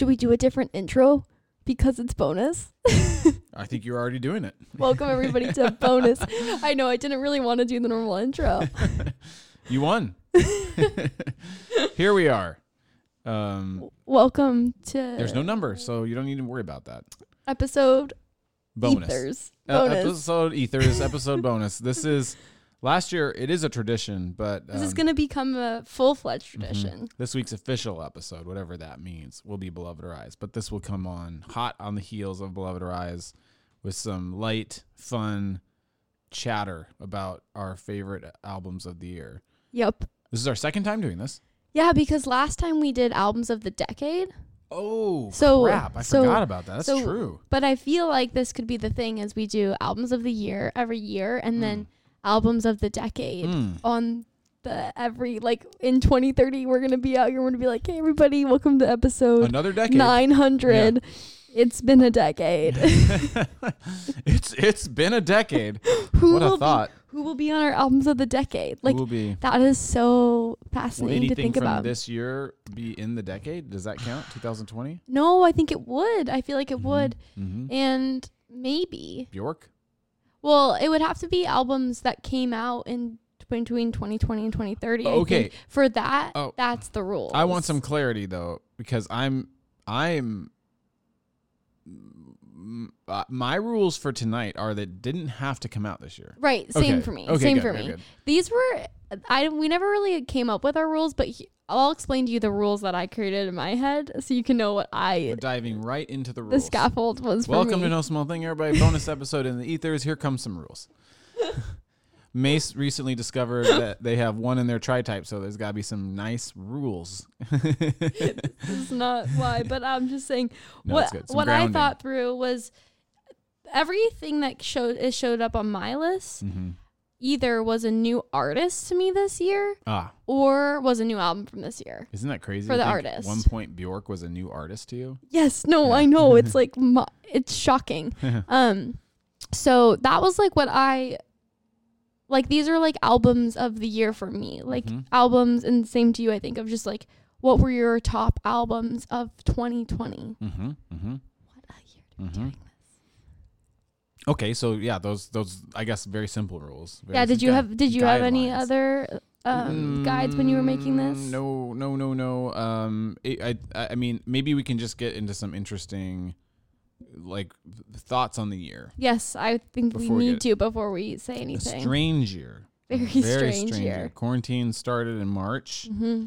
Should we do a different intro because it's bonus? I think you're already doing it. Welcome everybody to bonus. I know I didn't really want to do the normal intro. You won. Here we are. Um, Welcome to there's no number, so you don't need to worry about that. episode Bonus. Ethers. Uh, Bonus. episode ethers, episode bonus. This is last year. It is a tradition, but this is um, going to become a full-fledged mhm. tradition. This week's official episode, whatever that means, will be Beloved Rise. But this will come on hot on the heels of Beloved Rise with some light, fun chatter about our favorite albums of the year. Yep. This is our second time doing this. Yeah, because last time we did albums of the decade, Oh, So- crap. I so- forgot about that. That's so- true. but I feel like this could be the thing as we do albums of the year every year and then Mm. Albums of the decade Mm. on the every like in 2030 we're to be out here we're to be like, "Hey everybody, welcome to episode Another decade. 900. It's been a decade." it's it's been a decade. who what will a thought. be who will be on our albums of the decade? Like that is so fascinating to think from about. this year be in the decade? Does that count? 2020? No, I think it would. I feel like it would. Mm-hmm. And maybe. Bjork. Well, it would have to be albums that came out in between 2020 and 2030. Okay. For that, Oh. that's the rule. I want some clarity though, because I'm I'm uh, my rules for tonight are that didn't have to come out this year. Right, same Okay. for me. Okay, same good, for good, me. good. These were I we never really came up with our rules, but he, I'll explain to you the rules that I created in my head so you can know what I We're diving right into the rules. the scaffold was Welcome me. to No Small Thing, everybody. Bonus episode in the ethers. Here comes some rules. Mace recently discovered that they have one in their tri type, so there's got to be some nice rules. this is not why, but I'm just saying No, what. What I thought through was everything that showed is showed up on my list Mhm. Either was a new artist to me this year Ah, or was a new album from this year. isn't that crazy? For the artist. One point Bjork was a new artist to you. Yes, no, Yeah. I know it's like it's shocking. Um so that was like what I like these are like albums of the year for me. Like Mhm. albums and same to you I think of just like what were your top albums of 2020? Mm-hmm. Mm-hmm. What a year to be Mhm. doing Okay, so yeah, those those I guess very simple rules. Very Yeah, did you gui- have did you have any guidelines. other um, guides when you were making this? Mm, No, no, no, no. Um, I, I, I mean, maybe we can just get into some interesting, like, th- thoughts on the year. Yes, I think Before we we need get- to before we say A anything. strange year. Very strange year. Quarantine started in March. hmm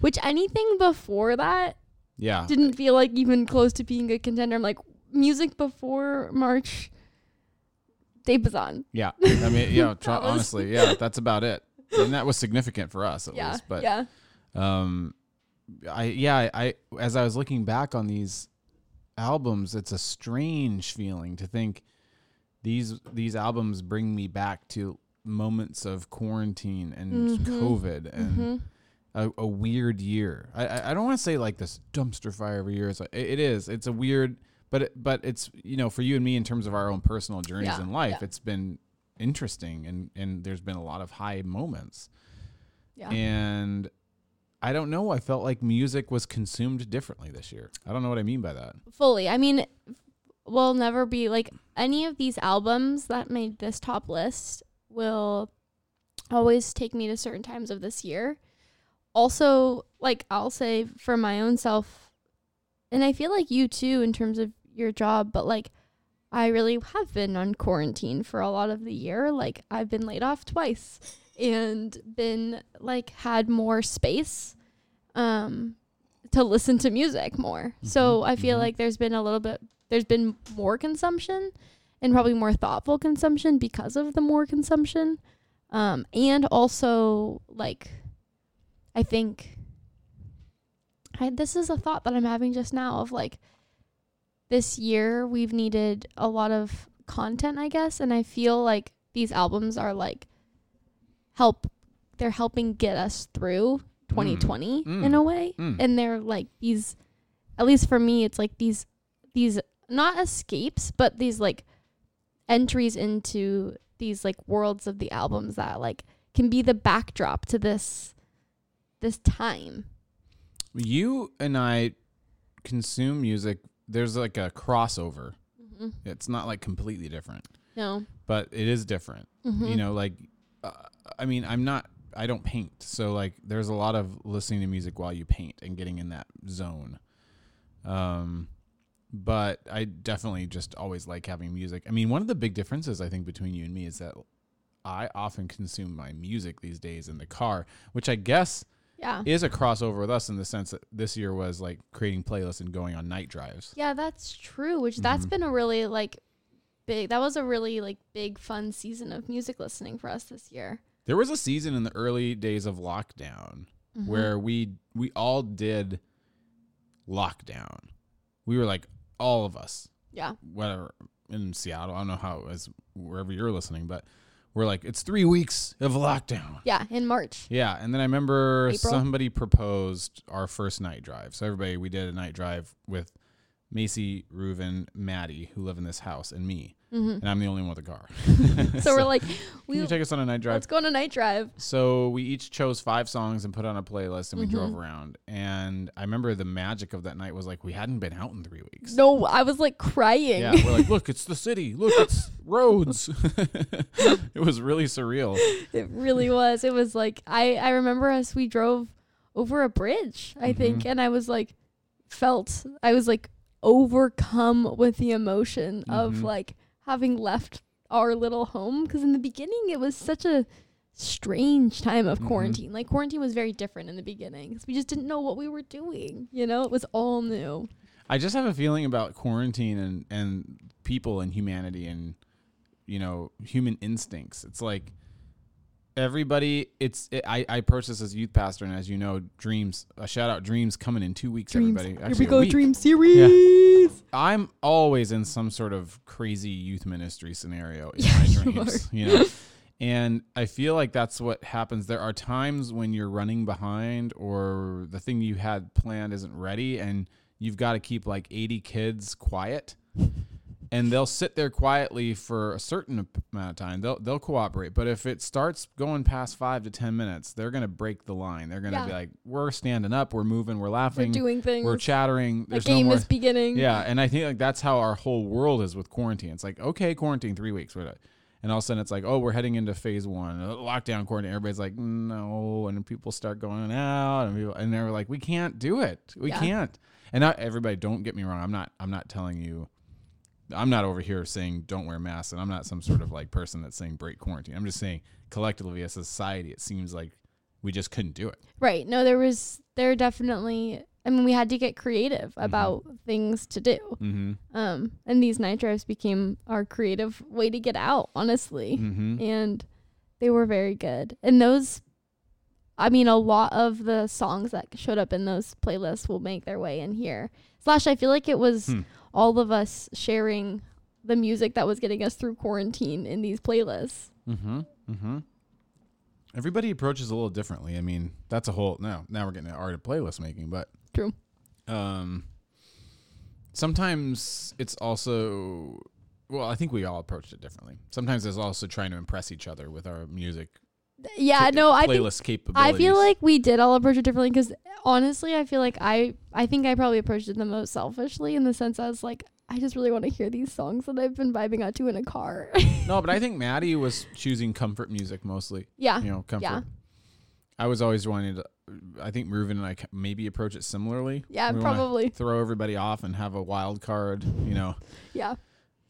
Which anything before that Yeah. didn't feel like even close to being a contender. I'm like music before March. Dave Bazan. yeah. I mean, yeah. Try, That was- honestly, yeah. That's about it. And that was significant for us, at Yeah, least. But yeah. um i yeah I, I as i was looking back on these albums it's a strange feeling to think these these albums bring me back to moments of quarantine and Mhm. covid and hmm a, a weird year i i, don't want to say like this dumpster fire every year it's like, it is it's a weird but it, but it's you know for you and me in terms of our own personal journeys Yeah, in life yeah. it's been interesting and and there's been a lot of high moments Yeah. and I don't know. I felt like music was consumed differently this year. I don't know what I mean by that. Fully. I mean, will never be like any of these albums that made this top list will always take me to certain times of this year. Also, like I'll say for my own self, and I feel like you too in terms of your job, but like I really have been on quarantine for a lot of the year. Like I've been laid off twice and been like had more space um to listen to music more. So Mhm, I feel mhm. like there's been a little bit there's been more consumption and probably more thoughtful consumption because of the more consumption. Um and also like I think I this is a thought that I'm having just now of like this year we've needed a lot of content, I guess, and I feel like these albums are like help they're helping get us through 2020 Mm. in a way. Mm. And they're like these at least for me it's like these these not escapes, but these like entries into these like worlds of the albums that like can be the backdrop to this this time. You and I consume music, there's like a crossover. hmm It's not like completely different, No. but it is different. hmm You know, like uh, I mean, I'm not I don't paint. So like there's a lot of listening to music while you paint and getting in that zone. Um but I definitely just always like having music. I mean, one of the big differences I think between you and me is that I often consume my music these days in the car, which I guess Yeah. is a crossover with us in the sense that this year was like creating playlists and going on night drives. Yeah, that's true. Which that's Mhm. been a really like big. That was a really like big fun season of music listening for us this year. There was a season in the early days of lockdown Mhm. where we we all did lockdown. We were like all of us, yeah, whatever in Seattle. I don't know how it was wherever you're listening, but we're like it's three weeks of lockdown. yeah, in March. Yeah, and then I remember April? somebody proposed our first night drive. So everybody, we did a night drive with Macy, Reuven, Maddie, who live in this house, and me, hmm and I'm the only one with a car. So, we're like, Can we you take us on a night drive? let's go on a night drive. So we each chose five songs and put on a playlist, and we drove Mhm. around. And I remember the magic of that night was like we hadn't been out in three weeks. No, I was like crying. Yeah, we're like, look, it's the city. Look, it's roads. it was really surreal. it really was. It was like I I remember us. We drove over a bridge, I think, Mhm. and I was like, felt I was like overcome with the emotion of Mhm. like having left our little home because in the beginning it was such a strange time of Mhm. quarantine. Like quarantine was very different in the beginning 'cause we just didn't know what we were doing. You know, it was all new. I just have a feeling about quarantine and and people and humanity and you know human instincts. It's like everybody. It's it, I I approach this as youth pastor, and as you know, dreams. A shout out, dreams coming in two weeks. Everybody, Here we go, dream series. I'm always in some sort of crazy youth ministry scenario in Yeah, my you dreams, you know. And I feel like that's what happens. There are times when you're running behind or the thing you had planned isn't ready and you've got to keep like 80 kids quiet. And they'll sit there quietly for a certain amount of time. They'll they'll cooperate, but if it starts going past 5 to 10 minutes, they're going to break the line. They're going to Yeah. be like, "We're standing up, we're moving, we're laughing, We're doing things. we're chattering. the There's no game more is beginning. yeah, and I think like that's how our whole world is with quarantine. It's like okay, quarantine three weeks, we're done. and all of a sudden it's like oh, we're heading into phase one, uh, lockdown, quarantine. Everybody's like no, and people start going out, and people, and they're like we can't do it, we Yeah. can't. And not everybody. Don't get me wrong. I'm not. I'm not telling you. I'm not over here saying don't wear masks, and I'm not some sort of like person that's saying break quarantine. I'm just saying collectively as a society, it seems like we just couldn't do it. Right. No, there was there definitely I mean we had to get creative Mm-hmm. about things to do. Mm-hmm. Um and these night drives became our creative way to get out, honestly. Mm-hmm. And they were very good. And those I mean a lot of the songs that showed up in those playlists will make their way in here. Slash I feel like it was Hmm. All of us sharing the music that was getting us through quarantine in these playlists. Mm-hmm. Mm-hmm. Everybody approaches a little differently. I mean, that's a whole now. Now we're getting to art of playlist making, but True. Um, sometimes it's also well. I think we all approached it differently. Sometimes it's also trying to impress each other with our music. Yeah, no, I think playlist capabilities. I feel like we did all approach it differently because honestly, I feel like I I think I probably approached it the most selfishly in the sense I was like, I just really want to hear these songs that I've been vibing out to in a car. no, but I think Maddie was choosing comfort music mostly. yeah, You know, comfort. yeah. I was always wanting to. I think Reuven and I maybe approach it similarly. yeah, We probably, throw everybody off and have a wild card. You know. yeah,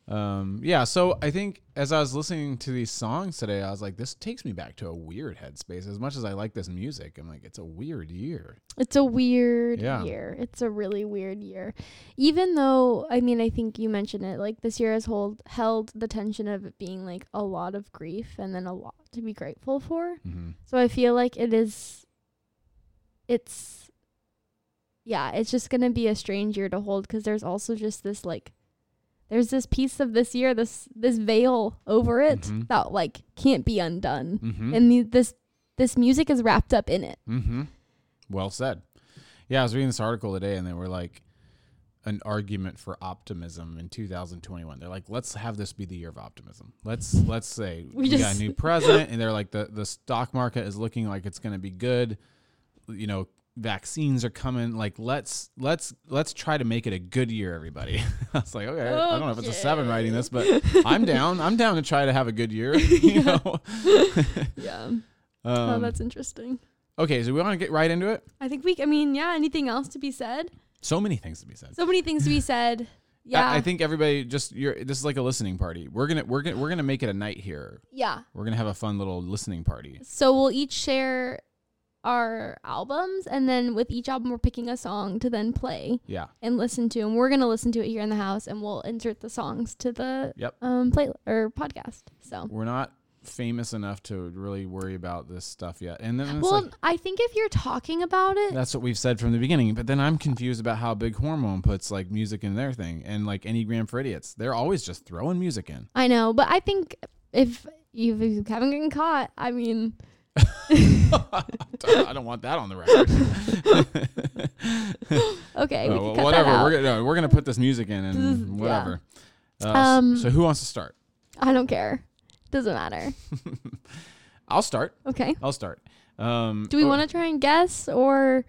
Um, yeah, so I think as I was listening to these songs today, I was like, this takes me back to a weird headspace. As much as I like this music, I'm like, it's a weird year. it's a weird Yeah. year. It's a really weird year. Even though, I mean, I think you mentioned it. Like this year has hold held the tension of it being like a lot of grief and then a lot to be grateful for. Mm-hmm. So I feel like it is it's yeah, it's just going to be a strange year to hold cuz there's also just this like there's this piece of this year this this veil over it Mhm. that like can't be undone. Mm-hmm. And the, this this music is wrapped up in it. mm-hmm. Well said. Yeah, I was reading this article today, and they were like an argument for optimism in 2021. They're like, let's have this be the year of optimism. Let's let's say We we, got a new president, and they're like the the stock market is looking like it's going to be good. You know, vaccines are coming. Like let's let's let's try to make it a good year, everybody. I was like, okay, I don't know if it's a seven writing this, but I'm down. I'm down to try to have a good year. You know. Yeah. oh, Um, that's interesting. okay, so we want to get right into it. I think we. I mean, yeah. Anything else to be said? So many things to be said. So many things to be said. Yeah. I, I think everybody just you're. This is like a listening party. We're gonna we're gonna we're gonna make it a night here. yeah. We're gonna have a fun little listening party. So we'll each share our albums, and then with each album, we're picking a song to then play Yeah. and listen to, and we're gonna listen to it here in the house, and we'll insert the songs to the Yep. um play or podcast. So. We're not famous enough to really worry about this stuff yet. And then Well, like, I think if you're talking about it, that's what we've said from the beginning. But then I'm confused about how Big Hormone puts like music in their thing and like Enneagram for Idiots. They're always just throwing music in. I know, but I think if you, if you haven't gotten caught, I mean, I don't want that on the record. okay, can well, whatever. We're gonna no, we're gonna put this music in is- and yeah. whatever. Uh, Um, so who wants to start? I don't care. Doesn't matter. I'll start. Okay. I'll start. Um, Do we want to try and guess or?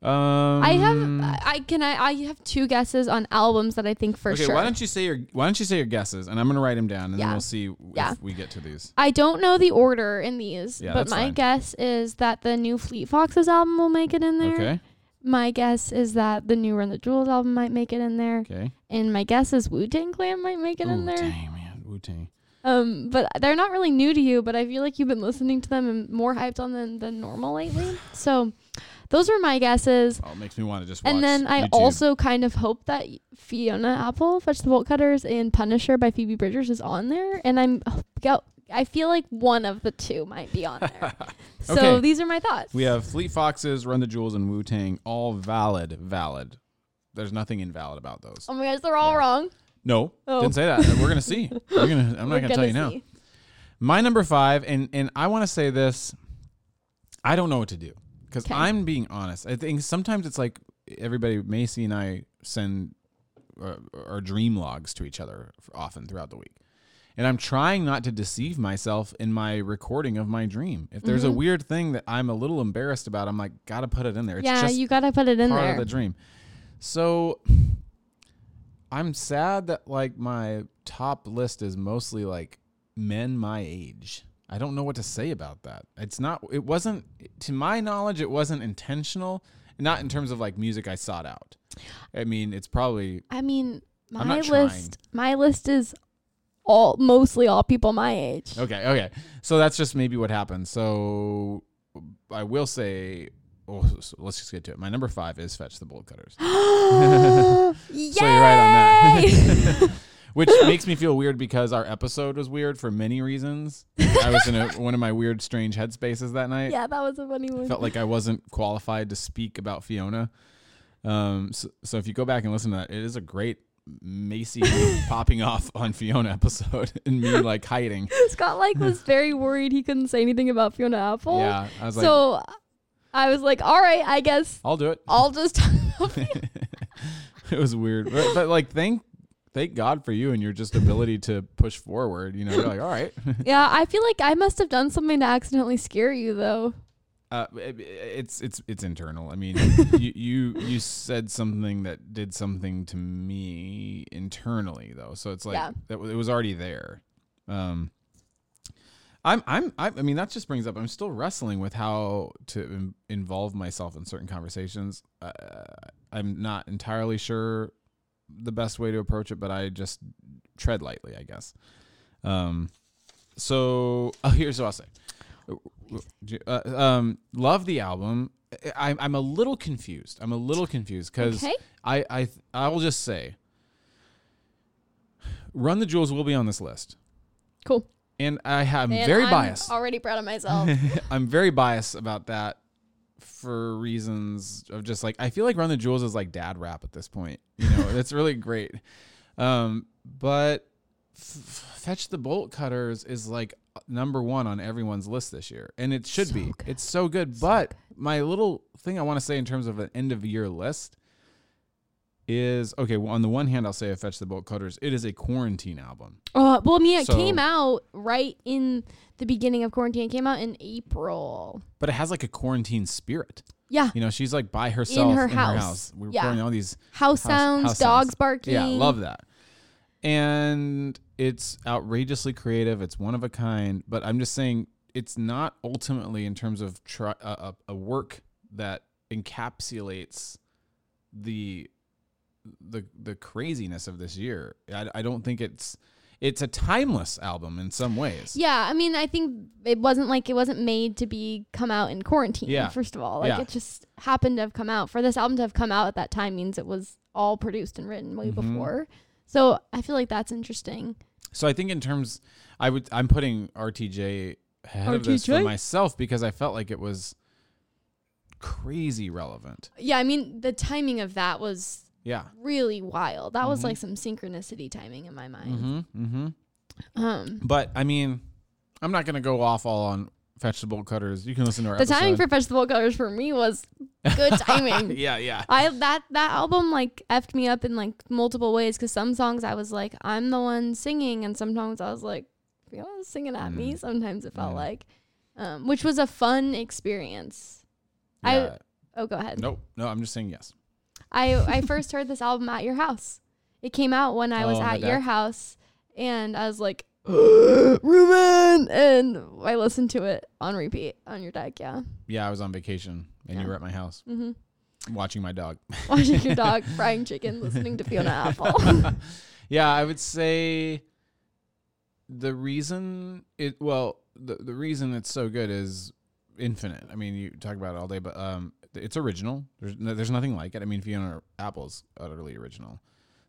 Um, I have I can I I have two guesses on albums that I think for okay, sure. why don't you say your Why don't you say your guesses, and I'm gonna write them down, and then we'll see Yeah. if we get to these. I don't know the order in these, Yeah, but my fine. guess is that the new Fleet Foxes album will make it in there. Okay. My guess is that the new Run the Jewels album might make it in there, Okay. and my guess is Wu Tang Clan might make it in there. Dang man, Wu Tang. Um, but they're not really new to you, but I feel like you've been listening to them and more hyped on them than normal lately. So those are my guesses. Oh, it makes me want to just. Watch And then I YouTube. also kind of hope that Fiona Apple, Fetch the Bolt Cutters, and Punisher by Phoebe Bridgers is on there. And I'm go- I feel like one of the two might be on there. so Okay. these are my thoughts. we have Fleet Foxes, Run the Jewels, and Wu Tang. All valid. Valid. There's nothing invalid about those. Oh my gosh, they're all Yeah. wrong. No, Oh. didn't say that. We're gonna see. We're gonna. I'm We're not gonna, tell you now. My number five, and and I want to say this. I don't know what to do because. I'm being honest. I think sometimes it's like everybody, Macy and I send uh, our dream logs to each other often throughout the week. And I'm trying not to deceive myself in my recording of my dream. If there's a Mhm. weird thing that I'm a little embarrassed about, I'm like, gotta put it in there. It's yeah, just you gotta put it in part there. of the dream. So I'm sad that like my top list is mostly like men my age. I don't know what to say about that. It's not it wasn't to my knowledge it wasn't intentional, not in terms of like music I sought out. I mean, it's probably I mean, my not trying. list, my list is all mostly all people my age. Okay, okay. So that's just maybe what happened. So I will say oh, so let's just get to it. My number 5 is Fetch the Bolt Cutters. So you're right on that. Which makes me feel weird because our episode was weird for many reasons. I was in a, one of my weird, strange headspaces that night. yeah, that was a funny one. Felt like I wasn't qualified to speak about Fiona. Um, so, so if you go back and listen to that, it is a great Macy popping off on Fiona episode and me like hiding. Scott like was very worried he couldn't say anything about Fiona Apple. Yeah, I was like, so I was like, all right, I guess I'll do it. I'll just. it was weird, but, but like thank thank God for you and your just ability to push forward. You know, you're like, all right. yeah, I feel like I must have done something to accidentally scare you though. Uh, it- it's it's it's internal. I mean, you you you said something that did something to me internally though, so it's like Yeah. that it was already there. Um, I'm I'm I, mean that just brings up I'm still wrestling with how to in, involve myself in certain conversations. Uh, I'm not entirely sure the best way to approach it, but I just tread lightly, I guess. Um, so oh, here's what I'll say. Uh, um, love the album. I, I'm a little confused. I'm a little confused because Okay. I I I will just say, Run the Jewels will be on this list, Cool. and I have And very I'm biased. Already proud of myself. I'm very biased about that for reasons of just like I feel like Run the Jewels is like dad rap at this point. You know, it's really great. Um, but F- Fetch the Bolt Cutters is like number one on everyone's list this year, and it should So be. good. It's so good. but my little thing I want to say in terms of an end of year list is okay. Well, on the one hand, I'll say I Fetch the Bolt Cutters. It is a quarantine album. Oh, well, I mean, it So- came out right in the beginning of quarantine. It came out in April. but it has like a quarantine spirit. Yeah. You know, she's like by herself in her her house. house. We're Yeah. recording all these House, sounds, house dogs sounds. barking. Yeah, love that. And it's outrageously creative. It's one of a kind. But I'm just saying, it's not ultimately in terms of try, a, a, a work that encapsulates the the the craziness of this year. I, I don't think it's it's a timeless album in some ways. Yeah, I mean, I think it wasn't like it wasn't made to be come out in quarantine. Yeah. First of all, like Yeah. it just happened to have come out. For this album to have come out at that time means it was all produced and written way Mhm. before. So I feel like that's interesting. So I think in terms, I would I'm putting RTJ ahead of this for myself because I felt like it was crazy relevant. Yeah, I mean, the timing of that was Yeah. really wild. That was Mhm. like some synchronicity timing in my mind. Mm-hmm. Mm-hmm. Um, But I mean, I'm not gonna go off all on vegetable cutters. You can listen to our the timing for Vegetable cutters for me was good timing. yeah, yeah. I that that album like effed me up in like multiple ways because some songs I was like I'm the one singing and sometimes I was like Fiona's singing at me. Mm. Sometimes it felt Mm. like, um, which was a fun experience. I oh go ahead. Nope. No, I'm just saying yes. I I first heard this album at your house. It came out when I was Oh, at your house, and I was like, Reuven, and I listened to it on repeat on your deck. Yeah. Yeah, I was on vacation and you were at my house Mm-hmm. watching my dog. Watching your dog frying chicken, listening to Fiona Apple. yeah, I would say the reason it well the the reason it's so good is infinite. I mean, you talk about it all day, but um, it's original. There's there's nothing like it. I mean, Fiona Apple's utterly original.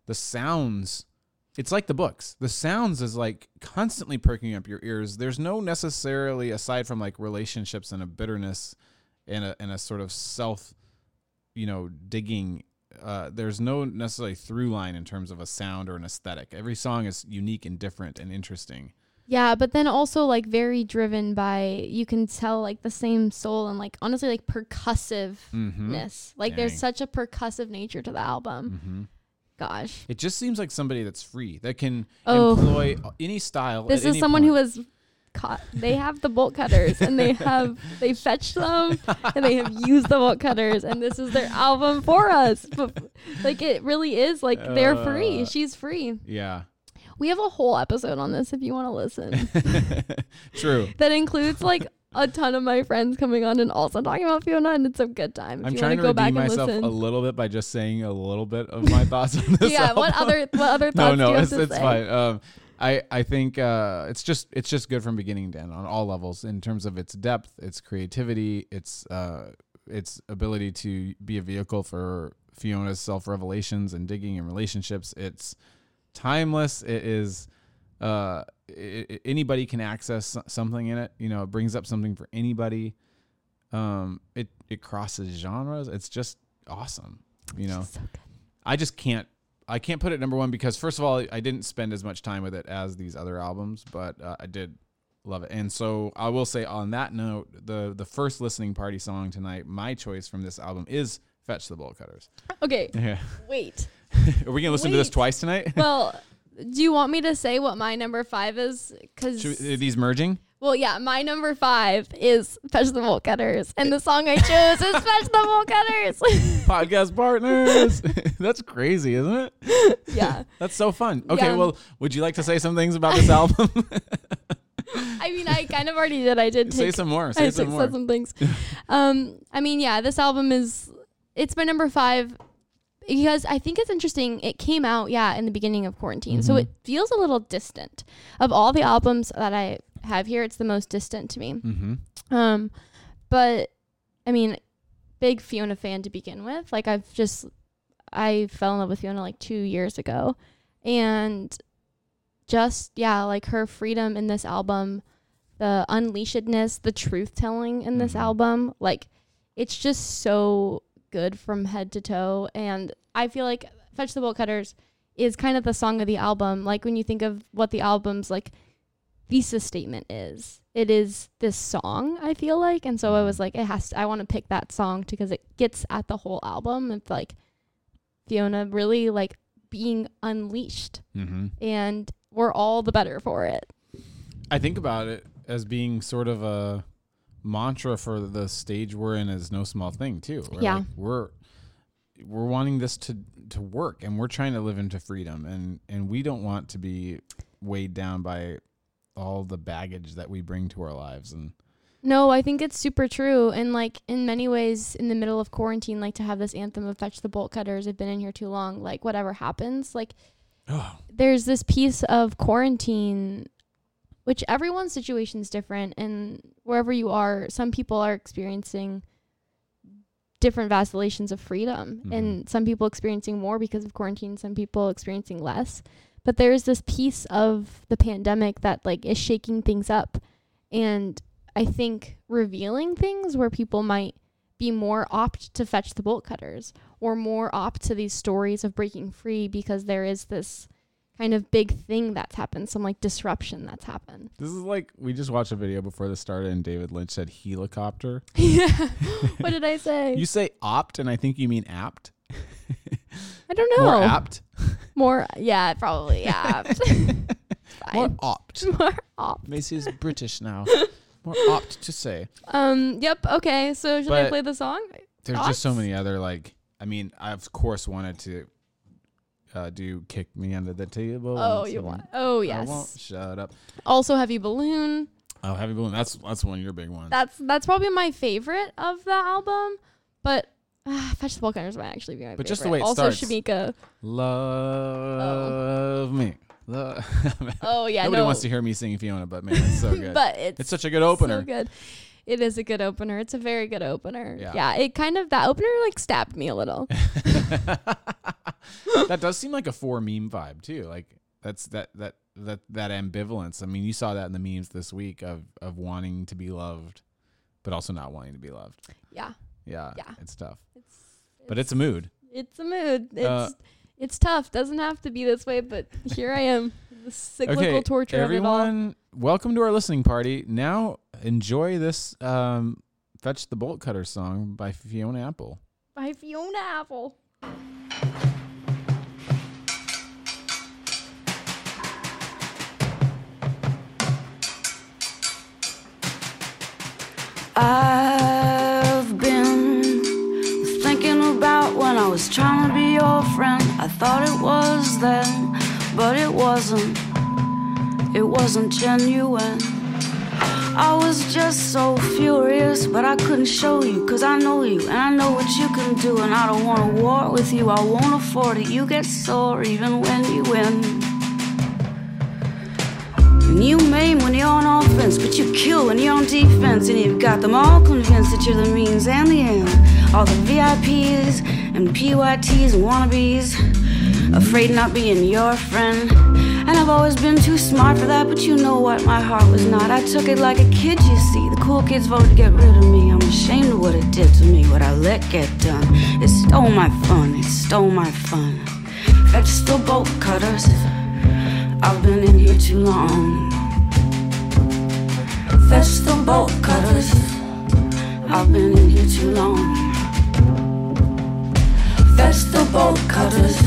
The sounds, it's like the books. The sounds is like constantly perking up your ears. There's no necessarily aside from like relationships and a bitterness and a and a sort of self, you know, digging uh, there's no necessarily through line in terms of a sound or an aesthetic. Every song is unique and different and interesting. Yeah, but then also like very driven by you can tell like the same soul and like honestly like percussiveness. Mm-hmm. Like there's such a percussive nature to the album. Mm-hmm. Gosh. It just seems like somebody that's free that can Oh. employ any style. This is someone who was caught. They have the bolt cutters and they have they fetched them and they have used the bolt cutters and this is their album for us. But like it really is like they're free. Uh. She's free. Yeah, We have a whole episode on this if you want to listen. true. that includes like a ton of my friends coming on and also talking about Fiona, and it's a good time. If I'm you trying to go back redeem and myself listen. a little bit by just saying a little bit of my thoughts on this. yeah. What other what other no, thoughts do no, you have it's it's fine. Um, I I think uh, it's just it's just good from beginning to end on all levels in terms of its depth, its creativity, its uh, its ability to be a vehicle for Fiona's self revelations and digging and relationships. It's timeless. It is. Uh, i i anybody can access something in it. You know, it brings up something for anybody. Um, it it crosses genres. It's just awesome. You know. So. I just can't I can't put it number one because first of all I didn't spend as much time with it as these other albums, but uh, I did love it. And so I will say on that note, the the first listening party song tonight, my choice from this album is "Fetch the Bolt Cutters." Okay, Yeah. wait. Are we gonna listen to this twice tonight? Well, do you want me to say what my number five is? Because Should we- are these merging? well, yeah, my number five is "Fetch the Bolt Cutters," and the song I chose is "Fetch the Bolt Cutters." Podcast partners. That's crazy, isn't it? yeah, That's so fun. Okay, Yeah. well, would you like to say some things about this album? I mean, I kind of already did. I did say take some more. I Say took- some more. said some things. um, I mean, yeah, this album is it's my number five because I think it's interesting. It came out, yeah, in the beginning of quarantine, so Mhm. it feels a little distant. Of all the albums that I have here, it's the most distant to me. Mm-hmm. Um, but I mean, big Fiona fan to begin with. Like I've just I fell in love with Fiona like two years ago, and just yeah, like her freedom in this album, the unleashedness, the truth telling in this Mhm. album, like it's just so good from head to toe. And I feel like Fetch the Bolt Cutters is kind of the song of the album. Like when you think of what the album's like thesis statement is, it is this song, I feel like. And so I was like, it has to, I want to pick that song because it gets at the whole album. It's like Fiona really like being unleashed Mm-hmm. and we're all the better for it. I think about it as being sort of a mantra for the stage we're in is no small thing too. We're Yeah. like, we're we're wanting this to to work and we're trying to live into freedom and and we don't want to be weighed down by all the baggage that we bring to our lives and No, I think it's super true. And like in many ways, in the middle of quarantine, like to have this anthem of fetch the bolt cutters, I've been in here too long, like whatever happens, like oh there's this piece of quarantine which everyone's situation is different and wherever you are some people are experiencing different vacillations of freedom Mhm. and some people experiencing more because of quarantine some people experiencing less but there's this piece of the pandemic that like is shaking things up and i think revealing things where people might be more opt to fetch the bolt cutters or more opt to these stories of breaking free because there is this kind of big thing that's happened, some like disruption that's happened. this is like we just watched a video before this started and David Lynch said helicopter. yeah. what did I say? You say opt and I think you mean apt. I don't know. More apt. More, yeah, probably apt. More opt. More opt. Macy is British now. More opt to say. Um. Yep. Okay. So should I play the song? There's just so many other like. I mean, I of course wanted to uh, do you "Kick Me Under the Table." Oh, you want? Oh, I won't yes. shut up. Also, Heavy Balloon. Oh, Heavy Balloon. That's that's one of your big ones. That's that's probably my favorite of the album, but. Uh, Fetch the Bolt Cutters might actually be my But favorite. just the way it also, starts. Shameika. Love me. Lo- Oh yeah, Nobody no. wants to hear me sing Fiona, but man, it's so good. but it's it's such a good opener. So good. It is a good opener. It's a very good opener. Yeah. Yeah. it kind of that opener like stabbed me a little. that does seem like a four meme vibe too. Like that's that that that that ambivalence. I mean, you saw that in the memes this week of of wanting to be loved, but also not wanting to be loved. Yeah. Yeah, Yeah. it's tough, It's but it's a mood. it's a mood. It's Uh, it's tough. Doesn't have to be this way, but here I am. The cyclical Okay, torture of it all. everyone, welcome to our listening party. Now enjoy this um, "Fetch the Bolt Cutter" song by Fiona Apple. By Fiona Apple. I've been thinking about when I was trying to be your friend. I thought it was then, but it wasn't. It wasn't genuine. I was just so furious, but I couldn't show you, cause I know you, and I know what you can do, and I don't wanna war with you, I won't afford it. You get sore even when you win. And you maim when you're on offense, but you kill when you're on defense. And you've got them all convinced that you're the means and the end. All the VIPs and PYTs and wannabes, afraid not being your friend. And I've always been too smart for that, but you know what? My heart was not. I took it like a kid, you see. The cool kids voted to get rid of me. I'm ashamed of what it did to me, what I let get done. It stole my fun, it stole my fun. Bolt cutters. I've been in here too long. Fetch the bolt cutters. I've been in here too long. Fetch the bolt cutters.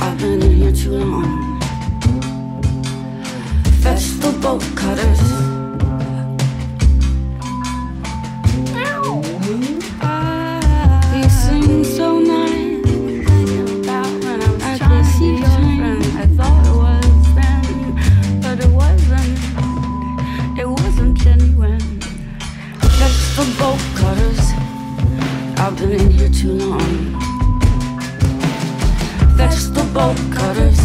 I've been in here too long. Fetch the bolt cutters. I've been in here too long. That's the bolt cutters.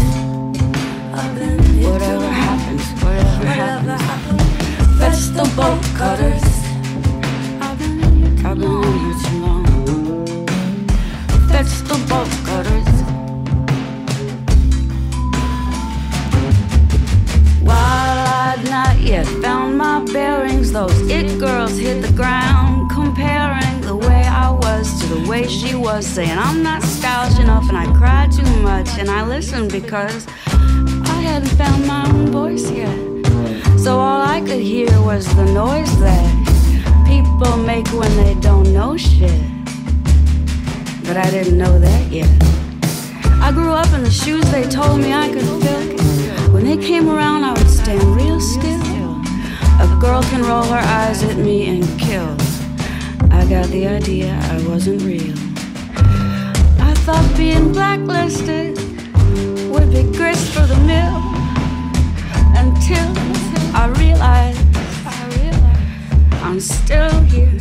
I've been here whatever happens, whatever happens. That's the bolt cutters. I've been in here, I've been in here too long. That's the bolt cutters. While I'd not yet found my bearings, those it girls hit the ground, comparing the way I was to the way she was, saying I'm not stylish enough and I cry too much, and I listened because I hadn't found my own voice yet. So all I could hear was the noise that people make when they don't know shit. But I didn't know that yet. I grew up in the shoes they told me I could fill. When they came around, I would stand real still. A girl can roll her eyes at me and kill. I got the idea I wasn't real. I thought being blacklisted would be grist for the mill. Until I realized I'm still here.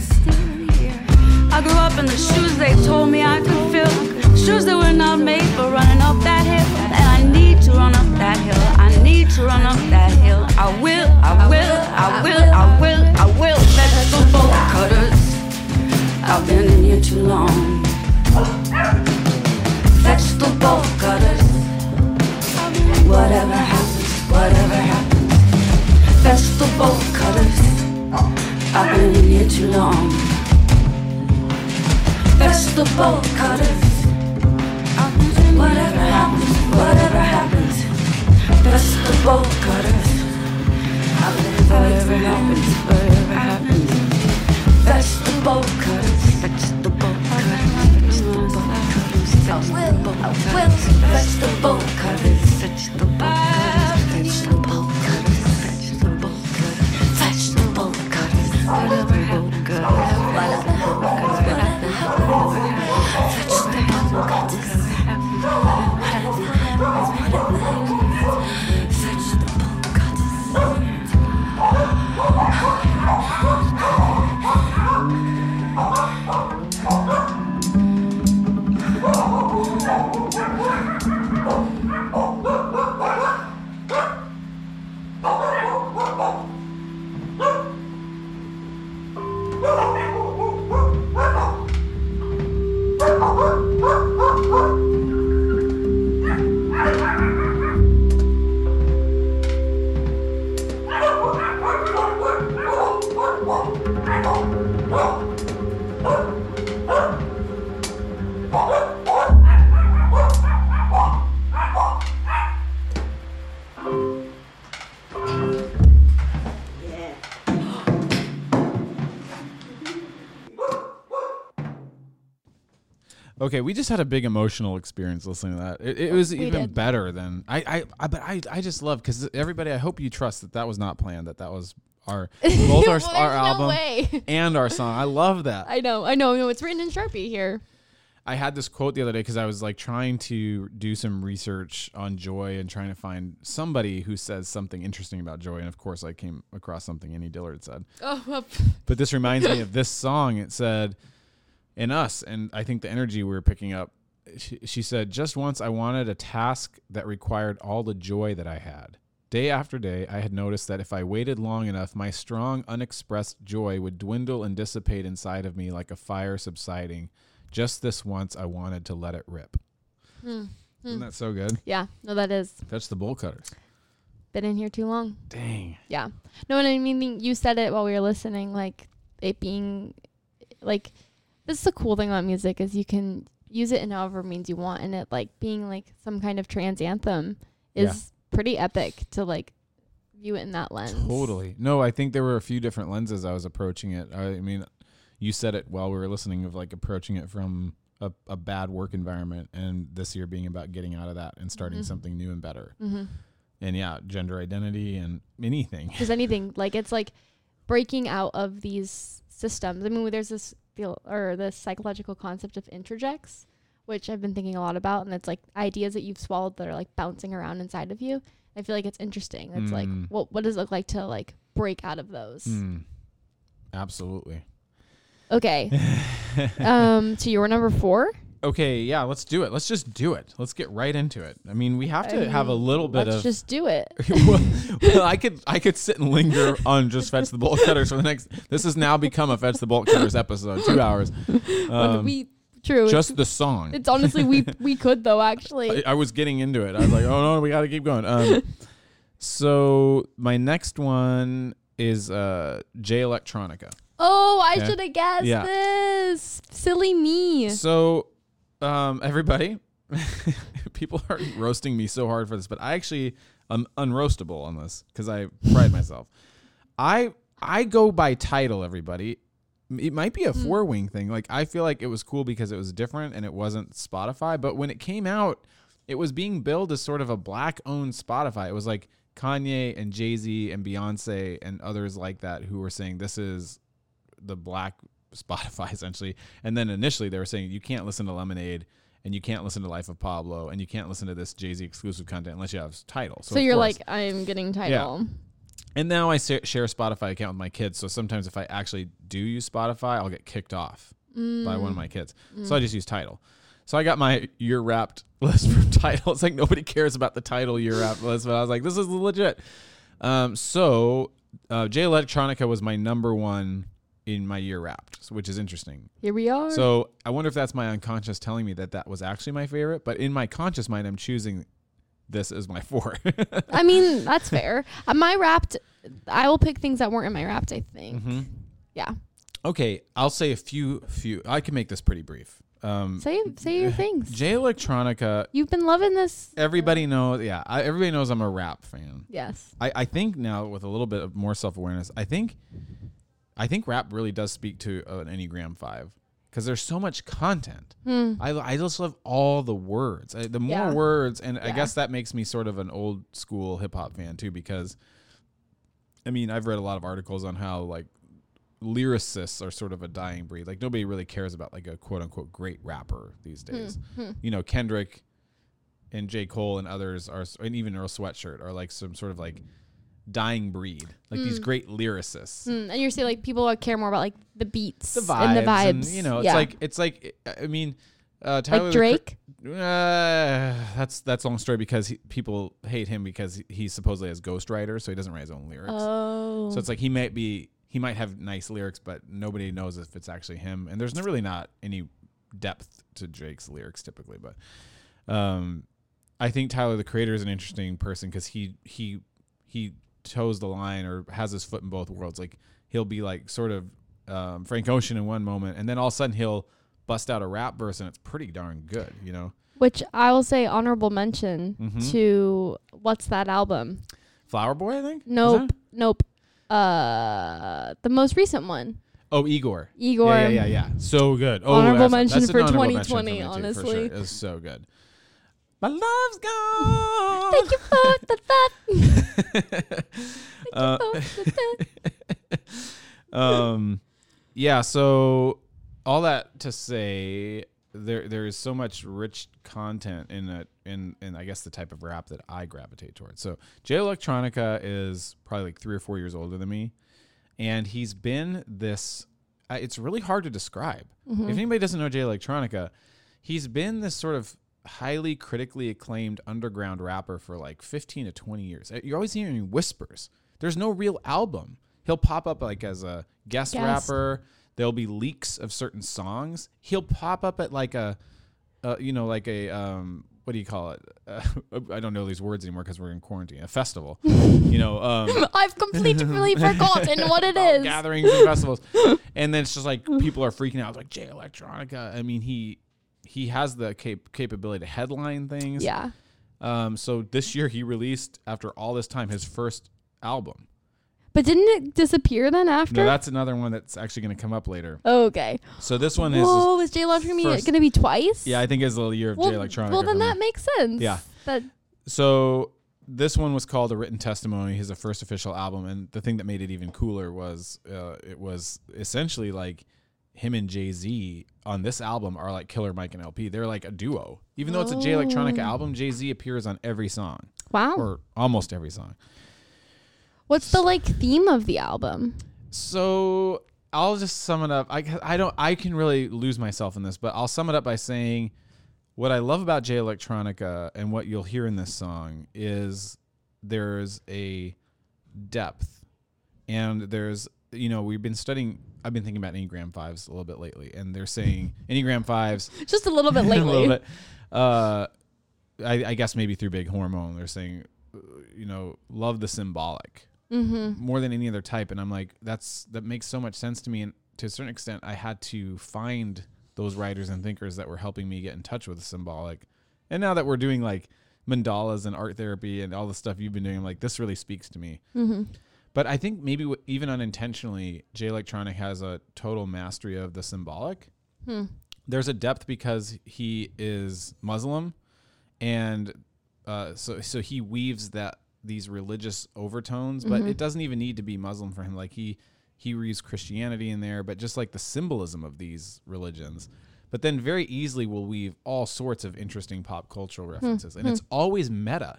I grew up in the shoes they told me I could fill. Shoes that were not made for running up that hill. And I need to run up that hill. I need to run up that hill. I will, I will, I will, I will, I will. Vegetable cutters. I've been in here too long. Vegetable cutters. Whatever happens, whatever happens. Vegetable cutters. I've been in here too long. Vegetable cutters. Whatever happens, whatever happens. Vegetable cutters. Whatever happens, whatever happens. Vegetable cutters. Vegetable cutters. Vegetable cutters. Vegetable cutters. Vegetable cutters. Vegetable cutters. Vegetable cutters. Vegetable cutters. Vegetable cutters. Whatever happens, whatever happens, whatever Okay, we just had a big emotional experience listening to that. It, it was We even did. better than I. I, I but I, I just love because everybody. I hope you trust that that was not planned. That that was our both our, Well, our album No and our song. I love that. I know, I know, know. It's written in Sharpie here. I had this quote the other day because I was like trying to do some research on joy and trying to find somebody who says something interesting about joy. And of course, I came across something Annie Dillard said. Oh, well, But this reminds me of this song. It said, "In us," and I think the energy we were picking up. She, she said, "Just once, I wanted a task that required all the joy that I had. Day after day, I had noticed that if I waited long enough, my strong, unexpressed joy would dwindle and dissipate inside of me like a fire subsiding. Just this once, I wanted to let it rip." Hmm. Isn't that so good? yeah, no, that is Fetch the bolt cutters. been in here too long. Dang. Yeah. No, and I mean, you said it while we were listening, like it being like this is the cool thing about music is you can use it in however means you want, and it like being like some kind of trans anthem is pretty epic to like view it in that lens. Totally. No, I think there were a few different lenses I was approaching it. I mean, you said it while we were listening of like approaching it from a, a bad work environment and this year being about getting out of that and starting Mhm. something new and better. Mm-hmm. And yeah, gender identity and anything. Just anything like it's like breaking out of these systems. I mean, there's this feel or the psychological concept of introjects, which I've been thinking a lot about, and it's like ideas that you've swallowed that are like bouncing around inside of you. I feel like it's interesting. It's like Mm. what what does it look like to like break out of those? Mm. Absolutely. Okay. um, to your number four. Okay, yeah, let's do it. Let's just do it. Let's get right into it. I mean, we have to I have a little bit Let's of just do it. well, well, I could I could sit and linger on just fetch the bolt cutters for the next. This has now become a fetch the bolt cutters episode, two hours. Um, we true. it's- just the song. it's honestly we we could though actually. I, I was getting into it. I was like, oh no, we got to keep going. Um, so my next one is uh, Jay Electronica. Oh, I Yeah. should have guessed Yeah. this. Silly me. So, um, everybody, people are roasting me so hard for this, but I actually am unroastable on this because I pride myself. I I go by Tidal. Everybody, it might be a Hmm. four wing thing. Like I feel like it was cool because it was different and it wasn't Spotify. But when it came out, it was being billed as sort of a black owned Spotify. It was like Kanye and Jay Z and Beyonce and others like that who were saying this is the black Spotify essentially. And then initially they were saying you can't listen to Lemonade and you can't listen to Life of Pablo and you can't listen to this Jay Z exclusive content unless you have Tidal. So, of you're course- like, I'm getting Tidal. and now I share a Spotify account with my kids. So sometimes if I actually do use Spotify, I'll get kicked off by one of my kids. So I just use Tidal. So I got my year wrapped list from Tidal. It's like nobody cares about the Tidal year wrapped list, but I was like, this is legit. Um, so uh, Jay Electronica was my number one in my year wrapped, which is interesting. Here we are. So I wonder if that's my unconscious telling me that that was actually my favorite. But in my conscious mind, I'm choosing this as my four. I mean, that's fair. Uh, my wrapped, I will pick things that weren't in my wrapped, I think. Mm-hmm. Yeah. Okay, I'll say a few few. I can make this pretty brief. Um, Say say your things. Jay Electronica. You've been loving this. Everybody knows. Yeah, I, everybody knows I'm a rap fan. Yes. I, I think now with a little bit of more self awareness, I think, I think rap really does speak to an Enneagram Five because there's so much content. I I just love all the words. I, the more Hmm. Yeah. words, and I guess that makes me sort of an old school hip hop fan too because. I mean, I've read a lot of articles on how like lyricists are sort of a dying breed. Like nobody really cares about like a quote unquote great rapper these Hmm. days. You know, Kendrick and J. Cole and others are, and even Earl Sweatshirt are like some sort of like dying breed, like these great lyricists. Mm, and you're saying like people care more about like the beats The vibes, and the vibes. and, you know, it's yeah. like it's like I mean, uh, Tyler like the Drake. uh, that's that's a long story because he, people hate him because he, he supposedly has ghostwriter, so he doesn't write his own lyrics. Oh. So it's like he might be he might have nice lyrics, but nobody knows if it's actually him. And there's no, really not any depth to Drake's lyrics typically. But um, I think Tyler the Creator is an interesting person because he he he toes the line or has his foot in both worlds. Like he'll be like sort of um, Frank Ocean in one moment, and then all of a sudden he'll bust out a rap verse, and it's pretty darn good. You know, Which I will say honorable mention Mhm. to what's that album? Flower Boy, I think. Nope. Nope. Uh, the most recent one. Oh, Igor. Igor. Yeah, yeah, yeah, yeah. So good. Oh, Honorable mention for 2020, me too, for honestly. sure. It was so good. My love's gone. Thank you for the that. Uh, um, yeah. So all that to say, there there is so much rich content in it, in in I guess the type of rap that I gravitate towards. So Jay Electronica is probably like three or four years older than me, and he's been this. Uh, it's really hard to describe. If anybody doesn't know Jay Electronica, he's been this sort of highly critically acclaimed underground rapper for like 15 to 20 years. Uh, You're always hearing whispers. There's no real album. He'll pop up like as a guest, Guest. rapper. There'll be leaks of certain songs. He'll pop up at like a, uh, you know, like a um, what do you call it? Uh, I don't know these words anymore because we're in quarantine. A festival, you know. Um, I've completely forgotten what it is. gatherings and festivals, and then it's just like people are freaking out, It's like Jay Electronica. I mean, he he has the cap- capability to headline things. Yeah. Um. So this year he released after all this time his first album. But didn't it disappear then after? No, that's another one that's actually going to come up later. okay. So this one is. Whoa, is Jay Electronica going to be twice? Yeah, I think it's the year of well, Jay Electronica. Well, then that makes sense. Yeah. That So this one was called a written testimony. His first official album, and the thing that made it even cooler was uh, it was essentially like him and Jay Z on this album are like Killer Mike and El-P. They're like a duo. Even though it's a Jay Electronica Oh. album, Jay Z appears on every song wow. or almost every song. What's the like theme of the album? So I'll just sum it up. I, I don't I can really lose myself in this, but I'll sum it up by saying what I love about Jay Electronica and what you'll hear in this song is there's a depth and there's you know we've been studying I've been thinking about Enneagram fives a little bit lately and they're saying Enneagram fives Just a little bit lately. a little bit uh I, I guess maybe through big hormone they're saying uh, you know love the symbolic Mm-hmm. more than any other type and i'm like that's that makes so much sense to me and to a certain extent i had to find those writers and thinkers that were helping me get in touch with the symbolic and now that we're doing like mandalas and art therapy and all the stuff you've been doing i'm like this really speaks to me Mm-hmm. But i think maybe w- even unintentionally j electronic has a total mastery of the symbolic Hmm. there's a depth because he is muslim and uh, so so he weaves that these religious overtones, but Mm-hmm. it doesn't even need to be Muslim for him. Like he he reads Christianity in there, but just like the symbolism of these religions. But then very easily will weave all sorts of interesting pop cultural references, and it's always meta.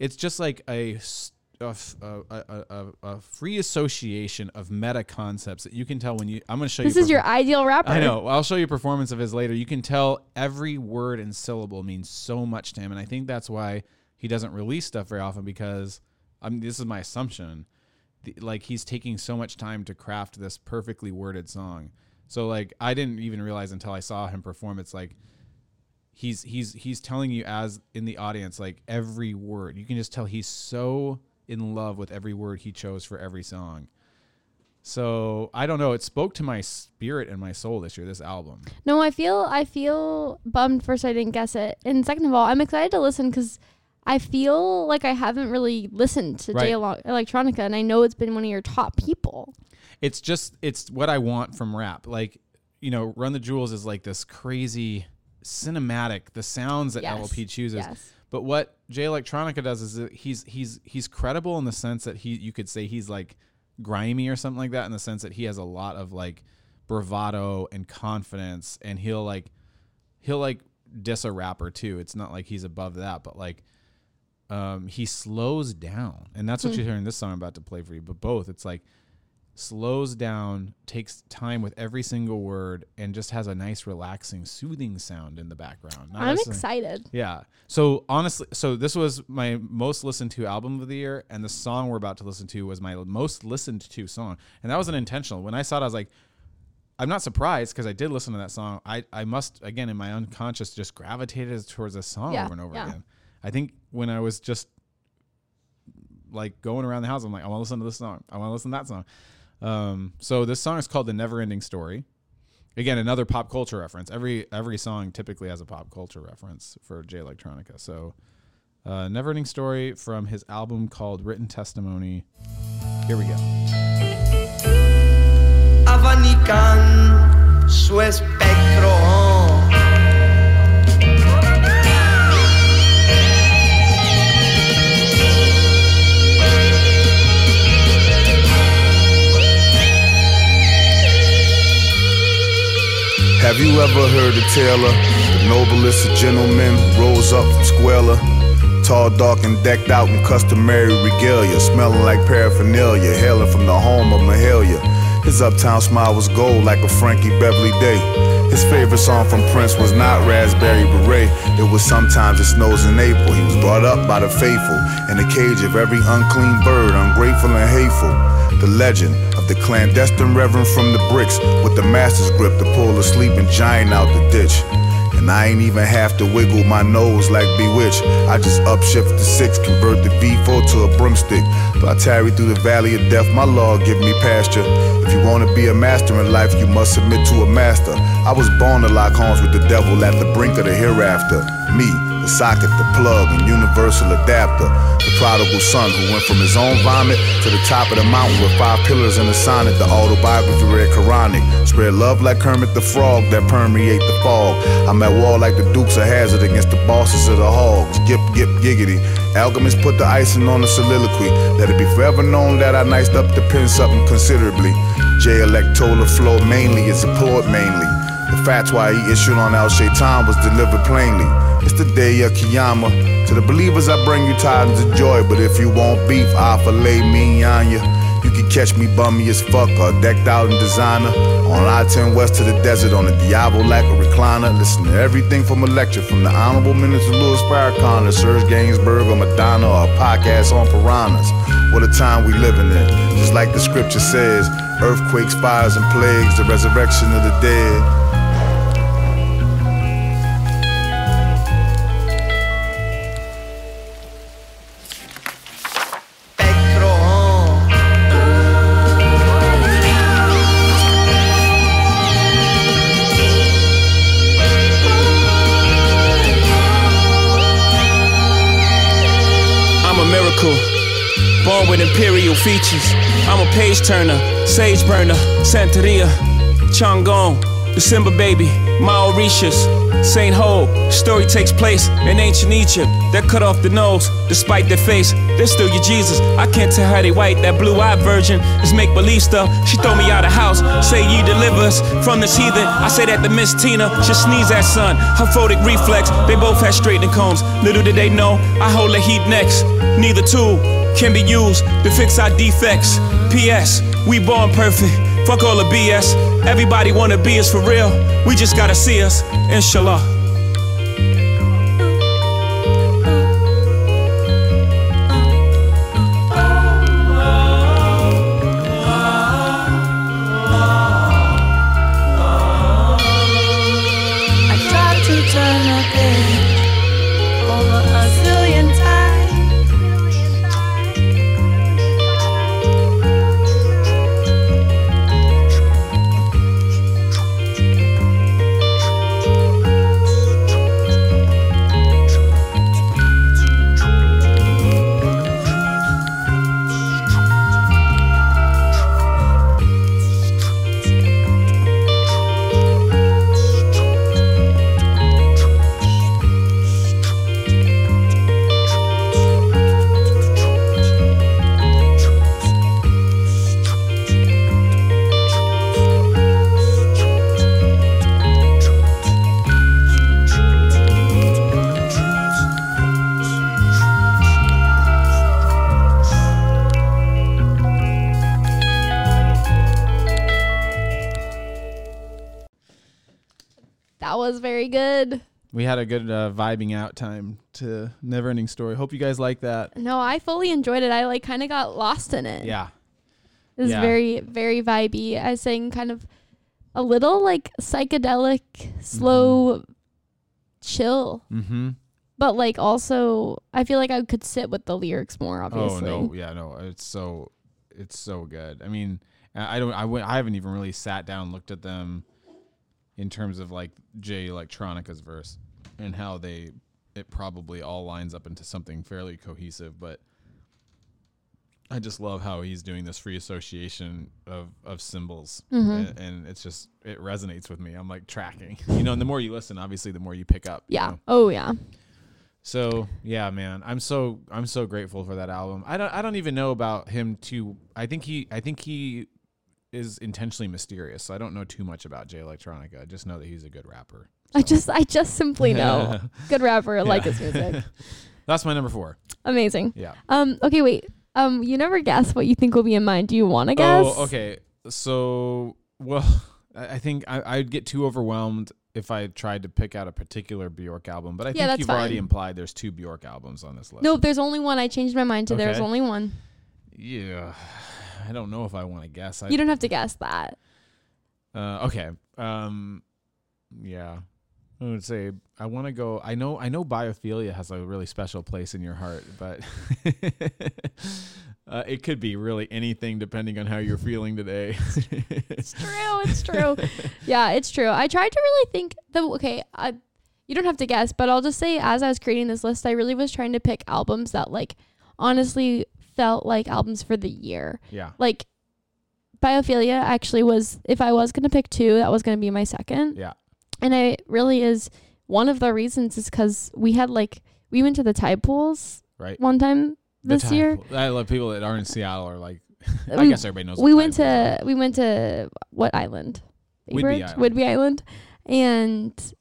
It's just like a s- a, a- a- a- free association of meta concepts that you can tell when you. I'm going to show This you. This is your ideal rapper. I know. I'll show you a performance of his later. You can tell every word and syllable means so much to him, and I think that's why he doesn't release stuff very often because I mean, this is my assumption. The, like he's taking so much time to craft this perfectly worded song. So like I didn't even realize until I saw him perform. It's like he's he's he's telling you as in the audience like every word. You can just tell he's so in love with every word he chose for every song. So I don't know. It spoke to my spirit and my soul this year. This album. No, I feel I feel bummed first I didn't guess it, and second of all, I'm excited to listen because I feel like I haven't really listened to Right. Jay Electronica, and I know it's been one of your top people. It's just it's what I want from rap. Like you know, Run the Jewels is like this crazy cinematic. The sounds that Yes. El-P chooses. Yes. But what Jay Electronica does is he's he's he's credible in the sense that he you could say he's like grimy or something like that in the sense that he has a lot of like bravado and confidence and he'll like he'll like diss a rapper too. It's not like he's above that, but like um he slows down. And that's what you're hearing this song I'm about to play for you. But both, it's like slows down, takes time with every single word, and just has a nice, relaxing, soothing sound in the background. Not I'm excited. yeah. So honestly, so this was my most listened to album of the year, and the song we're about to listen to was my most listened to song, and that was an intentional. When I saw it, I was like, I'm not surprised because I did listen to that song. I I must again in my unconscious just gravitated towards this song Yeah, over and over yeah. again. I think when I was just like going around the house, I'm like, I want to listen to this song. I want to listen to that song. Um, so this song is called "The Never Ending Story." Again, another pop culture reference. Every every song typically has a pop culture reference for Jay Electronica. So, uh, "Never Ending Story" from his album called "Written Testimony." Here we go. su espectro. Have you ever heard tale of the noblest of gentlemen rose up from squalor? Tall, dark, and decked out in customary regalia, smelling like paraphernalia, hailing from the home of Mahalia. His uptown smile was gold like a Frankie Beverly Day. His favorite song from Prince was not Raspberry Beret. It was Sometimes It Snows in April. He was brought up by the faithful in the cage of every unclean bird, ungrateful and hateful. The legend of the clandestine reverend from the bricks with the master's grip to pull a sleeping giant out the ditch. And I ain't even have to wiggle my nose like Bewitched. I just upshift the six, convert the V4 to a broomstick. But I tarry through the valley of death, my Lord give me pasture. If you wanna be a master in life, you must submit to a master. I was born to lock horns with the devil at the brink of the hereafter. Me, the socket, the plug, and universal adapter. The prodigal son who went from his own vomit to the top of the mountain with five pillars and a sonnet. The autobiography read Quranic. Spread love like Kermit the Frog that permeate the fog. I'm at war like the Dukes of Hazzard against the bosses of the hogs. Gip, gip, giggity. Alchemists put the icing on the soliloquy. Let it be forever known that I niced up the pen something considerably. J Electola flow mainly is a poet mainly. The fatwa he issued on Al Shaitan was delivered plainly. It's the day of Kiyama. To the believers, I bring you tidings of joy. But if you want beef, I'll fillet me on ya. You can catch me bummy as fuck or decked out in designer. On I 10 west to the desert on the Diablo like a recliner. Listen to everything from a lecture from the Honorable Minister Louis Farrakhan to Serge Gainsbourg or Madonna or a podcast on piranhas. What a time we living in. Just like the scripture says earthquakes, fires, and plagues, the resurrection of the dead. With imperial features. I'm a page turner, sage burner, Santeria, Changong, December baby, Mauritius, Saint Ho. Story takes place in ancient Egypt. They cut off the nose, despite their face, they're still your Jesus. I can't tell how they white. That blue-eyed virgin is make believe stuff. She throw me out of house, say ye deliver us from this heathen. I say that to Miss Tina, she sneeze at son. Her photic reflex, they both had straightening combs. Little did they know, I hold the heat next. Neither tool can be used to fix our defects. P.S. We born perfect. Fuck all the BS. Everybody wanna be us for real. We just gotta see us. Inshallah. We had a good uh, vibing out time to Never Ending Story. Hope you guys like that. No, I fully enjoyed it. I like kind of got lost in it. Yeah. It was Yeah. very, very vibey. I sang kind of a little like psychedelic, slow, chill, Mm-hmm. but like also, I feel like I could sit with the lyrics more. Obviously, Oh no, yeah, no, it's so it's so good. I mean, I don't, I went, I haven't even really sat down looked at them in terms of like Jay Electronica's verse and how they it probably all lines up into something fairly cohesive, but. I just love how he's doing this free association of, of symbols, mm-hmm. and, and it's just it resonates with me. I'm like tracking, you know. And the more you listen, obviously, the more you pick up. you yeah. know? Oh yeah. So yeah, man, I'm so I'm so grateful for that album. I don't I don't even know about him too. I think he I think he is intentionally mysterious. So I don't know too much about Jay Electronica. I just know that he's a good rapper. I just, I just simply know. Good rapper. I like his music. That's my number four. Amazing. Yeah. Um. Okay. Wait. Um. You never guess what you think will be in mine. Do you want to guess? Oh, okay. So well, I I think I, I'd get too overwhelmed if I tried to pick out a particular Bjork album. But I Yeah, think that's you've already fine. implied there's two Bjork albums on this list. No, There's only one. I changed my mind to there's Okay. only one. Yeah. I don't know if I want to guess. I, You don't have to guess that. Uh, okay. Um, yeah. I would say I want to go. I know. I know. Biophilia has a really special place in your heart, but uh, it could be really anything depending on how you're feeling today. It's true. It's true. yeah, it's true. I tried to really think the okay. I, you don't have to guess, but I'll just say as I was creating this list, I really was trying to pick albums that like honestly felt like albums for the year. yeah. Like Biophilia actually was if I was gonna pick two, that was gonna be my second. Yeah. And it really is one of the reasons is because we had like we went to the tide pools Right. one time this Tide year. Pool. I love people that are in Seattle are like. I We- guess everybody knows. we went to we went to what island? Whidbey Island. Whidbey Island, and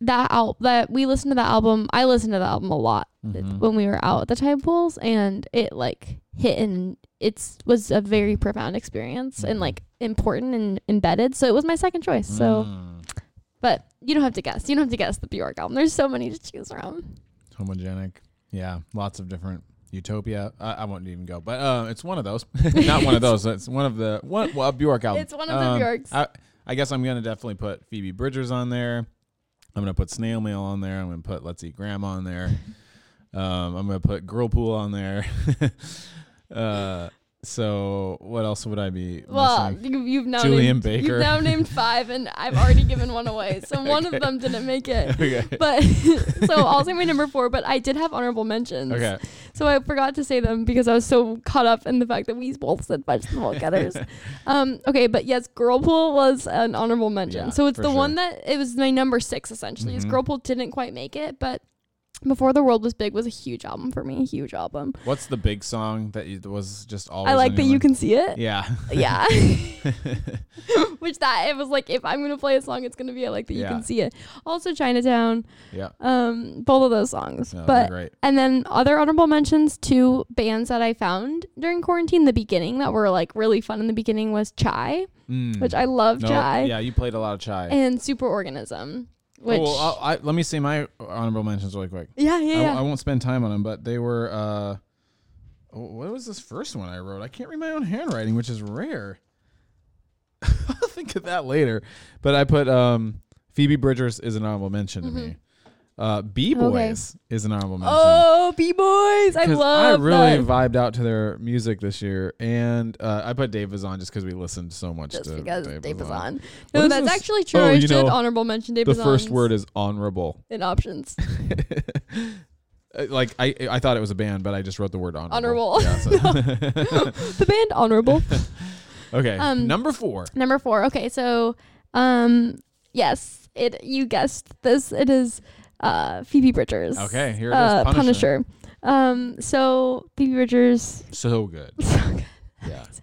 that al- that we listened to the album. I listened to the album a lot Mhm. when we were out at the tide pools, and it like hit and it's was a very profound experience and Mhm. like important and embedded. So it was my second choice. So, Mm. But you don't have to guess. You don't have to guess the Bjork album. There's so many to choose from. homogenic. Yeah, lots of different utopia. I, I won't even go, but uh, it's one of those. Not one of those. It's one of the one. Well, a Bjork album. It's one of the Um, Bjorks. I, I guess I'm gonna definitely put Phoebe Bridgers on there. I'm gonna put Snail Mail on there. I'm gonna put Let's Eat Grandma on there. Um, I'm gonna put Girlpool on there. uh, so what else would I be? Well, missing? you, you've now Julien named, Baker. You've now named five, and I've already given one away. So one Okay. of them didn't make it. okay. But so I'll say my number four, but I did have honorable mentions. Okay. so I forgot to say them because I was so caught up in the fact that we both said vegetable getters. um, okay, but yes, Girlpool was an honorable mention. Yeah, so it's the one that it was my number six essentially. Is Mhm. Girlpool didn't quite make it, but Before the World Was Big was a huge album for me. A huge album. What's the big song that you, was just always? I like that you can see it. Yeah. Yeah. Which that it was like if I'm gonna play a song, it's gonna be I like that you Yeah. can see it. Also Chinatown. yeah. Um, both of those songs. No, but great. and then other honorable mentions to bands that I found during quarantine. The beginning that were like really fun in the beginning was Chai, Mm. which I love No, Chai, Yeah, you played a lot of chai. and Superorganism. Which oh, well, I'll- I, let me say my honorable mentions really quick. yeah yeah I, yeah. I won't spend time on them, but they were. uh oh, What was this first one I wrote? I can't read my own handwriting, which is rare. I'll think of that later. But I put um Phoebe Bridgers is an honorable mention to me. Uh, B Boys is an honorable mention. Oh, B boys! I love it. I really that. vibed out to their music this year, and uh, I put Dave on just because we listened so much Just to because Dave, Dave on. No, that's actually true. Oh, I should know, honorable mention Dave The first word is honorable. in options. Uh, like I, I thought it was a band, but I just wrote the word honorable. Honorable. Yeah, so- the band honorable. okay, Um, number four. Number four. Okay, so um yes, it you guessed this. It is uh Phoebe Bridgers. Okay, here it is. uh, Punisher. Um so Phoebe Bridgers So good. so good. Yeah.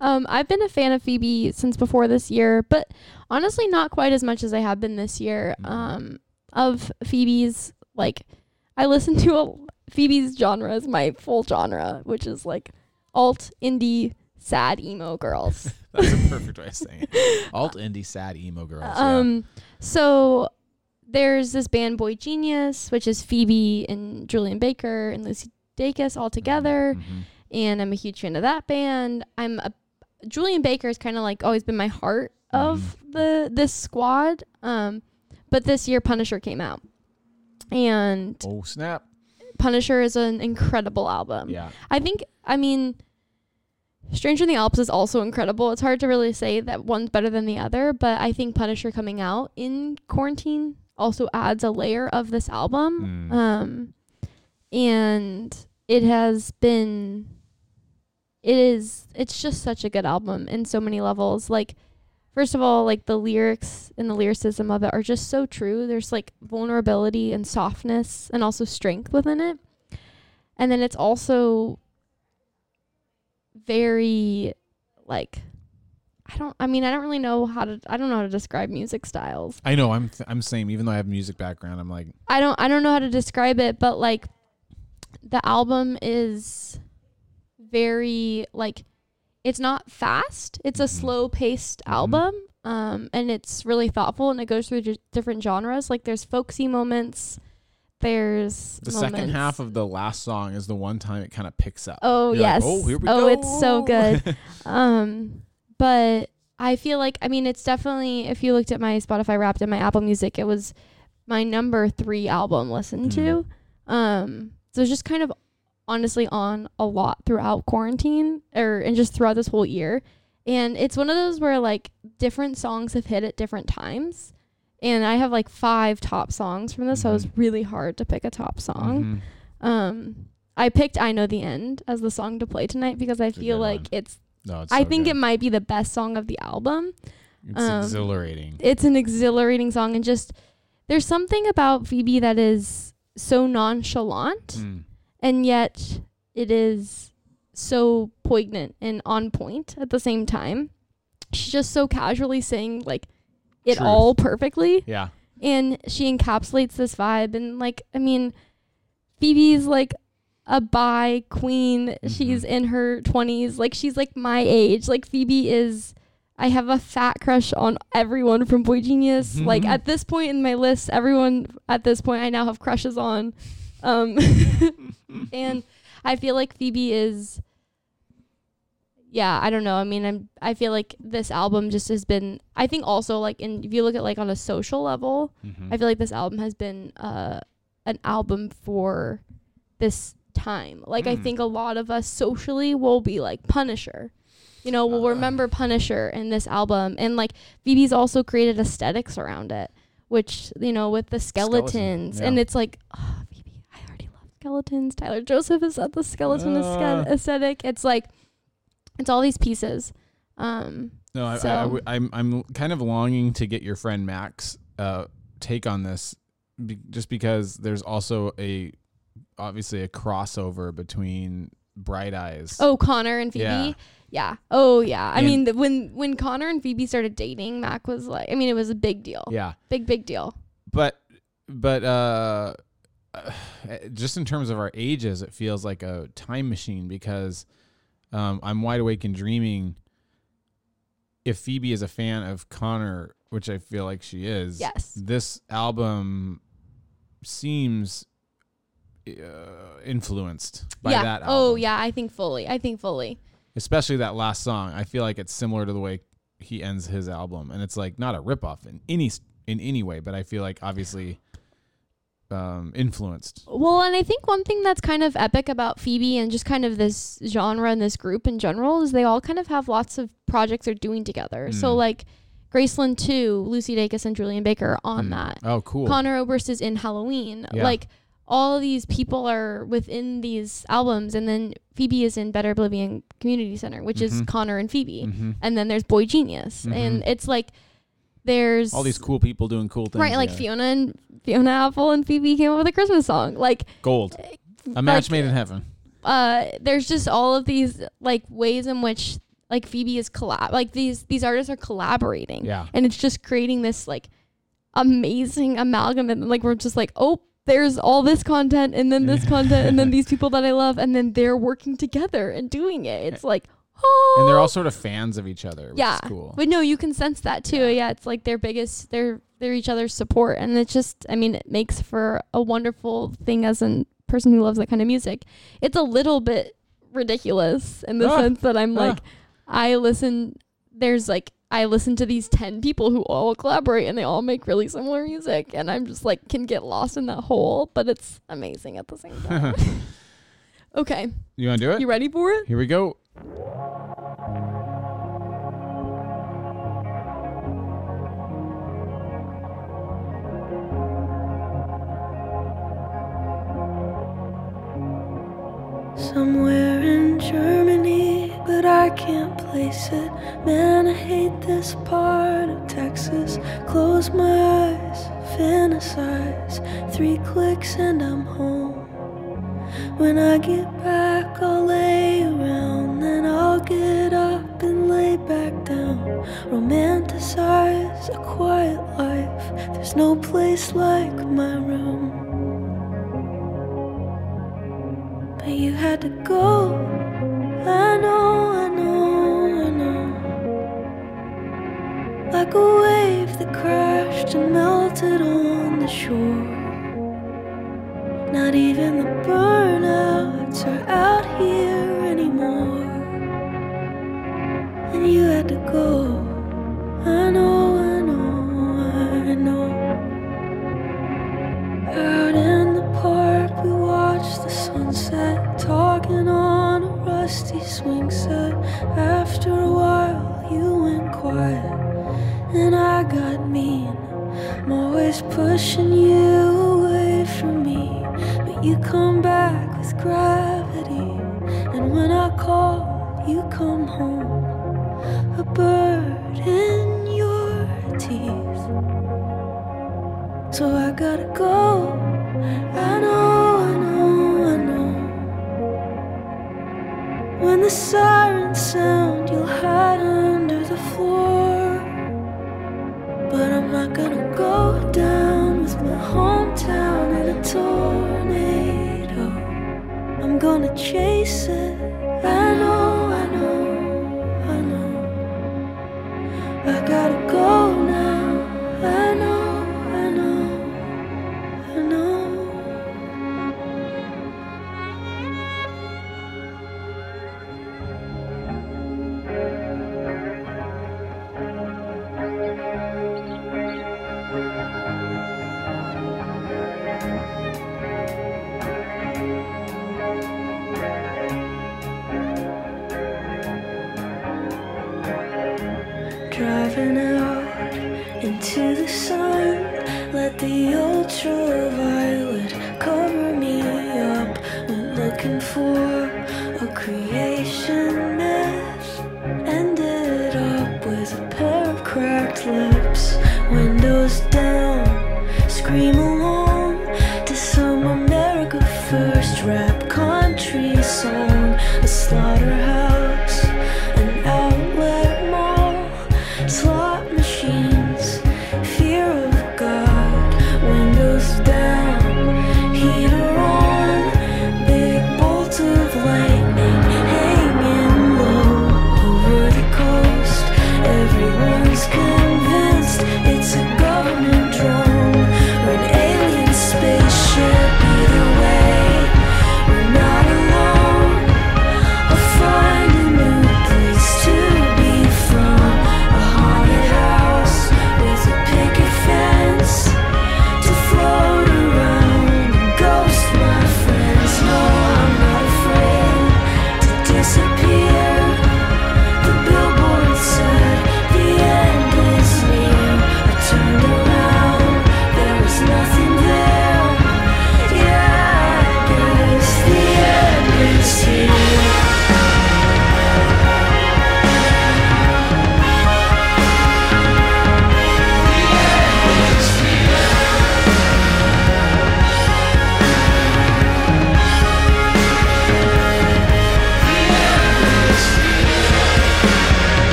Um I've been a fan of Phoebe since before this year, but honestly not quite as much as I have been this year. Mhm. Um of Phoebe's like I listen to a Phoebe's genre is my full genre, which is like alt indie sad emo girls. That's a perfect way of saying it. Alt indie sad emo girls. yeah. Um, so there's this band Boy Genius, which is Phoebe and Julien Baker and Lucy Dacus all together, Mhm. and I'm a huge fan of that band. I'm a Julien Baker has kind of like always been my heart of the this squad. Um, but this year Punisher came out, and Oh snap! Punisher is an incredible album. Yeah. I think I mean Stranger in the Alps is also incredible. It's hard to really say that one's better than the other, but I think Punisher coming out in quarantine also adds a layer of this album. Mm. Um and it has been it is it's just such a good album in so many levels. Like first of all, like the lyrics and the lyricism of it are just so true. There's like vulnerability and softness and also strength within it. And then it's also very like I don't I mean I don't really know how to I don't know how to describe music styles. I know. I'm th- I'm same. Even though I have music background, I'm like I don't I don't know how to describe it, but like the album is very like it's not fast. It's a Mhm. slow paced Mhm. album. Um and it's really thoughtful and it goes through di- different genres. Like there's folksy moments. There's the second half of the last song is the one time it kind of picks up. Oh You're like, yes. oh, here we oh, go. it's so good. um but I feel like I mean it's definitely if you looked at my Spotify Wrapped and my Apple Music, it was my number three album listened to. Um so it's just kind of honestly on a lot throughout quarantine or and just throughout this whole year. And it's one of those where like different songs have hit at different times. And I have like five top songs from this, so it was really hard to pick a top song. Mhm. Um, I picked "I Know the End" as the song to play tonight because I It's feel like one. it's. No, I so think good. it might be the best song of the album. It's um, exhilarating. It's an exhilarating song, and just there's something about Phoebe that is so nonchalant, Mm. and yet it is so poignant and on point at the same time. She's just so casually saying like it Truth. all perfectly Yeah. and she encapsulates this vibe and like i mean phoebe's like a bi queen she's Mhm. in her 20s like she's like my age like phoebe is i have a fat crush on everyone from boy genius like Mhm. at this point in my list everyone at this point i now have crushes on um and i feel like phoebe is yeah i don't know i mean i'm i feel like this album just has been i think also like in if you look at like on a social level Mhm. I feel like this album has been uh, an album for this time. Like I Mm. think a lot of us socially will be like Punisher. You know, we'll Uh. remember Punisher in this album, and like Phoebe's also created aesthetics around it, which you know with the Skeleton, skeletons, and yeah. it's like, oh, Phoebe, I already love skeletons. Tyler Joseph is at the skeleton Uh. aesthetic. It's like it's all these pieces. Um, No, I, I, I So- w- I'm I'm kind of longing to get your friend Max uh, take on this, be, just because there's also a obviously a crossover between Bright Eyes. oh, Conor and Phoebe. Yeah. Yeah. Oh, yeah. I And- mean, the, when when Conor and Phoebe started dating, Mac was like, I mean, it was a big deal. yeah, Big big deal. but but uh, just in terms of our ages, it feels like a time machine because um, I'm wide awake and dreaming. If Phoebe is a fan of Conor, which I feel like she is, Yes. this album seems uh, influenced by yeah. that album. Oh, yeah. I think fully. I think fully. especially that last song. I feel like it's similar to the way he ends his album, and it's like not a ripoff in any in any way, but I feel like obviously um, influenced. Well, and I think one thing that's kind of epic about Phoebe and just kind of this genre and this group in general is they all kind of have lots of projects they're doing together. So Mm. like Graceland Too, Lucy Dacus and Julien Baker are on Mm. that. Oh, cool. Conor Oberst is in Halloween. Yeah. Like all of these people are within these albums and then Phoebe is in Better Oblivion Community Center, which is Mhm. Conor and Phoebe. hmm And then there's Boy Genius. And it's like there's All these cool people doing cool things. Right, like together. Fiona and Fiona Apple and Phoebe came up with a Christmas song. Like gold. A match like, made in heaven. uh there's just all of these like ways in which like Phoebe is collab like these these artists are collaborating. Yeah. And it's just creating this like amazing amalgam and like we're just like, oh, there's all this content and then this content and then these people that I love and then they're working together and doing it. It's like oh And they're all sort of fans of each other, which yeah. is cool. But no, you can sense that too. Yeah. it's like their biggest they're they're each other's support and it's just I mean, it makes for a wonderful thing as a person who loves that kind of music. It's a little bit ridiculous in the Ah, sense that I'm ah. like I listen there's like I listen to these 10 people who all collaborate and they all make really similar music and I'm just like can get lost in that hole, but it's amazing at the same time. okay, you want to do it? you ready for it? Here we go. Somewhere in Germany, but I can't place it. Man, I hate this part of Texas. Close my eyes, fantasize. Three clicks and I'm home. When I get back, I'll lay around. Then I'll get up and lay back down. Romanticize a quiet life. There's no place like my room. But you had to go. I know, I know, I know. Like a wave that crashed and melted on the shore. Not even the burnouts are out here anymore. And you had to go. I know, I know, I know. Out sunset, talking on a rusty swing set. After a while, you went quiet, and I got mean. I'm always pushing you away from me, but you come back with gravity. And when I call, you come home, a bird in your teeth. So I gotta go. I know, the sirens sound, you'll hide under the floor. But I'm not gonna go down with my hometown in a tornado. I'm gonna chase it. I know, I know, I know. I gotta go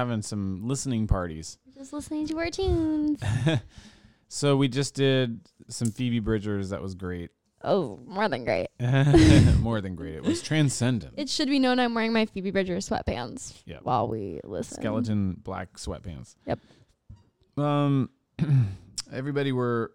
having some listening parties. Just listening to our tunes. So we just did some Phoebe Bridgers. That was great. oh, more than great. More than great. It was transcendent. It should be known I'm wearing my Phoebe Bridgers sweatpants Yep. while we listen. Skeleton black sweatpants. Yep. Um, everybody were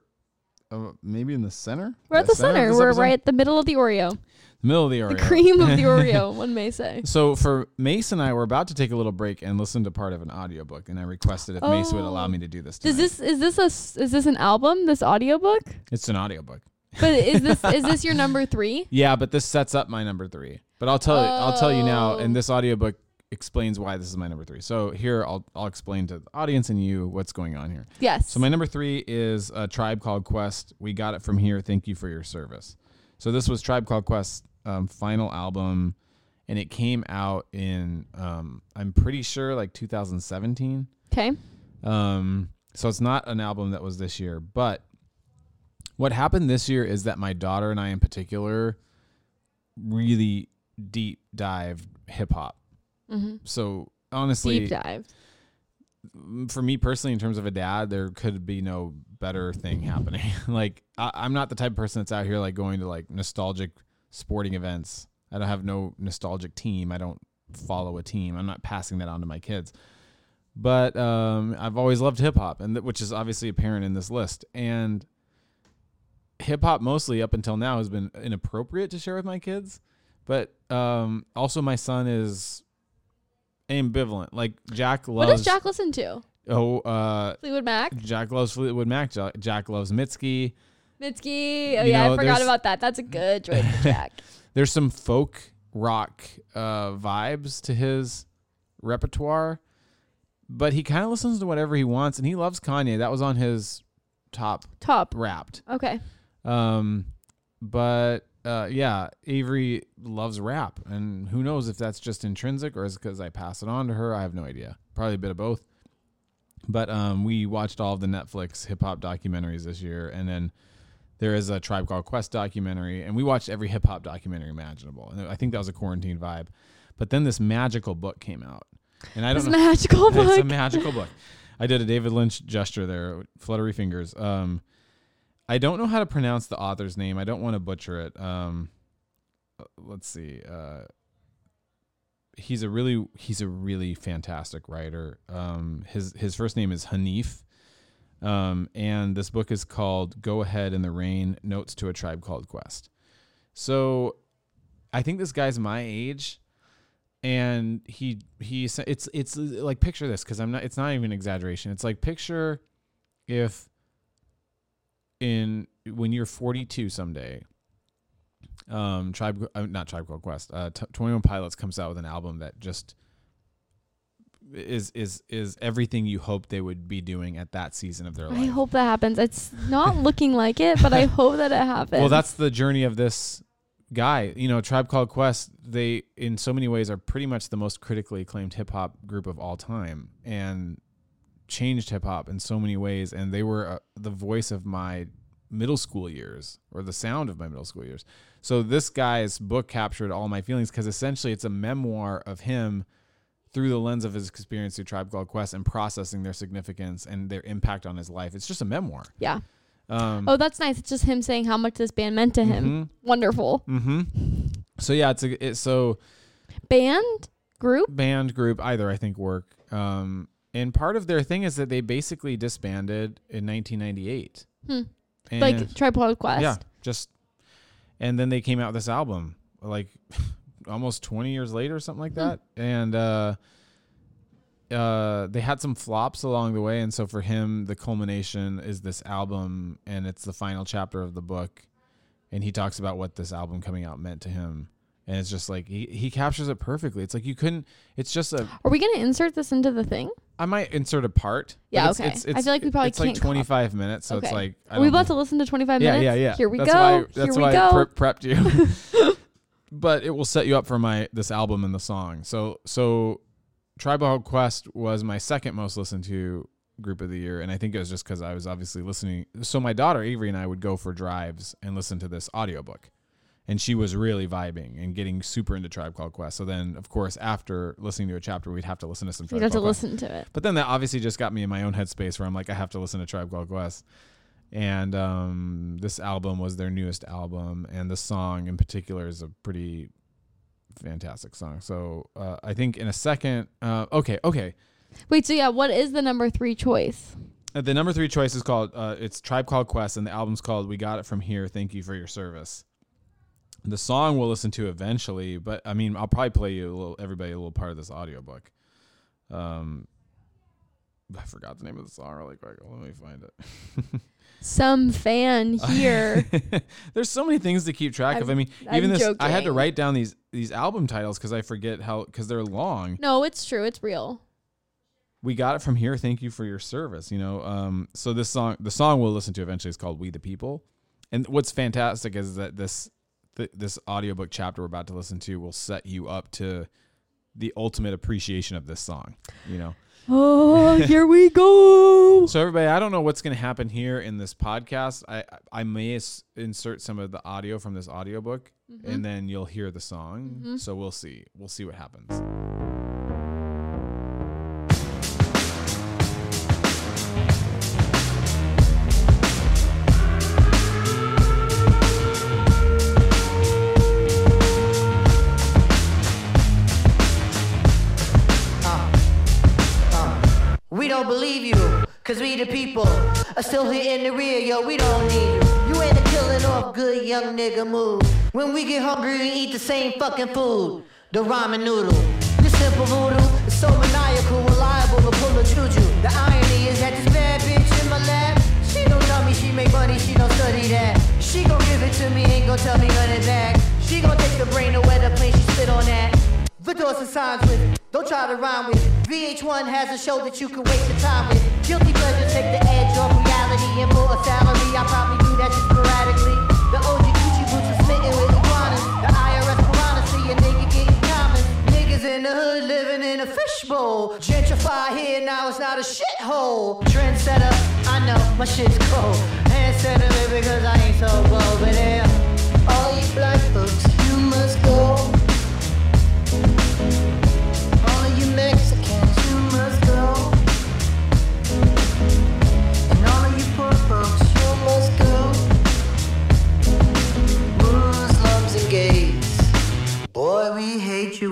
uh, maybe in the center. We're at the center. of this We're episode? right at the middle of the Oreo. Middle of the The cream of the Oreo, one may say. So for Mace and I, we're about to take a little break and listen to part of an audiobook, and I requested if Mace would allow Oh. me to do this. Does this is this a is this an album? This audiobook? It's an audiobook. But is this is this your number three? Yeah, but this sets up my number three. But I'll tell you, I'll tell you now, Oh. and this oh. audiobook explains why this is my number three. So here, I'll I'll explain to the audience and you what's going on here. Yes. So my number three is a tribe called Quest. We got it from here. Thank you for your service. So this was Tribe Called Quest um, final album, and it came out in um, I'm pretty sure like 2017. okay. Um, so it's not an album that was this year, but what happened this year is that my daughter and I, in particular, really deep dived hip hop. Mm-hmm. So honestly, Deep dive. for me personally, in terms of a dad, there could be no better thing happening. like I, I'm not the type of person that's out here like going to like nostalgic sporting events. I don't have no nostalgic team. I don't follow a team. I'm not passing that on to my kids. But um, I've always loved hip hop, and th- which is obviously apparent in this list. And hip hop, mostly up until now, has been inappropriate to share with my kids. But um, also, my son is ambivalent. Like Jack loves. What does Jack listen to? Oh, uh, Fleetwood Mac? Jack loves Fleetwood Mac. Ja- Jack loves Mitski. Mitski. Oh You yeah, know, I forgot about that. That's a good choice for Jack. there's some folk rock uh, vibes to his repertoire, but he kind of listens to whatever he wants, and he loves Kanye. That was on his top Top. Wrapped. Okay. Um, but uh, yeah, Avery loves rap, and who knows if that's just intrinsic or is because I pass it on to her. I have no idea. Probably a bit of both. But um, we watched all of the Netflix hip hop documentaries this year, and then there is a Tribe Called Quest documentary, and we watched every hip hop documentary imaginable. And I think that was a quarantine vibe. But then this magical book came out, and I don't This know. magical It's a magical book. I did a David Lynch gesture there, fluttery fingers. Um, I don't know how to pronounce the author's name. I don't want to butcher it. Um, uh, let's see. Uh, he's a really he's a really fantastic writer. Um, his his first name is Hanif. Um, and this book is called "Go Ahead in the Rain: Notes to a Tribe Called Quest." So, I think this guy's my age, and he he it's it's like picture this because I'm not it's not even exaggeration. It's like picture if in when you're 42 someday, um, tribe uh, not tribe called Quest, uh, 21 Pilots comes out with an album that just is is is everything you hoped they would be doing at that season of their life. I hope that happens. It's not looking like it, but I hope that it happens. Well, that's the journey of this guy. You know, Tribe Called Quest. They, in so many ways, are pretty much the most critically acclaimed hip hop group of all time, and changed hip hop in so many ways. And they were uh, the voice of my middle school years, or the sound of my middle school years. So this guy's book captured all my feelings because essentially it's a memoir of him through the lens of his experience through Tribe Called Quest and processing their significance and their impact on his life. It's just a memoir. yeah. Um, Oh, that's nice. It's just him saying how much this band meant to him. Wonderful. Mm-hmm. So yeah, it's a it's so Band group. band group either I think work. Um, and part of their thing is that they basically disbanded in 1998. Hmm. Like Tribe Called Quest. yeah, just and then they came out with this album like almost 20 years later or something like that. And uh uh they had some flops along the way and so for him the culmination is this album and it's the final chapter of the book and he talks about what this album coming out meant to him and it's just like he, he captures it perfectly it's like you couldn't it's just a Are we gonna insert this into the thing? i might insert a part Yeah, it's, okay. it's, I feel like we probably it's like can't cop- 25 minutes so it's like I Are we about know. to listen to 25 minutes? Yeah, yeah, yeah. Here we that's go. Why, Here that's we why go. I pre- prepped you. but it will set you up for my this album and the song. So so Tribal Quest was my second most listened to group of the year, and I think it was just because I was obviously listening. So my daughter Avery and I would go for drives and listen to this audiobook. And she was really vibing and getting super into Tribe Called Quest. So then, of course, after listening to a chapter, we'd have to listen to some you Tribe have to Quest. listen to it. But then that obviously just got me in my own headspace where I'm like, I have to listen to Tribe Called Quest. And um, this album was their newest album, and the song in particular is a pretty fantastic song. So uh, I think in a second, uh, okay, okay. Wait, so yeah, what is the number three choice? Uh, The number three choice is called uh, it's Tribe Called Quest, and the album's called "We Got It From Here." Thank you for your service. The song we'll listen to eventually, but I mean, I'll probably play you a little, everybody a little part of this audiobook. Um, I forgot the name of the song really quick. Let me find it. Some fan here. There's so many things to keep track of. I mean, I'm even this, I had to write down these these album titles because I forget how because they're long. no, it's true. It's real. we got it from here. Thank you for your service. You know, um, so this song, the song we'll listen to eventually is called "We the People," and what's fantastic is that this th- this audiobook chapter we're about to listen to will set you up to the ultimate appreciation of this song. You know, Oh, here we go. so everybody, I don't know what's going to happen here in this podcast. I I may s- insert some of the audio from this audiobook, mm-hmm. and then you'll hear the song. Mm-hmm. So we'll see. We'll see what happens. Cause we the people are still here in the rear, yo, we don't need you. You ain't a killing off good young nigga move. When we get hungry, we eat the same fucking food. The ramen noodle. This simple voodoo is so maniacal, reliable to pull a juju. The irony is that this bad bitch in my lap, she don't know me, she make money, she don't study that. She gon' give it to me, ain't gon' tell me of that. She gon' take the brain where the plane she spit on that. The doors and signs with, don't try to rhyme with. VH1 has a show that you can waste your time with. Guilty pleasure take the edge off reality and for a salary. I probably do that just sporadically. The OG Gucci boots are smitten with iguanas. The IRS piranha see a nigga getting common. Niggas in the hood living in a fishbowl. Gentrify here now it's not a shithole. Trendsetter, I know my shit's cold. Hand setter because I ain't so bold, but yeah. All you black folks,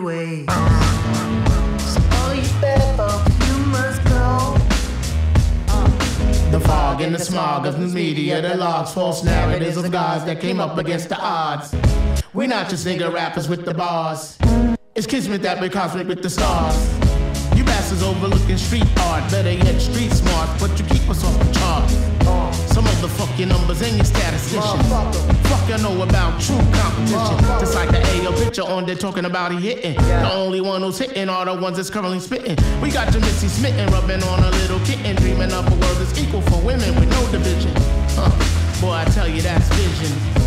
ways. So all you bad folks, you must go. The fog and the smog of the media that logs false narratives of guys that came up against the odds. We're not just nigga rappers with the bars. It's kismet that we cosmic with the stars. You bastards overlooking street art, better yet street smart, but you keep us off the charts. Some of the numbers and your statisticians. Fuck you know about true competition. Just like the AO picture on there talking about he hitting. The only one who's hitting are the ones that's currently spitting. We got your Missy smitten, rubbing on a little kitten, dreaming of a world that's equal for women with no division. Huh. Boy, I tell you that's vision.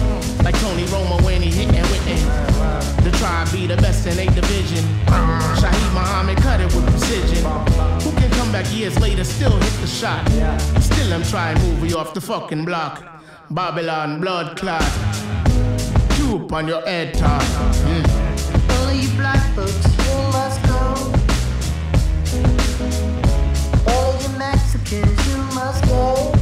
Like Tony Romo when he hitting with The tribe be the best in a division. Shaheed Muhammad cut it with precision. Who can come back years later, still hit the shot? Still I'm trying to move you off the fucking block. Babylon blood clot. Tube on your head top. Mm. All of you black folks, you must go. All of you Mexicans, you must go.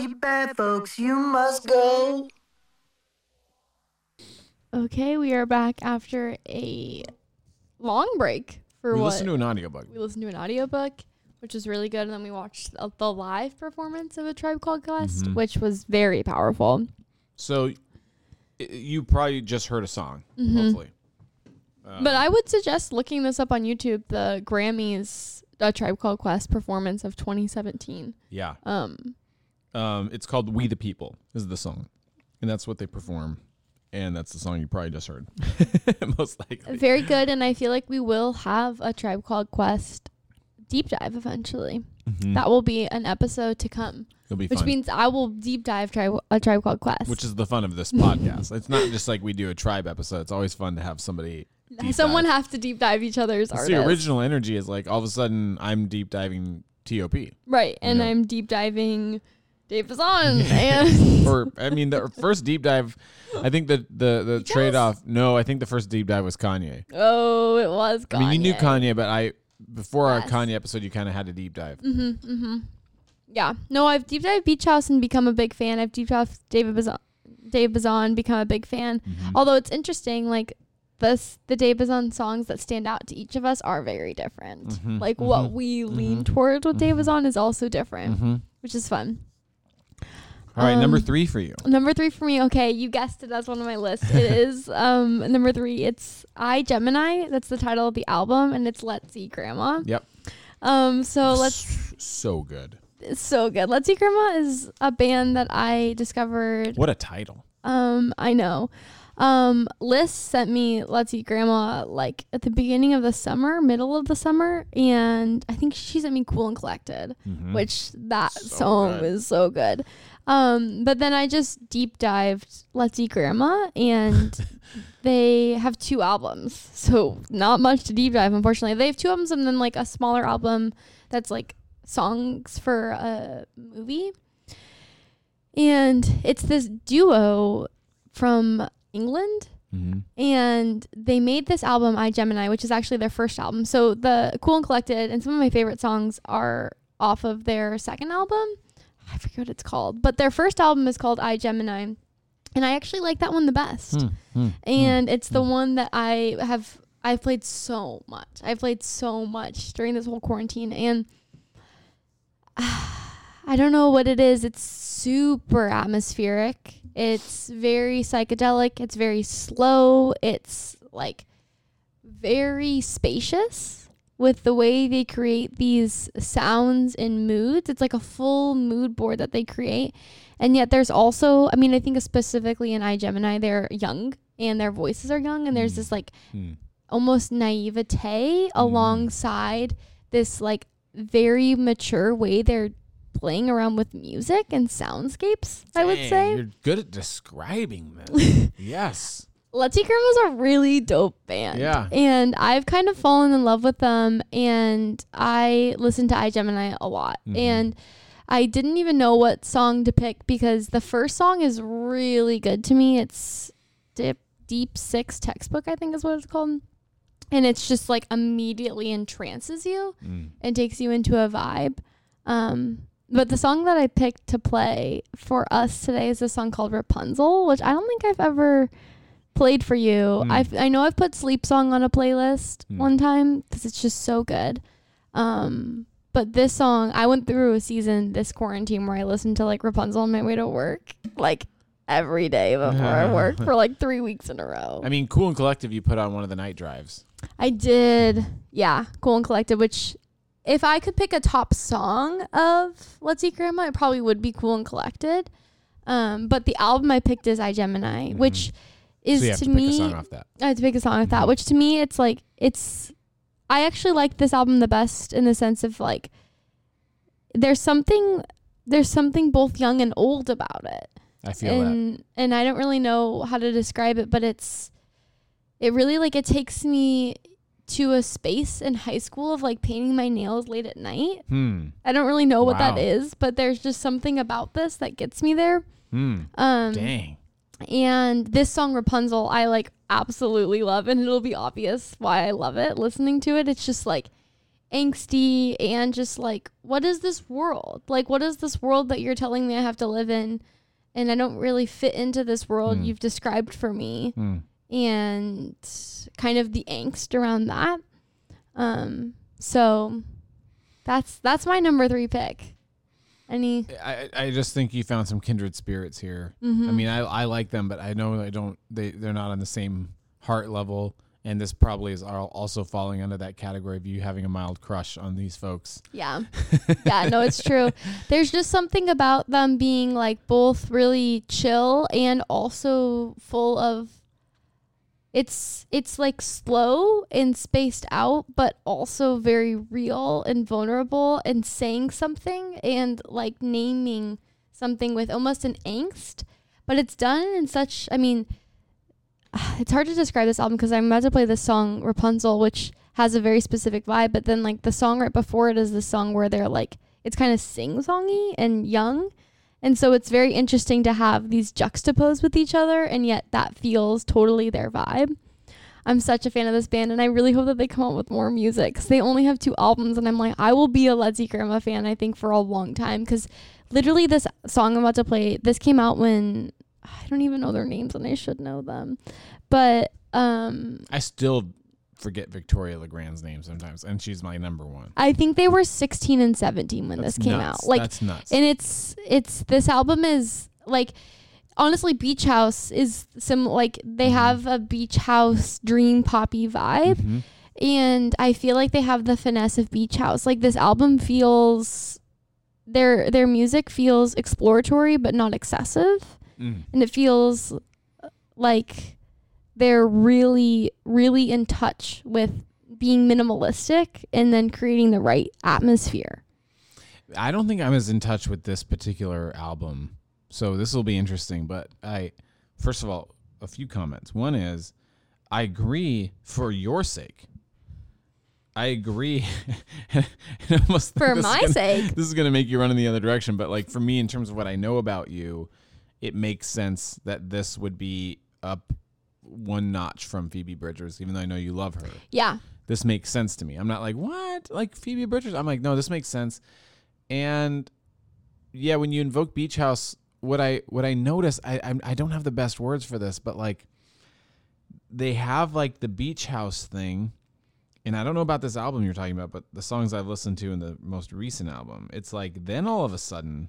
You bad folks, you must go. Okay, we are back after a long break for what We what listened to an audiobook. we listened to an audiobook, which was really good, and then we watched the- the live performance of a Tribe Called Quest, Mhm. which was very powerful. So you probably just heard a song, Mhm. hopefully. Uh, but I would suggest looking this up on YouTube. The Grammys, a Tribe Called Quest performance of 2017. yeah. Um, Um, it's called "We the People" is the song, and that's what they perform, and that's the song you probably just heard, most likely. very good, and I feel like we will have a Tribe Called Quest deep dive eventually. Mhm. That will be an episode to come. It'll be which fun. means I will deep dive tri- a Tribe Called Quest. Which is the fun of this podcast. it's not just like we do a tribe episode. It's always fun to have somebody. deep Someone dive. have to deep dive each other's artists. the original energy is like all of a sudden I'm deep diving T.O.P. Right, and know? I'm deep diving Dave Bazan and or I mean, the first deep dive. I think the the the trade off. No, I think the first deep dive was Kanye. oh, it was. Kanye. I mean, you knew Kanye, but I before Yes. our Kanye episode, you kind of had a deep dive. Mm-hmm. Mm-hmm. Yeah. No, I've deep dived Beach House and become a big fan. I've deep dived David Bazan, Dave Bazan, become a big fan. Mm-hmm. Although it's interesting, like this, the Dave Bazan songs that stand out to each of us are very different. Mhm, Like what mhm, we lean mhm, towards with Dave Bazan is also different, which is fun. All right, number Um, three for you. Number three for me. Okay, you guessed it as one of my lists. It is um number three. It's I Gemini. That's the title of the album, and it's Let's Eat Grandma. Yep. Um. So let's. So good. It's so good. Let's Eat Grandma is a band that I discovered. What a title. Um. I know. Um. Liz sent me Let's See Grandma like at the beginning of the summer, middle of the summer, and I think she sent me Cool and Collected, Mhm. which that So song good. is so good. Um, but then I just deep dived Let's Eat Grandma, and they have two albums, so not much to deep dive. Unfortunately, they have two albums and then like a smaller album that's like songs for a movie, and it's this duo from England Mhm. and they made this album i gemini which is actually their first album so the cool and collected and some of my favorite songs are off of their second album i forget what it's called but their first album is called i gemini and i actually like that one the best Hmm, hmm, and it's the one that i have i've played so much i've played so much during this whole quarantine and I don't know what it is. It's super atmospheric. It's very psychedelic. It's very slow. It's like very spacious with the way they create these sounds and moods. It's like a full mood board that they create. And yet there's also, I mean, I think specifically in iGemini, they're young and their voices are young. And there's this like Hmm. almost naivete alongside this like very mature way they're playing around with music and soundscapes, I would say. You're good at describing this. yes. Let's Grandma's a really dope band. Yeah. And I've kind of fallen in love with them and I listen to iGemini a lot. Mhm. And I didn't even know what song to pick because the first song is really good to me. It's Deep, Deep Six Textbook, I think is what it's called. And it's just like immediately entrances you Mm. and takes you into a vibe. Um, but the song that I picked to play for us today is a song called Rapunzel, which I don't think I've ever played for you. Hmm. I've I know I've put Sleep Song on a playlist Hmm. one time because it's just so good. Um, but this song, I went through a season this quarantine where I listened to like Rapunzel on my way to work, like every day before I work for like three weeks in a row. I mean, Cool and Collective, you put on one of the night drives. I did, yeah, Cool and Collective, Which, if I could pick a top song of Let's Eat Grandma, it probably would be Cool and Collected. Um, but the album I picked is iGemini, which is so have to, to, me. pick a song off that. I had to pick a song with that, which to me, it's like it's. I actually like this album the best in the sense of like, there's something, there's something both young and old about it I feel that. and and I don't really know how to describe it, but it's it really like it takes me to a space in high school of like painting my nails late at night. Hmm. I don't really know what that Wow. is, but there's just something about this that gets me there. Hmm. Um Dang. And this song Rapunzel I like absolutely love and it'll be obvious why I love it listening to it. It's just like angsty and just like what is this world? Like what is this world that you're telling me I have to live in and I don't really fit into this world Hmm. you've described for me Hmm. and kind of the angst around that. Um so that's that's my number 3 pick. Any I, I just think you found some kindred spirits here. Mhm. I mean, I, I like them, but I know I don't. They they're not on the same heart level, and this probably is also falling under that category of you having a mild crush on these folks. Yeah. yeah, no, it's true. There's just something about them being like both really chill and also full of it's it's like slow and spaced out but also very real and vulnerable and saying something and like naming something with almost an angst but it's done in such I mean it's hard to describe this album because I'm about to play this song Rapunzel, which has a very specific vibe. But then like the song right before it is the song where they're like it's kind of sing songy and young, and so it's very interesting to have these juxtaposed with each other, and yet that feels totally their vibe. I'm such a fan of this band, and I really hope that they come out with more music. 'cause they only have two albums, and I'm like, I will be a Let's Eat Grandma fan. I think for a long time, because literally this song I'm about to play, this came out when I don't even know their names, and I should know them, but um, I still forget Victoria Legrand's name sometimes, and she's my number one. I think they were 16 and 17 when That's this came nuts. out. Like, That's nuts. and it's it's this album is like honestly beach house is some like they Mm-hmm. have a beach house dream poppy vibe Mhm. and i feel like they have the finesse of beach house like this album feels their their music feels exploratory but not excessive Mm. and it feels uh, like they're really really in touch with being minimalistic and then creating the right atmosphere I don't think I'm as in touch with this particular album, so this will be interesting. But I, first of all, a few comments. One is, I agree for your sake. I agree. Almost- For my gonna- sake. this is going to make you run in the other direction. But like for me, in terms of what I know about you, it makes sense that this would be up one notch from Phoebe Bridgers, even though I know you love her yeah this makes sense to me. I'm not like, what? Like Phoebe Bridgers? I'm like, no, this makes sense. And yeah, when you invoke Beach House, what I what I notice, I I'm, I don't have the best words for this, but like they have like the Beach House thing, and I don't know about this album you're talking about, but the songs I've listened to in the most recent album, it's like then all of a sudden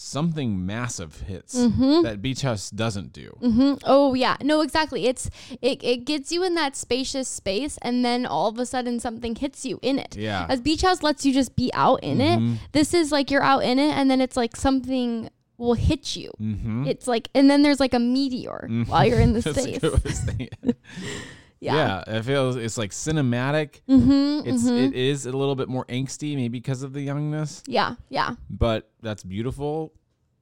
something massive hits Mhm. that Beach House doesn't do. hmm Oh yeah, no, exactly. It's it it gets you in that spacious space, and then all of a sudden something hits you in it. Yeah. As Beach House lets you just be out in Mhm. it. This is like you're out in it, and then it's like something will hit you. Mhm. It's like, and then there's like a meteor Mhm. while you're in the space. good way to say it. Yeah. it feels it's like cinematic. Mhm, It's mhm. it is a little bit more angsty, maybe because of the youngness, Yeah, yeah. but that's beautiful.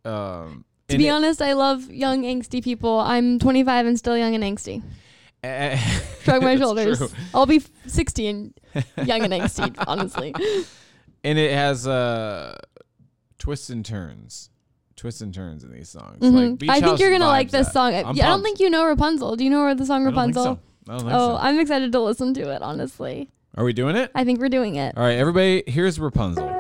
Um, To be it- honest, I love young angsty people. I'm 25 and still young and angsty. eh, Shrug my shoulders. true. I'll be 60 and young and angsty, honestly. and it has uh twists and turns, twists and turns in these songs. Mhm. Like Beach I think you're gonna like this that. song. I, yeah, I don't think you know Rapunzel. Do you know where the song I Rapunzel? So. I don't think oh, so. I'm excited to listen to it. Honestly, Are we doing it? I think we're doing it. All right, everybody. Here's Rapunzel.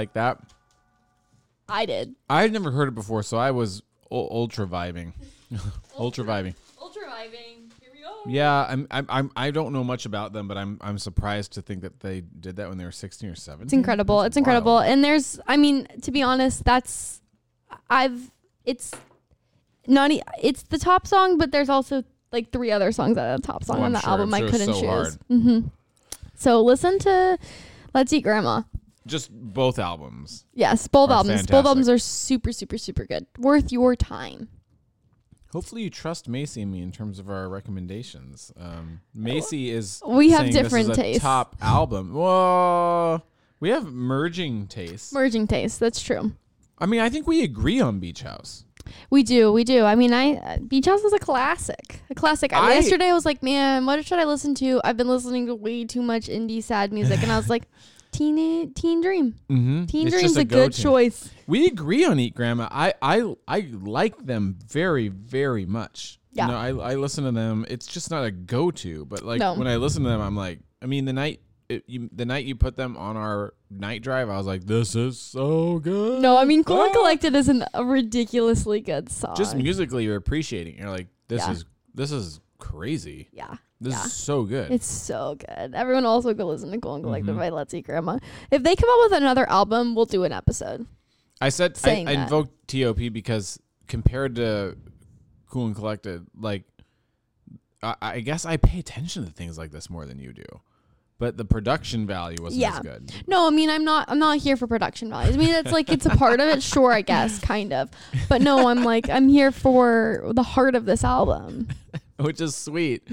Like that? I did. I had never heard it before, so I was u- ultra vibing. ultra vibing. Ultra vibing. Here we go. Yeah, I'm, I'm, I'm, I don't know much about them, but I'm, I'm surprised to think that they did that when they were 16 or 17. It's incredible. It's incredible. And there's, I mean, to be honest, that's, I've, it's not, it's the top song, but there's also like three other songs that are the top song Oh, on I'm the sure. album I'm I sure it's couldn't so choose. hard. hmm So listen to Let's Eat Grandma. Just both albums. Yes, both Are albums. Both fantastic. albums are super, super, super good. Worth your time. Hopefully, you trust Macy and me in terms of our recommendations. Um, Macy is We have saying this different is a tastes. Top album. Whoa, we have merging tastes. Merging taste. That's true. I mean, I think we agree on Beach House. We do, we do. I mean, I uh, Beach House is a classic, a classic. I- Yesterday, I was like, man, what should I listen to? I've been listening to way too much indie sad music, and I was like, Teen Teen Dream. Mm-hmm. Teen Dream's a, good choice. We agree on Eat Grandma. I I I like them very very much. Yeah. You know, I I listen to them. It's just not a go to, but like No. when I listen to them, I'm like, I mean, the night it, you, the night you put them on our night drive, I was like, this is so good. No, I mean, Cool and Ah. Collected is an, a ridiculously good song. Just musically, you're appreciating. it. You're like, this Yeah. is this is crazy. Yeah. This yeah. is so good. It's so good. Everyone also go listen to Cool and Collected Mhm. by Let's Eat Grandma. If they come up with another album, we'll do an episode. I said I, I invoked TOP because compared to Cool and Collected, like I, I guess I pay attention to things like this more than you do, but the production value wasn't Yeah. as good. No, I mean I'm not I'm not here for production values. I mean it's like it's a part of it, sure, I guess, kind of. But no, I'm like I'm here for the heart of this album. which is sweet,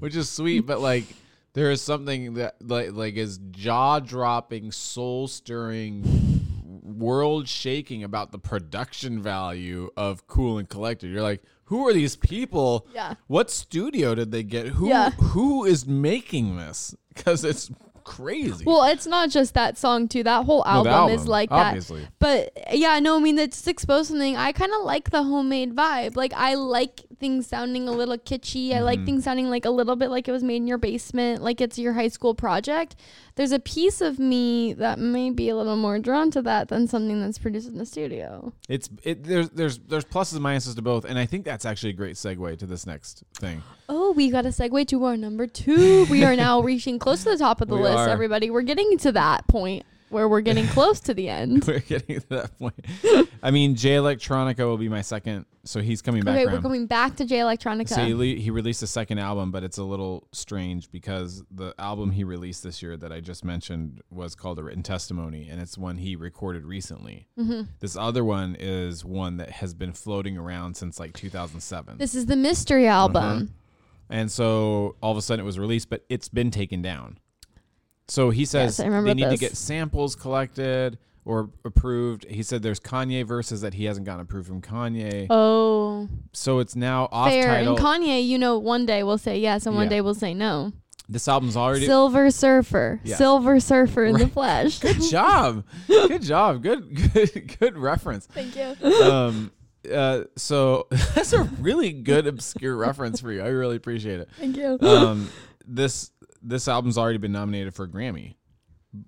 which is sweet. But like, there is something that like like is jaw dropping, soul stirring, world shaking about the production value of Cool and Collected. You're like, who are these people? Yeah. What studio did they get? Who Yeah. who is making this? Because it's crazy. Well, it's not just that song too. That whole No, album, is album, like obviously. that. But yeah, no, I mean it's exposed something. I kind of like the homemade vibe. Like I like things sounding a little kitschy. I like Mhm. things sounding like a little bit like it was made in your basement, like it's your high school project. There's a piece of me that may be a little more drawn to that than something that's produced in the studio. It's it there's there's there's pluses and minuses to both, and I think that's actually a great segue to this next thing. Oh, we got a segue to our number two. We are now reaching close to the top of the We list, are. everybody. We're getting to that point where we're getting close to the end. We're getting to that point. I mean, Jay Electronica will be my second, so he's coming back Okay, around. we're going back to Jay Electronica. So he, le- he released a second album, but it's a little strange because the album he released this year that I just mentioned was called A Written Testimony, and it's one he recorded recently. Mhm. This other one is one that has been floating around since like 2007. This is the mystery album. Uh-huh. And so all of a sudden it was released, but it's been taken down. So he says Yes, they need this. to get samples collected or approved. He said there's Kanye verses that he hasn't gotten approved from Kanye. Oh, So it's now off fair. title. And Kanye, you know, one day will say yes and one Yeah. day will say no. this album's already Silver Surfer. Yeah. Silver Surfer in the Right. flesh. Good job. Good job. Good good good reference. Thank you. Um uh so that's a really good obscure reference for you. I really appreciate it. Thank you. Um this this album's already been nominated for a Grammy.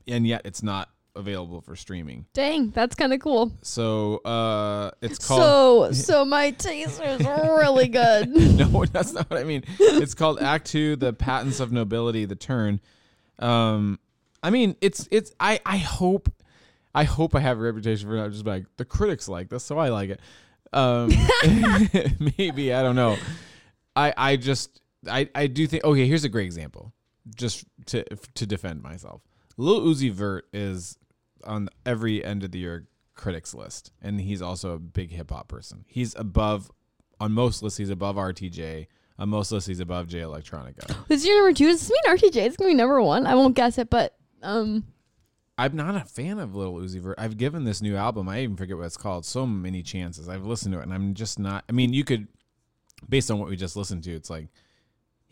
And yet it's not available for streaming. Dang, that's kind of cool. So uh it's called So, so my taste is really good. no, that's not what I mean. It's called Act Two: The Patents of Nobility, The Turn. Um, I mean, it's it's. I I hope, I hope I have a reputation for not just like the critics like this, so I like it. Um, maybe I don't know. I I just I I do think. Okay, here's a great example, just to to defend myself. Lil Uzi Vert is on every end of the year critics list, and he's also a big hip hop person. He's above on most lists. He's above RTJ. On most lists, he's above Jay Electronica. This is your number two. Does this mean RTJ is going to be number one? I won't guess it, but um, I'm not a fan of Lil Uzi Vert. I've given this new album, I even forget what it's called, so many chances. I've listened to it, and I'm just not. I mean, you could, based on what we just listened to, it's like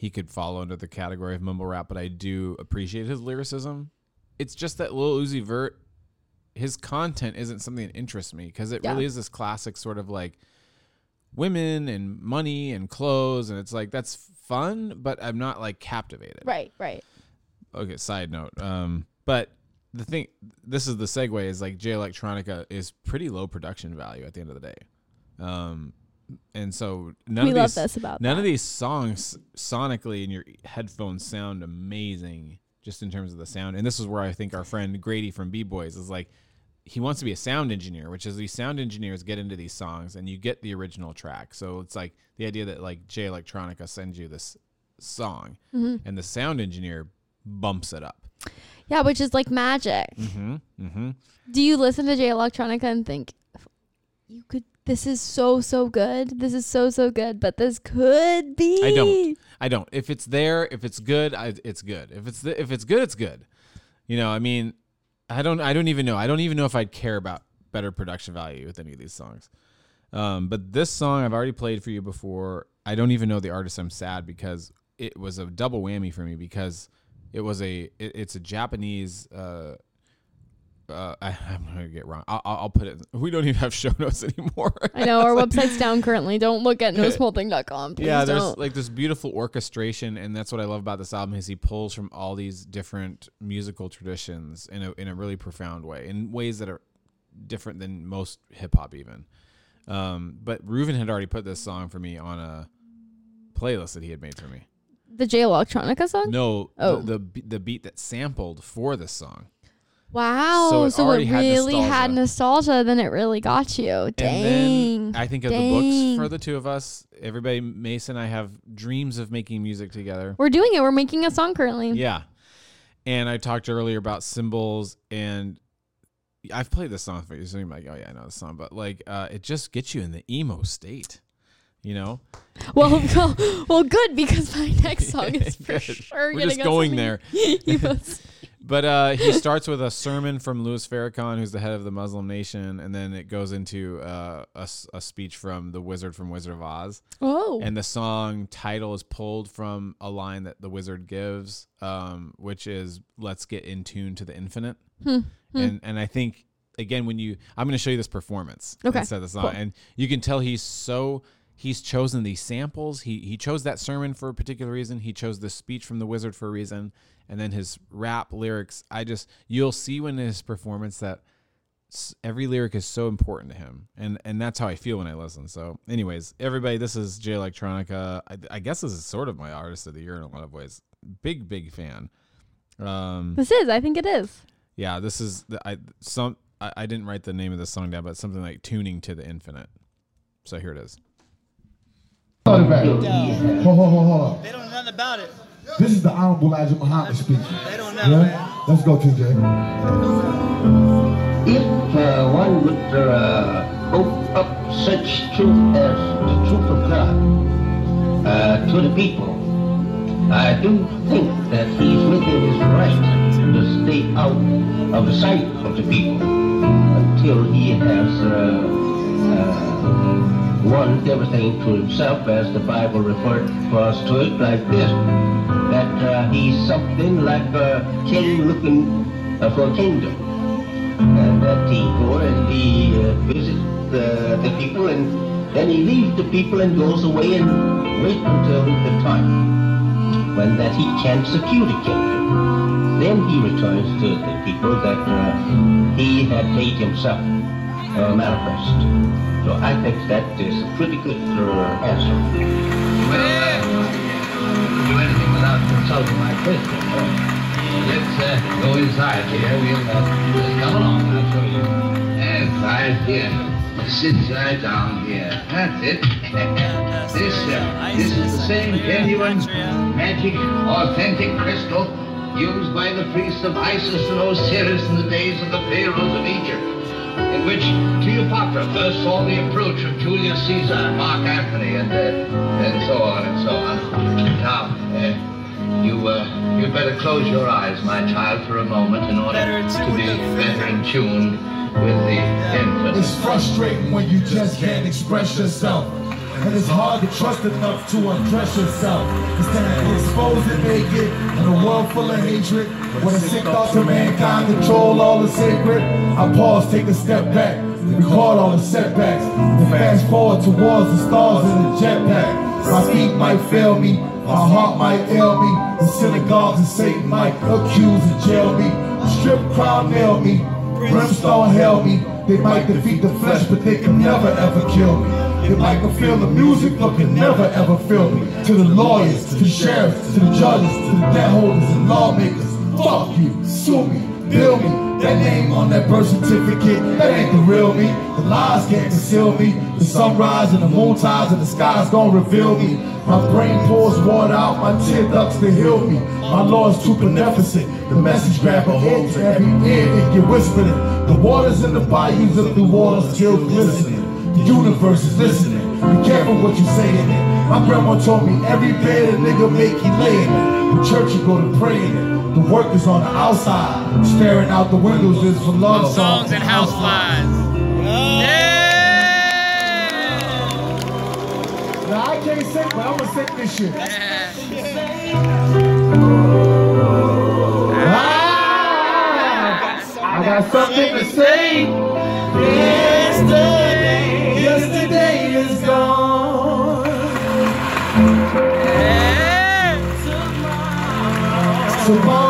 he could fall under the category of mumble rap, but I do appreciate his lyricism. It's just that Lil Uzi Vert, his content isn't something that interests me because it Yeah. really is this classic sort of like women and money and clothes, and it's like that's fun, but I'm not like captivated right, right. okay side note um but the thing, this is the segue is like Jay Electronica is pretty low production value at the end of the day. Um, and so none We of love these, this about none that. of these songs sonically in your headphones sound amazing just in terms of the sound. And this is where I think our friend Grady from B Boys is like, he wants to be a sound engineer, which is these sound engineers get into these songs and you get the original track. So it's like the idea that like Jay Electronica sends you this song Mhm. and the sound engineer bumps it up. Yeah, which is like magic. Mm-hmm. Mm-hmm. Do you listen to Jay Electronica and think you could? This is so so good. This is so so good, but this could be. I don't. I don't. If it's there, if it's good, I, it's good. If it's the, if it's good, it's good. You know, I mean, I don't. I don't even know. I don't even know if I'd care about better production value with any of these songs. Um, but this song I've already played for you before. I don't even know the artist. I'm sad because it was a double whammy for me because it was a. It, it's a Japanese. Uh, uh, I, I'm gonna get wrong. I'll, I'll put it. We don't even have show notes anymore. I know our website's down currently. Don't look at. Please yeah, there's don't. like this beautiful orchestration, and that's what I love about this album is he pulls from all these different musical traditions in a in a really profound way, in ways that are different than most hip hop even. Um, but Reuven had already put this song for me on a playlist that he had made for me. the Jay Electronica song. No, Oh. the, the the beat that sampled for this song. Wow. So So it it, had really nostalgia. had nostalgia. Then it really got you. Dang. I think of the books for the two of us. Everybody, Mason, and I have dreams of making music together. We're doing it. We're making a song currently. Yeah. And I talked earlier about symbols and I've played this song for you, so you're like, oh yeah, I know this song, but like uh, it just gets you in the emo state. You know? Well, well, well, good because my next song is for Good. sure. We're just going in the there. But uh, he starts with a sermon from Louis Farrakhan, who's the head of the Muslim nation, and then it goes into uh, a, a speech from the wizard from Wizard of Oz. Oh. And the song title is pulled from a line that the wizard gives, um, which is "Let's get in tune to the infinite." Hmm. Hmm. And and I think again when you, I'm going to show you this performance Okay. instead of the song, Cool. and you can tell he's so he's chosen these samples. He he chose that sermon for a particular reason. He chose the speech from the wizard for a reason, and then his rap lyrics. I just you'll see when his performance that every lyric is so important to him, and and that's how I feel when I listen. So, anyways, everybody, this is Jay Electronica. I, I guess this is sort of my artist of the year in a lot of ways. Big big fan. Um, This is. I think it is. yeah, this is the, I some I, I didn't write the name of the song down, but something like tuning to the infinite. So here it is. Hold it back. Hold, on. They don't know nothing about it. This is the Honorable Elijah Muhammad speaking. They don't know, Yeah? man. Let's go, TJ. If uh, one would uh, open up such truth as the truth of God uh, to the people, I do think that he's within his right to stay out of the sight of the people until he has uh, everything to himself, as the Bible referred us to it like this, that uh, he's something like a king looking uh, for a kingdom and that he go and he uh, visit the, the people and then he leaves the people and goes away and wait until the time when that he can secure the kingdom. Then he returns to the people that uh, he had made himself uh, manifest. So I think that is a pretty good uh, answer. Well, uh, do anything without consulting my question. Let's uh, go inside here. We'll uh, come along. I'll show you. Inside here. Sit right down here. That's it. this, uh, this is the same genuine, magic, authentic crystal used by the priests of Isis and Osiris in the days of the pharaohs of Egypt, in which Cleopatra first saw the approach of Julius Caesar, Mark Antony, and uh, and so on and so on. Now, uh, you uh, you better close your eyes, my child, for a moment, in order to be better in tune with the infinite. It's frustrating when you just can't express yourself. And it's hard to trust enough to undress yourself. Instead of exposed and naked in a world full of hatred, when a sick thoughts of mankind control all the sacred, I pause, take a step back, record all the setbacks, and fast forward towards the stars in the jetpack. My feet might fail me, my heart might ail me, the synagogues and Satan might accuse and jail me. Strip crown nail me, brimstone held me. They might defeat the flesh, but they can never ever kill me. They might can feel the music, but can never ever feel me. To the lawyers, to the sheriffs, to the judges, to the debt holders and lawmakers. Fuck you, sue me, bill me. That name on that birth certificate, that ain't the real me. The lies can't conceal me. The sunrise and the moon tides and the sky's gonna reveal me. My brain pours water out, my tear ducts to heal me. My law is too beneficent. The message grab a hold to every ear, it get whispering. The waters in the bayous of the waters still glistening. The universe is listening. Be careful what you say in it. My grandma told me every bed a nigga make, he lay in it. The church you go to pray in it. The work is on the outside. Staring out the windows is for love songs and houseflies. Now I can't sing, but I'm gonna sing this shit. Ah, I got something to say. Tomorrow is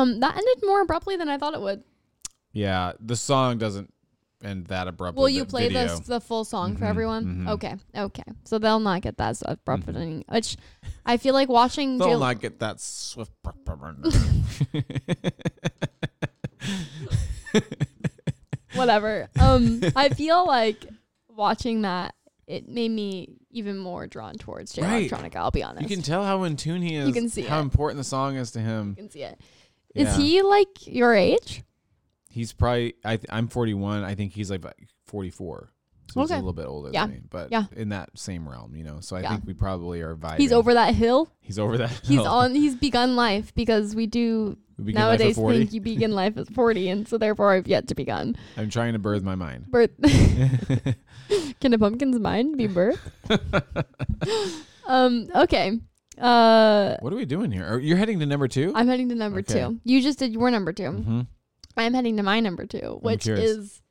Um, that ended more abruptly than I thought it would. Yeah, the song doesn't end that abruptly. Will you play the video. s- the full song for Mhm, everyone? mhm. Okay, okay. So they'll not get that abrupt ending, which I feel like watching. They'll Jill- not get that swift. whatever. Um, I feel like watching that it made me even more drawn towards J Right. Electronica. I'll be honest. You can tell how in tune he is. You can see how it. important the song is to him. You can see it. Is Yeah. he like your age? He's probably. I th- I'm 41. I think he's like 44. So he's a little bit older Yeah. than me, but Yeah. in that same realm, you know. So I Yeah. think we probably are vibing. He's over that hill. He's over that. He's hill. on. He's begun life because we do We begin life at nowadays think you begin life at forty, and so therefore I've yet to begun. I'm trying to birth my mind. Birth. Can a pumpkin's mind be birthed? um. Okay. Uh. What are we doing here? Are, you're heading to number two. I'm heading to number Okay. two. You just did your number 2 Mhm. I'm heading to my number two, which curious. is,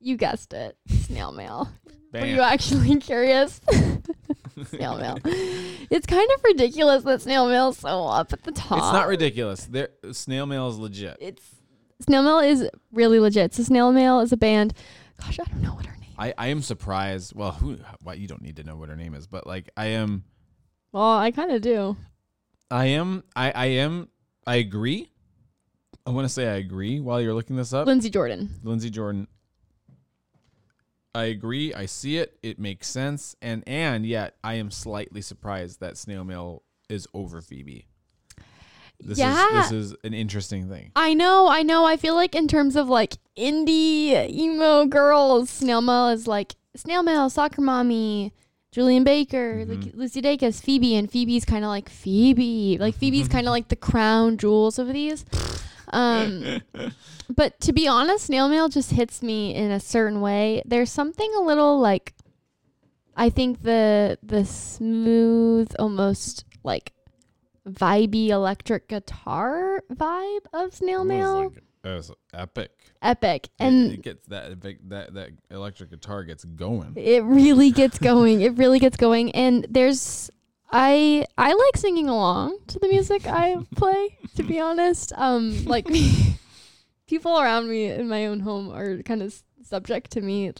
you guessed it, snail mail. Were you actually curious? snail mail. It's kind of ridiculous that snail mail's so up at the top. It's not ridiculous. There, snail mail is legit. It's snail mail is really legit. So snail mail is a band. Gosh, I don't know what her name. I, I am surprised. Well, who? Well, you don't need to know what her name is, but like I am. Well, I kind of do. I am. I I am. I agree. I want to say I agree while you're looking this up. Lindsey Jordan. Lindsey Jordan. I agree. I see it. It makes sense. And and yet I am slightly surprised that snail mail is over Phoebe. This Yeah. is this is an interesting thing. I know, I know. I feel like in terms of like indie emo girls, Snail Mail is like Snail Mail, Soccer Mommy, Julien Baker, Mm-hmm. like Lucy Dacus, Phoebe, and Phoebe's kind of like Phoebe. Like Phoebe's kind of like the crown jewels of these. Um, but to be honest, Snail Mail just hits me in a certain way. There's something a little like, I think the the smooth, almost like vibey electric guitar vibe of Snail Mail. It was epic. Epic. It- And it gets that that that electric guitar gets going. it really gets going. It really gets going. And there's I I like singing along to the music I play, to be honest. Um like people around me in my own home are kind of subject to me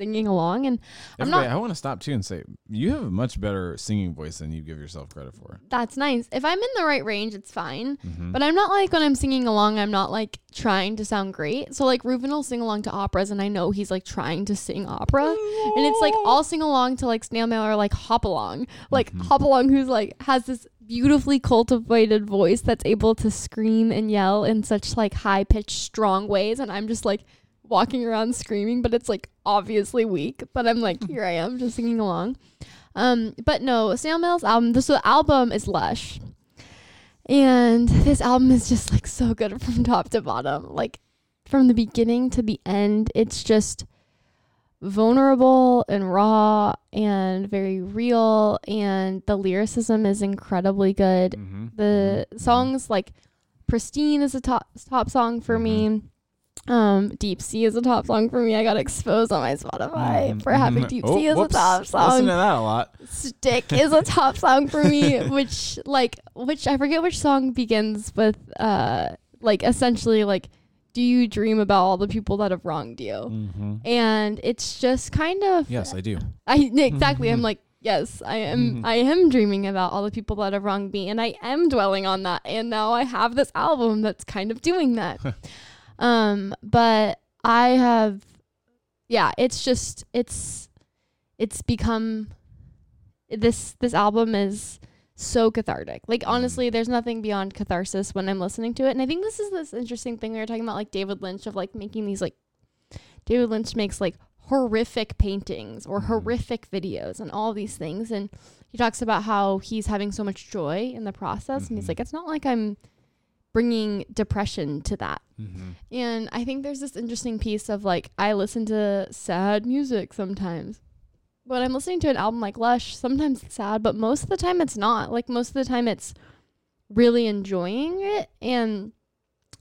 singing along and I'm not I want to stop too and say you have a much better singing voice than you give yourself credit for. that's nice. If I'm in the right range, it's fine. Mhm. But I'm not like when I'm singing along, I'm not like trying to sound great. So like Reuven will sing along to operas, and I know he's like trying to sing opera, and it's like I'll sing along to like Snail Mail or like Hop Along, like Hop Along, who's like has this beautifully cultivated voice that's able to scream and yell in such like high pitched, strong ways, and I'm just like. Walking around screaming, but it's like obviously weak. But I'm like, here I am, just singing along. Um, but no, Snail Mail's album. This album is lush, and this album is just like so good from top to bottom. Like from the beginning to the end, it's just vulnerable and raw and very real and the lyricism is incredibly good Mm-hmm. the songs like pristine is a top top song for me um deep sea is a top song for me i got exposed on my spotify Mhm. for having deep Oh, sea as whoops. a top song. Listen to that a lot. stick is a top song for me which like which i forget which song begins with uh like essentially like do you dream about all the people that have wronged you Mm-hmm. and it's just kind of Yes, I do. I exactly. I'm like, yes, I am. I am dreaming about all the people that have wronged me, and I am dwelling on that. And now I have this album that's kind of doing that. um, but I have, yeah, it's just it's it's become this this album is so cathartic. Like mm-hmm. honestly, there's nothing beyond catharsis when I'm listening to it. And I think this is this interesting thing we were talking about, like David Lynch of like making these like David Lynch makes like horrific paintings or mm-hmm. horrific videos and all these things. And he talks about how he's having so much joy in the process. And he's mm-hmm. like, it's not like I'm bringing depression to that. Mm-hmm. And I think there's this interesting piece of like, I listen to sad music sometimes. When I'm listening to an album like Lush, sometimes it's sad, but most of the time it's not. Like, most of the time it's really enjoying it. And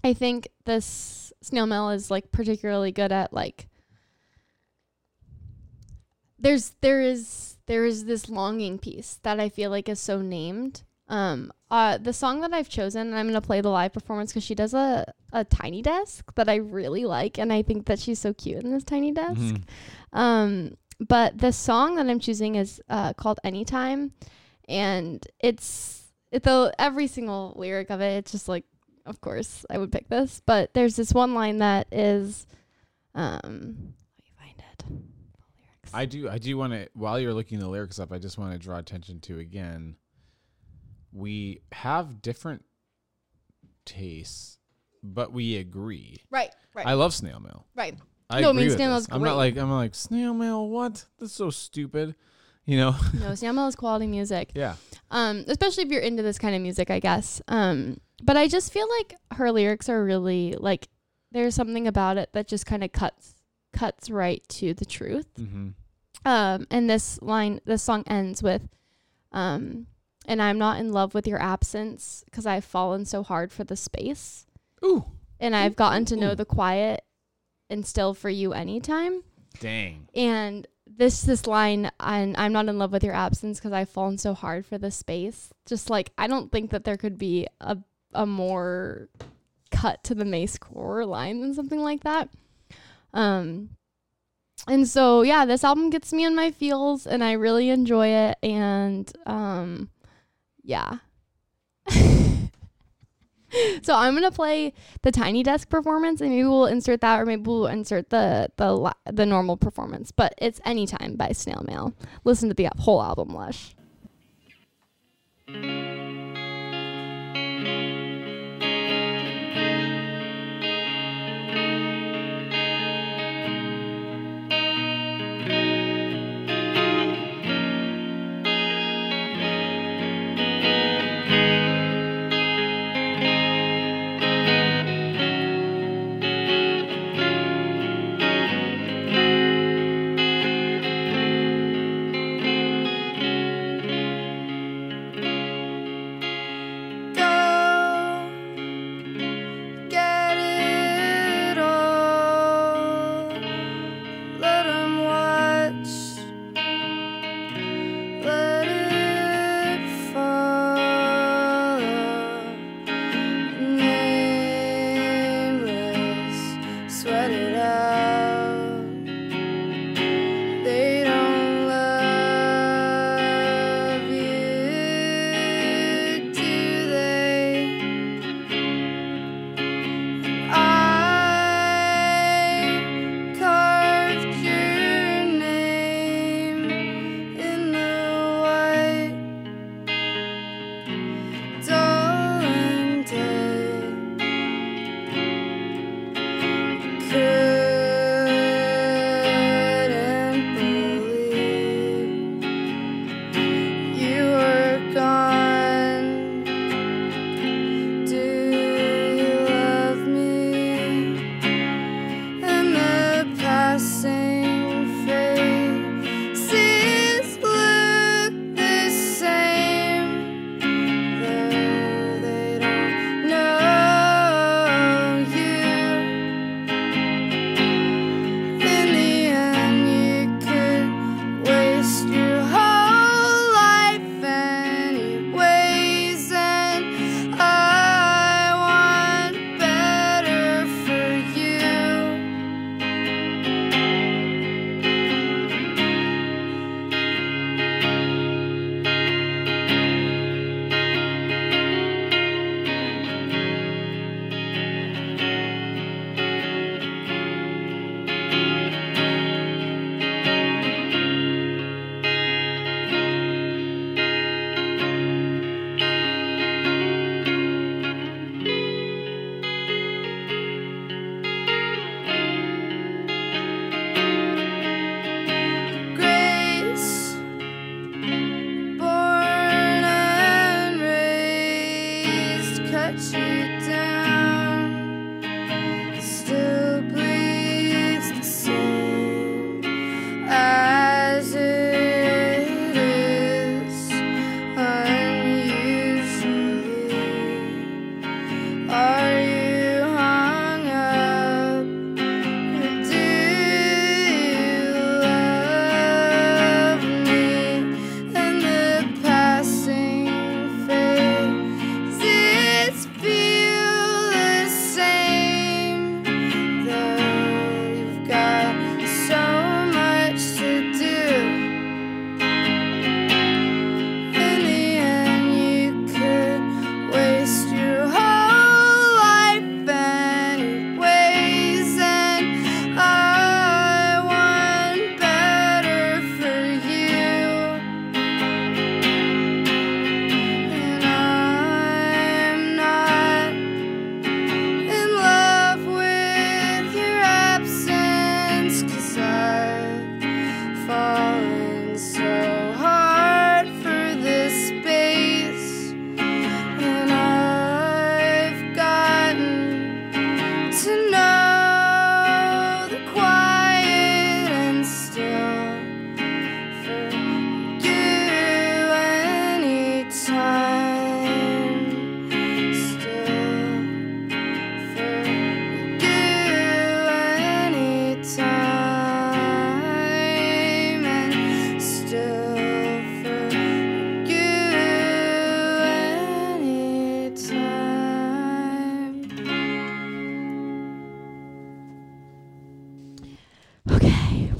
I think this snail mail is like particularly good at like there's there is there is this longing piece that I feel like is so named. Um uh the song that I've chosen and I'm gonna play the live performance because she does a, a tiny desk that I really like and I think that she's so cute in this tiny desk. Mhm. Um but the song that I'm choosing is uh called Anytime and it's it though every single lyric of it it's just like of course I would pick this but there's this one line that is um let me find it I do. I do want to. While you're looking the lyrics up, I just want to draw attention to again. We have different tastes, but we agree. Right, right. I love snail mail. Right. I No, I agree mean, with snail this. mail's I'm not like I'm not like snail mail. What? That's so stupid. You know. no snail mail is quality music yeah. um especially if you're into this kind of music i guess um but i just feel like her lyrics are really like there's something about it that just kind of cuts cuts right to the truth Mm-hmm. um and this line this song ends with um and i'm not in love with your absence because i've fallen so hard for the space Ooh. and i've gotten to know ooh. the quiet and still for you anytime Dang. and this this line and I'm not in love with your absence because I've fallen so hard for the space. Just like I don't think that there could be a a more cut to the mace core line than something like that. Um and so yeah, this album gets me in my feels and I really enjoy it and um yeah. so I'm gonna play the tiny desk performance, and maybe we'll insert that, or maybe we'll insert the the the normal performance. But it's anytime by Snail Mail. Listen to the whole album, Lush.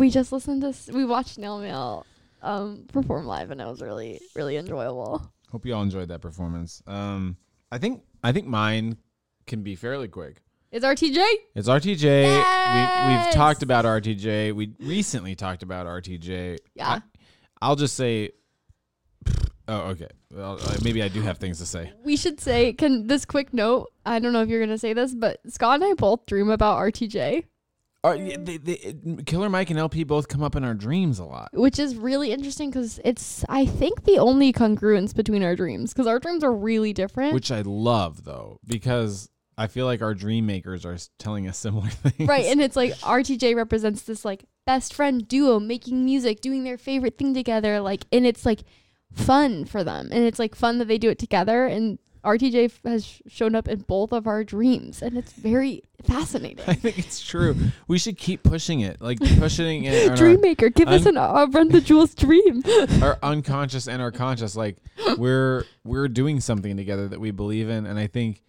We just listened to we watched Nail Mail um perform live and it was really really enjoyable. Hope you all enjoyed that performance. Um, I think I think mine can be fairly quick. It's RTJ? It's RTJ. We, we've talked about RTJ. We recently talked about RTJ. Yeah. I, will just say. Oh, okay. Well, uh, maybe I do have things to say. We should say can this quick note, I don't know if you're gonna say this, but Scott and I both dream about RTJ. Y- they, they, Killer Mike and El-P both come up in our dreams a lot. which is really interesting because it's I think the only congruence between our dreams because our dreams are really different. Which I love though, because I feel like our dream makers are telling us similar things. right, and it's like RTJ represents this like best friend duo making music, doing their favorite thing together, like, and it's like fun for them, and it's like fun that they do it together. And RTJ has shown up in both of our dreams, and it's very fascinating. I think it's true. We should keep pushing it, like pushing it. Dreammaker, give us an uh, run the jewels dream. our unconscious and our conscious like we're we're doing something together that we believe in and i think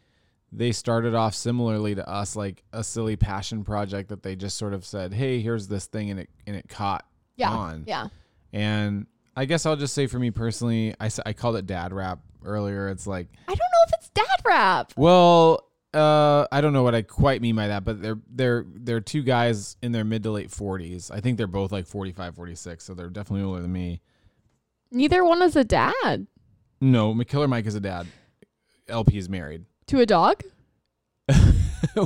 they started off similarly to us like a silly passion project that they just sort of said hey here's this thing and it and it caught yeah, on yeah. and i guess i'll just say for me personally I I called it dad rap earlier it's like I don't know if it's dad rap. well uh i don't know what i quite mean by that but they're they're they're two guys in their mid to late 40s i think they're both like 45 46 so they're definitely older than me Neither one is a dad no McKiller mike is a dad El-P is married to a dog.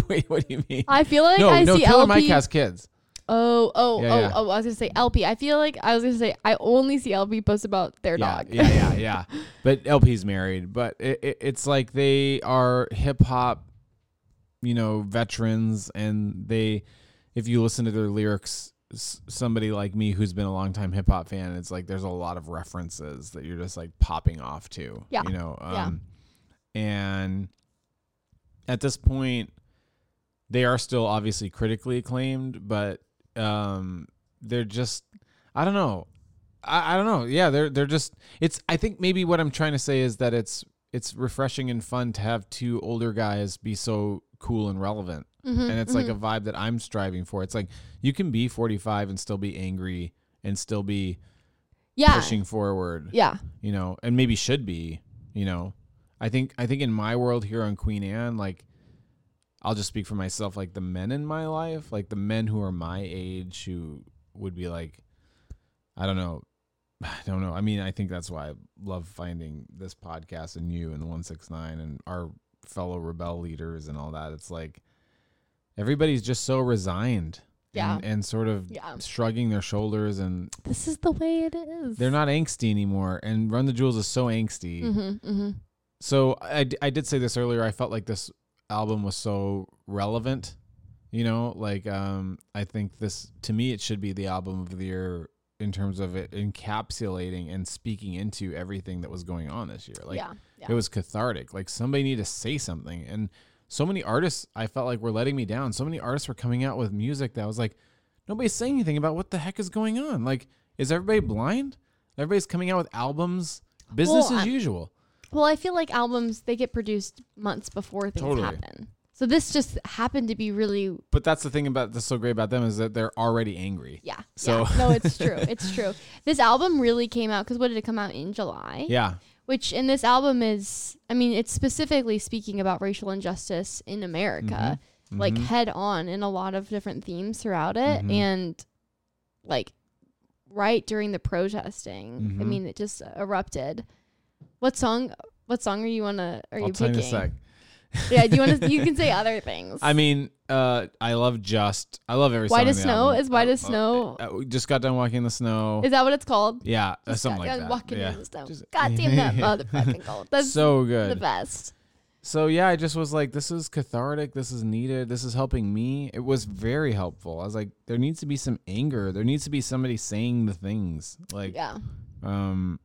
Wait, what do you mean? I feel like no, I no, see Killer El-P. Mike has kids. Oh, oh, Yeah, oh, yeah. oh! I was gonna say El-P. I feel like I was gonna say I only see El-P post about their yeah, dog. yeah, yeah, yeah. But El-P's married. But it, it, it's like they are hip hop, you know, veterans, and they, if you listen to their lyrics, somebody like me who's been a long time hip hop fan, it's like there's a lot of references that you're just like popping off to. Yeah, You know. yeah. Um, and at this point, they are still obviously critically acclaimed, but um, they're just I don't know. I, I don't know. Yeah, they're they're just it's I think maybe what I'm trying to say is that it's it's refreshing and fun to have two older guys be so cool and relevant. Mhm, and it's like a mhm. vibe that I'm striving for. It's like you can be 45 and still be angry and still be Yeah. pushing forward. Yeah. You know, and maybe should be, you know. I think I think in my world here on Queen Anne, like I'll just speak for myself, like the men in my life, like the men who are my age who would be like I don't know. I don't know. I mean, I think that's why I love finding this podcast and you and the 169 and our fellow rebel leaders and all that. It's like everybody's just so resigned. Yeah. And, and sort of Yeah. shrugging their shoulders and This is the way it is. they're not angsty anymore. And Run the Jewels is so angsty. Mhm, mhm. So I, I did say this earlier. I felt like this album was so relevant. You know, like um, I think this to me it should be the album of the year in terms of it encapsulating and speaking into everything that was going on this year. Like Yeah, yeah. it was cathartic. Like somebody needed to say something, and so many artists I felt like were letting me down. So many artists were coming out with music that was like nobody's saying anything about what the heck is going on. Like is everybody blind? Everybody's coming out with albums, business Well, as usual. Well, I feel like albums they get produced months before things Totally. happen. So this just happened to be really But that's the thing about that's so great about them is that they're already angry. yeah. So yeah. no, it's true. It's true. This album really came out because what did it come out in July? Yeah. Which in this album is, I mean, it's specifically speaking about racial injustice in America, Mhm. like Mhm. head on in a lot of different themes throughout it, Mhm. and like right during the protesting. I Mhm. mean, it just erupted. What song? What song are you wanna? Are I'll you tell you in picking? a sec. yeah, do you want to? You can say other things. I mean, uh, I love just. I love every. White as Snow? album. Is White as Uh, Snow- Uh, we just got done walking in the snow. Is that what it's called? Yeah, uh, something like that. Walking yeah. in the snow. Just- God damn that motherfucking gold. That's so good. The best. So yeah, I just was like, this is cathartic. This is needed. This is helping me. It was very helpful. I was like, there needs to be some anger. There needs to be somebody saying the things. Like, Yeah. um,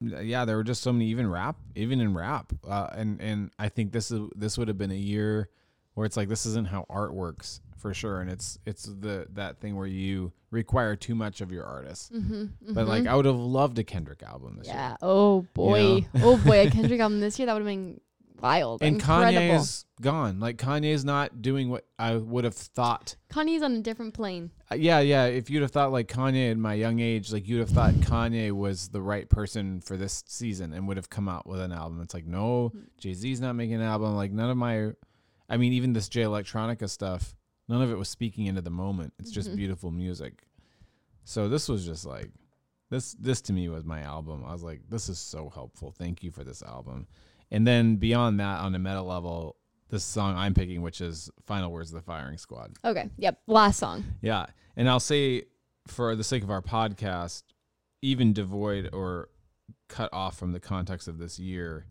yeah, there were just so many, even rap, even in rap, uh, and and I think this is this would have been a year where it's like this isn't how art works for sure, and it's it's the that thing where you require too much of your artist. Mhm, But like. I would have loved a Kendrick album this Yeah. year. Oh boy. You know? oh boy. A Kendrick album this year that would have been wild. and incredible. Kanye's gone. Like Kanye's not doing what I would have thought. Kanye's on a different plane. Uh, Yeah, yeah. If you'd have thought like Kanye in my young age, like you'd have thought Kanye was the right person for this season and would have come out with an album. It's like no, Jay Z's not making an album. Like none of my, I mean, even this Jay Electronica stuff, none of it was speaking into the moment. It's just Mhm. beautiful music. So this was just like, this this to me was my album. I was like, this is so helpful. Thank you for this album. And then beyond that, on a meta level, this song I'm picking, which is "Final Words of the Firing Squad." Okay. Yep. Last song. Yeah. And I'll say, for the sake of our podcast, even devoid or cut off from the context of this year,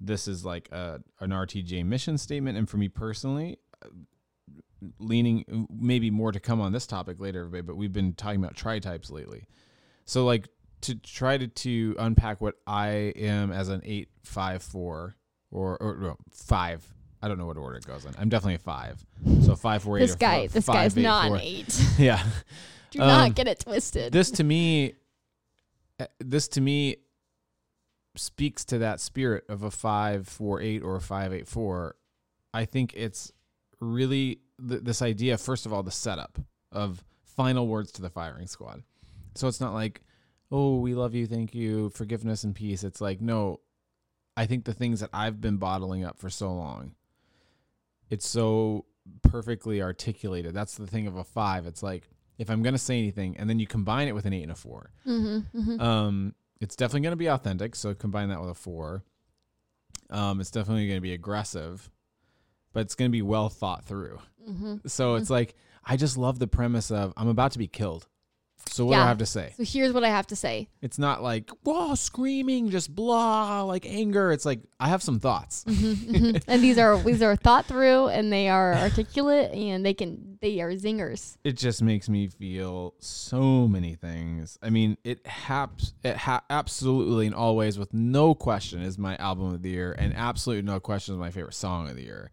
this is like a, an RTJ mission statement. And for me personally, uh, leaning maybe more to come on this topic later, everybody, but we've been talking about tri types lately. So, like, to try to, to unpack what I am as an 854 or, or no, five. I don't know what order it goes in. I'm definitely a five. So five four eight. This guy- four- this five, guy's eight, not an eight. Yeah. Do not Um, get it twisted. This to me, uh, this to me speaks to that spirit of a five four eight or a five eight four. I think it's really th- this idea. First of all, the setup of final words to the firing squad. So it's not like, oh, we love you, thank you, forgiveness and peace. It's like, no, I think the things that I've been bottling up for so long, it's so perfectly articulated. That's the thing of a five. It's like if I'm gonna say anything, and then you combine it with an eight and a 4 Mhm, mhm. um, it's definitely gonna be authentic. So combine that with a four. Um, it's definitely gonna be aggressive, but it's gonna be well thought through. Mhm, So it's like I just love the premise of I'm about to be killed. So what do I have to say? So here's what I have to say. It's not like whoa, screaming, just blah, like anger. It's like I have some thoughts. Mhm. and these are these are thought through and they are articulate and they can they are zingers. it just makes me feel so many things. I mean, it haps it ha- absolutely and always with no question is my album of the year and absolutely no question is my favorite song of the year.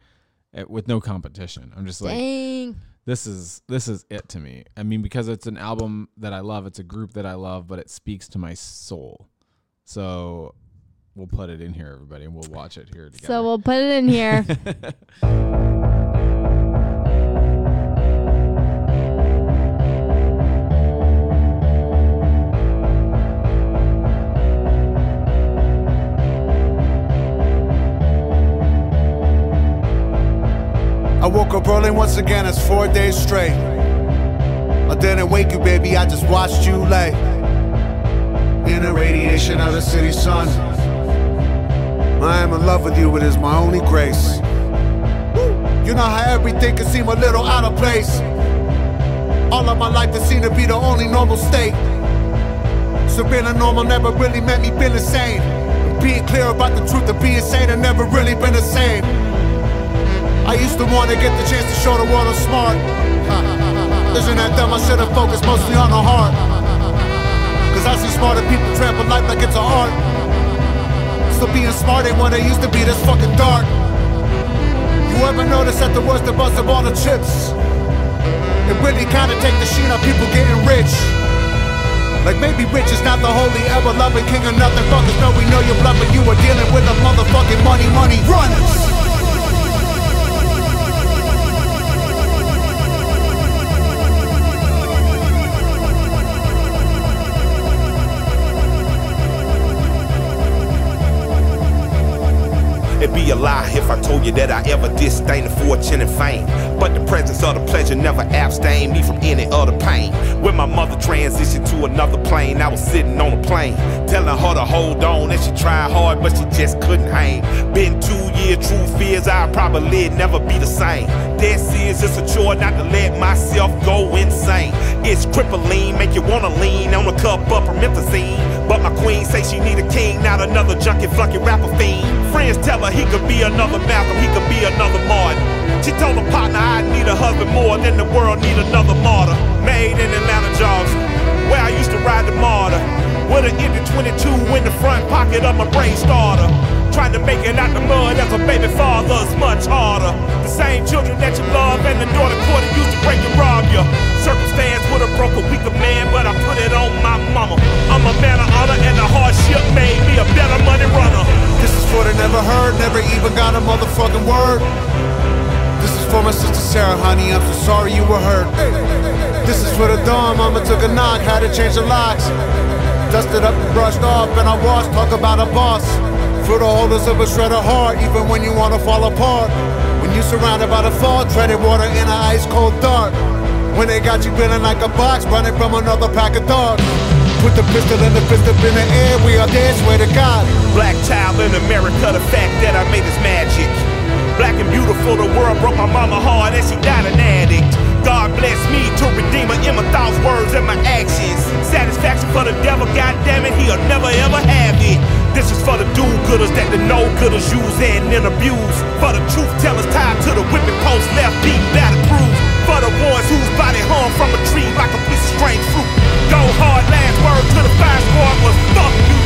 eh, with no competition. I'm just like Dang. This is this is it to me. I mean, because it's an album that I love, it's a group that I love, but it speaks to my soul. So we'll put it in here, everybody, and we'll watch it here together. So we'll put it in here. I up early once again, it's four days straight. I didn't wake you, baby, I just watched you lay. In the radiation of the city sun. I am in love with you, it is my only grace. You know how everything can seem a little out of place. All of my life, it seemed to be the only normal state. So being a normal never really meant me being insane. Being clear about the truth of being sane, I've never really been the same. I used to want to get the chance to show the world I'm smart. Isn't that dumb? I should have focused mostly on the heart. Cause I see smarter people trample life like it's an art. So being smart ain't what it used to be, this fucking dark. You ever notice that the worst of us have all the chips? It really kinda take the sheen on people getting rich. Like maybe rich is not the holy, ever loving king of nothing. Fuckers know we know your blood, but you are dealing with a motherfucking money, money runners. It'd be a lie if I told you that I ever disdain the fortune and fame. But the presence of the pleasure never abstained me from any other pain. When my mother transitioned to another plane, I was sitting on a plane, telling her to hold on. And she tried hard, but she just couldn't hang. Been two years, true fears, I'll probably never be the same. This is just a chore not to let myself go insane. It's crippling, make you wanna lean on a cup of promethazine. But my queen say she need a king, not another junkie flunky rapper fiend. Friends tell her he could be another Malcolm, he could be another Martin. She told her partner I need a husband more than the world need another martyr. Made in Atlanta, Georgia, where I used to ride the MARTA. With an empty 22 in the front pocket of my Braves Starter. Trying to make it out the mud as a baby father's much harder. The same children that you love and the daughter quarter used to break and rob you. Circumstance would have broke a weaker man, but I put it on my mama. I'm a man of honor and the hardship made me a better money runner. This is for the never heard, never even got a motherfucking word. This is for my sister Sarah, honey, I'm so sorry you were hurt. This is for the dawn, mama took a knock, had to change the locks. Dusted up and brushed off, and I washed, talk about a boss. For the holders of a shredder heart, even when you wanna fall apart. When you're surrounded by the fall, treaded water in an ice cold dark. When they got you feeling like a box, running from another pack of dogs. Put the pistol and the fist up in the air, we are dead, swear to God. Black child in America, the fact that I made is magic. Black and beautiful, the world broke my mama hard and she died an addict. God bless me to redeem in my thoughts, words, and my actions. Satisfaction for the devil, God damn it, he'll never ever have it. This is for the do-gooders that the no-gooders use and then abuse. For the truth tellers tied to the whipping post, left beat battle crews. For the ones whose body hung from a tree like a piece of strange fruit. Go hard, last word to the fire squad was fuck you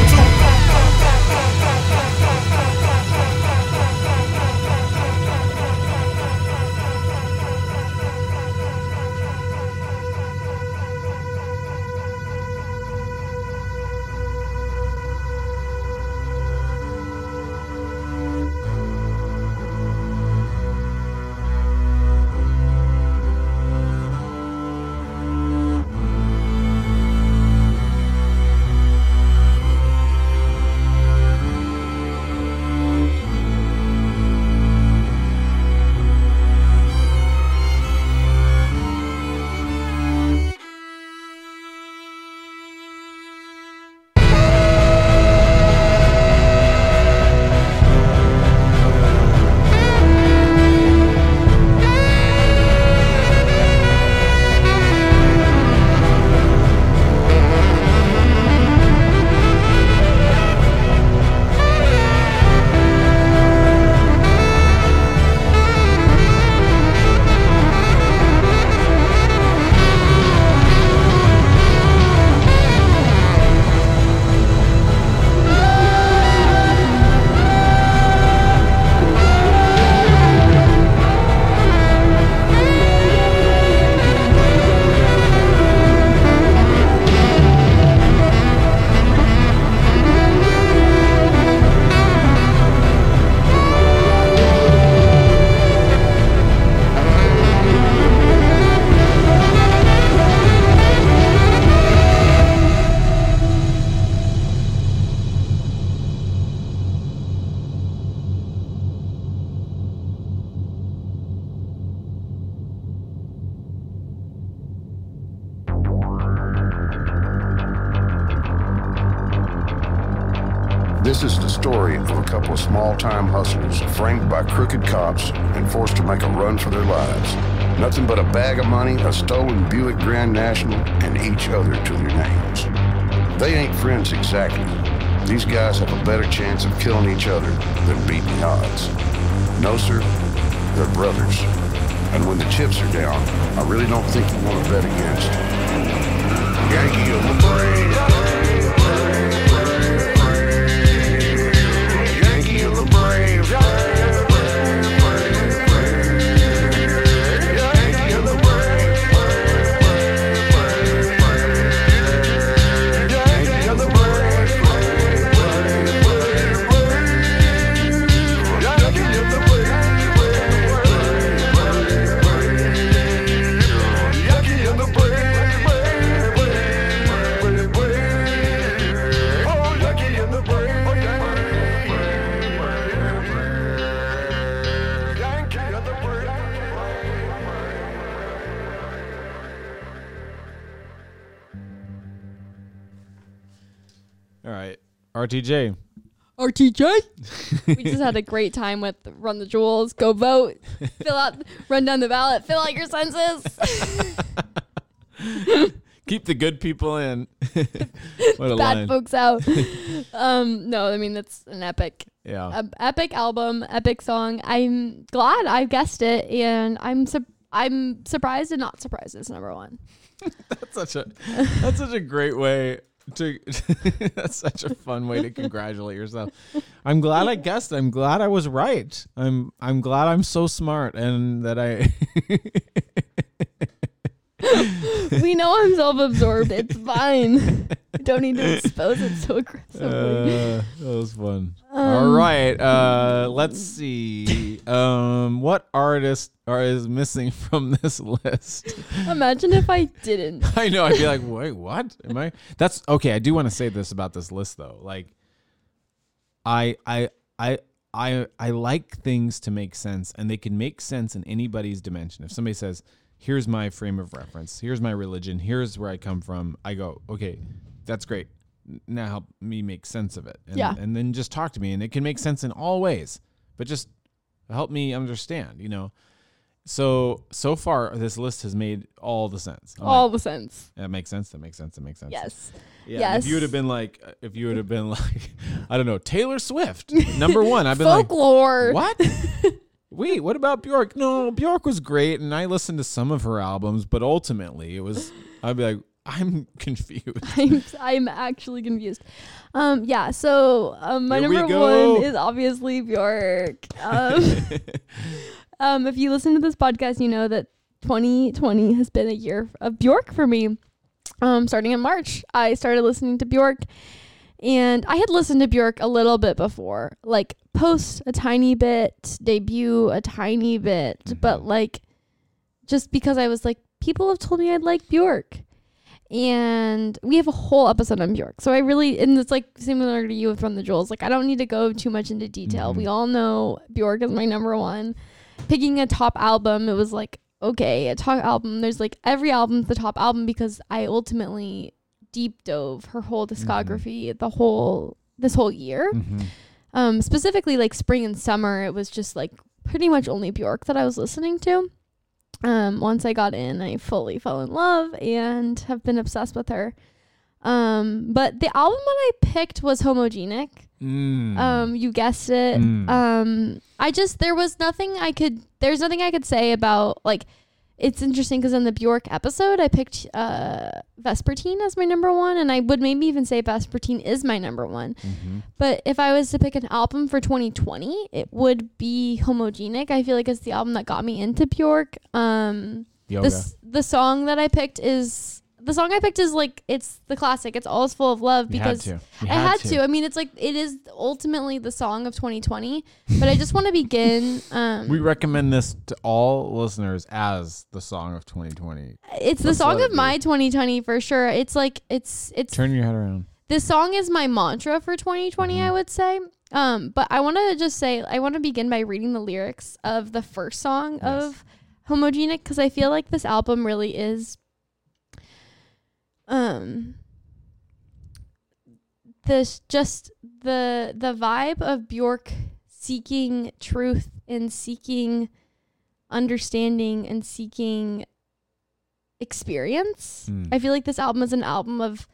we just had a great time with Run the Jewels. Go vote. fill out, run down the ballot. Fill out your census. Keep the good people in. what a Bad line. folks out. um, no, I mean that's an epic, Yeah. epic album, epic song. I'm glad I guessed it, and I'm sur- I'm surprised and not surprised it's number one. That's such a that's such a great way to that's such a fun way to congratulate yourself. I'm glad I guessed. I'm glad I was right. I'm I'm glad I'm so smart and that I we know I'm self-absorbed. It's fine. I don't need to expose it so aggressively. uh, that was fun. Um, All Um. Uh, let's see. Um, what artist are is missing from this list? Imagine if I didn't. I know. I'd be like, wait, what? Am I? That's okay. I do want to say this about this list though. Like, I, I, I, I, I like things to make sense, and they can make sense in anybody's dimension. If somebody says, "Here's my frame of reference. Here's my religion. Here's where I come from," I go, "Okay, that's great. Now help me make sense of it." And, Yeah. And then just talk to me, and it can make sense in all ways. But just help me understand. You know. So so far, this list has made all the sense. I'm All like, the sense. That makes sense. That makes sense. That makes sense. Yes. Yeah. Yes. If you would have been like, uh, if you would have been like, I don't know, Taylor Swift, number one, I've been Folklore. like, what? Wait, what about Bjork? No, Bjork was great, and I listened to some of her albums, but ultimately, it was. I'd be like, I'm confused. I'm I'm actually confused. Um, yeah. So um, my Here number one is obviously Bjork. Um, um, if you listen to this podcast, you know that 2020 has been a year of Bjork for me. Um, starting in March, I started listening to Bjork, and I had listened to Bjork a little bit before, like post a tiny bit, debut a tiny bit, mm-hmm. but like just because I was like, people have told me I'd like Bjork. And we have a whole episode on Bjork. So I really, and it's like similar to you with From the Jewels. Like, I don't need to go too much into detail. Mm-hmm. We all know Bjork is my number one. Picking a top album, it was like, okay, a top album. There's like every album's the top album because I ultimately deep dove her whole discography, the whole, this whole year. Mhm. Um, specifically like spring and summer, it was just like pretty much only Bjork that I was listening to. Um, once I got in, I fully fell in love and have been obsessed with her. Um, but the album that I picked was Homogenic. Mm. Um, you guessed it. Mm. Um, I just there was nothing I could. There's nothing I could say about like. It's interesting because in the Bjork episode, I picked uh, Vespertine as my number one, and I would maybe even say Vespertine is my number one. Mm-hmm. But if I was to pick an album for 2020, it would be Homogenic. I feel like it's the album that got me into Bjork. Um, the song that I picked is the song I picked is like it's the classic. It's all full of love You had because to. You I had to. I mean, it's like it is ultimately the song of 2020. But I just want to begin. Um, we recommend this to all listeners as the song of 2020. it's the Let's song let of be. my 2020 for sure. It's like it's it's Turn your head around. this song is my mantra for 2020 Mm-hmm. i would say um but i want to just say i want to begin by reading the lyrics of the first song of homogenic because i feel like this album really is um this just the the vibe of bjork seeking truth and seeking understanding and seeking experience Mm. i feel like this album is an album of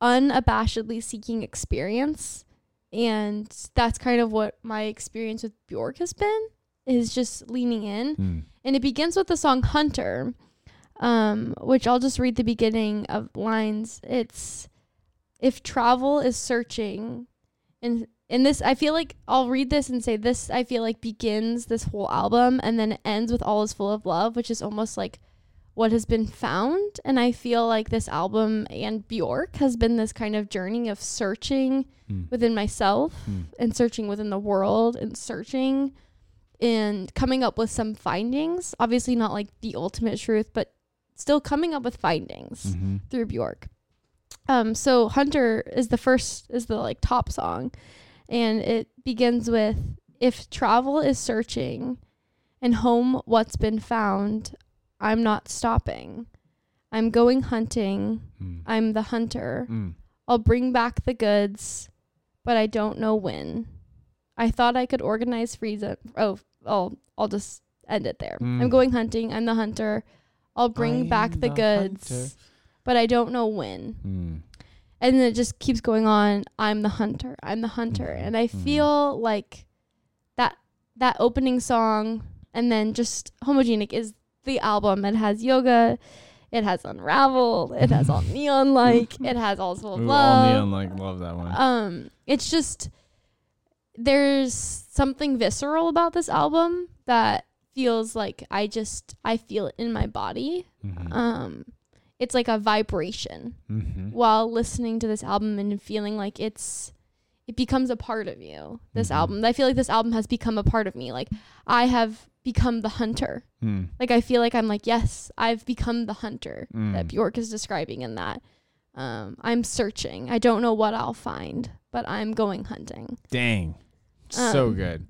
unabashedly seeking experience and that's kind of what my experience with Bjork has been is just leaning in Mm. and it begins with the song Hunter um which I'll just read the beginning of lines it's if travel is searching and and this I feel like I'll read this and say this I feel like begins this whole album and then it ends with all is full of love which is almost like what has been found and I feel like this album and Bjork has been this kind of journey of searching Mm. within myself Mm. and searching within the world and searching and coming up with some findings obviously not like the ultimate truth but still coming up with findings Mhm. through Bjork. Um so Hunter is the first is the like top song. And it begins with if travel is searching and home what's been found I'm not stopping. I'm going hunting. Mm. I'm the hunter. Mm. I'll bring back the goods but I don't know when. I thought I could organize freeze oh I'll I'll just end it there. Mm. I'm going hunting. I'm the hunter I'll bring I back the the goods hunter. but I don't know when. Mm. and then it just keeps going on. I'm the hunter. I'm the hunter. Mm-hmm. and i feel like that that opening song and then just homogenic is the album. It has yoga. It has unraveled. It has all neon like. It has all full of Ooh, love. All neon like. Love that one. um it's just there's something visceral about this album that feels like i just i feel it in my body Mhm. um it's like a vibration Mhm. while listening to this album and feeling like it's it becomes a part of you. This album, I feel like this album has become a part of me. Like I have become the hunter. Hmm. Like I feel like I'm like yes, I've become the hunter that Mm. Bjork is describing in that. Um, I'm searching. I don't know what I'll find, but I'm going hunting. Dang. so Um, good.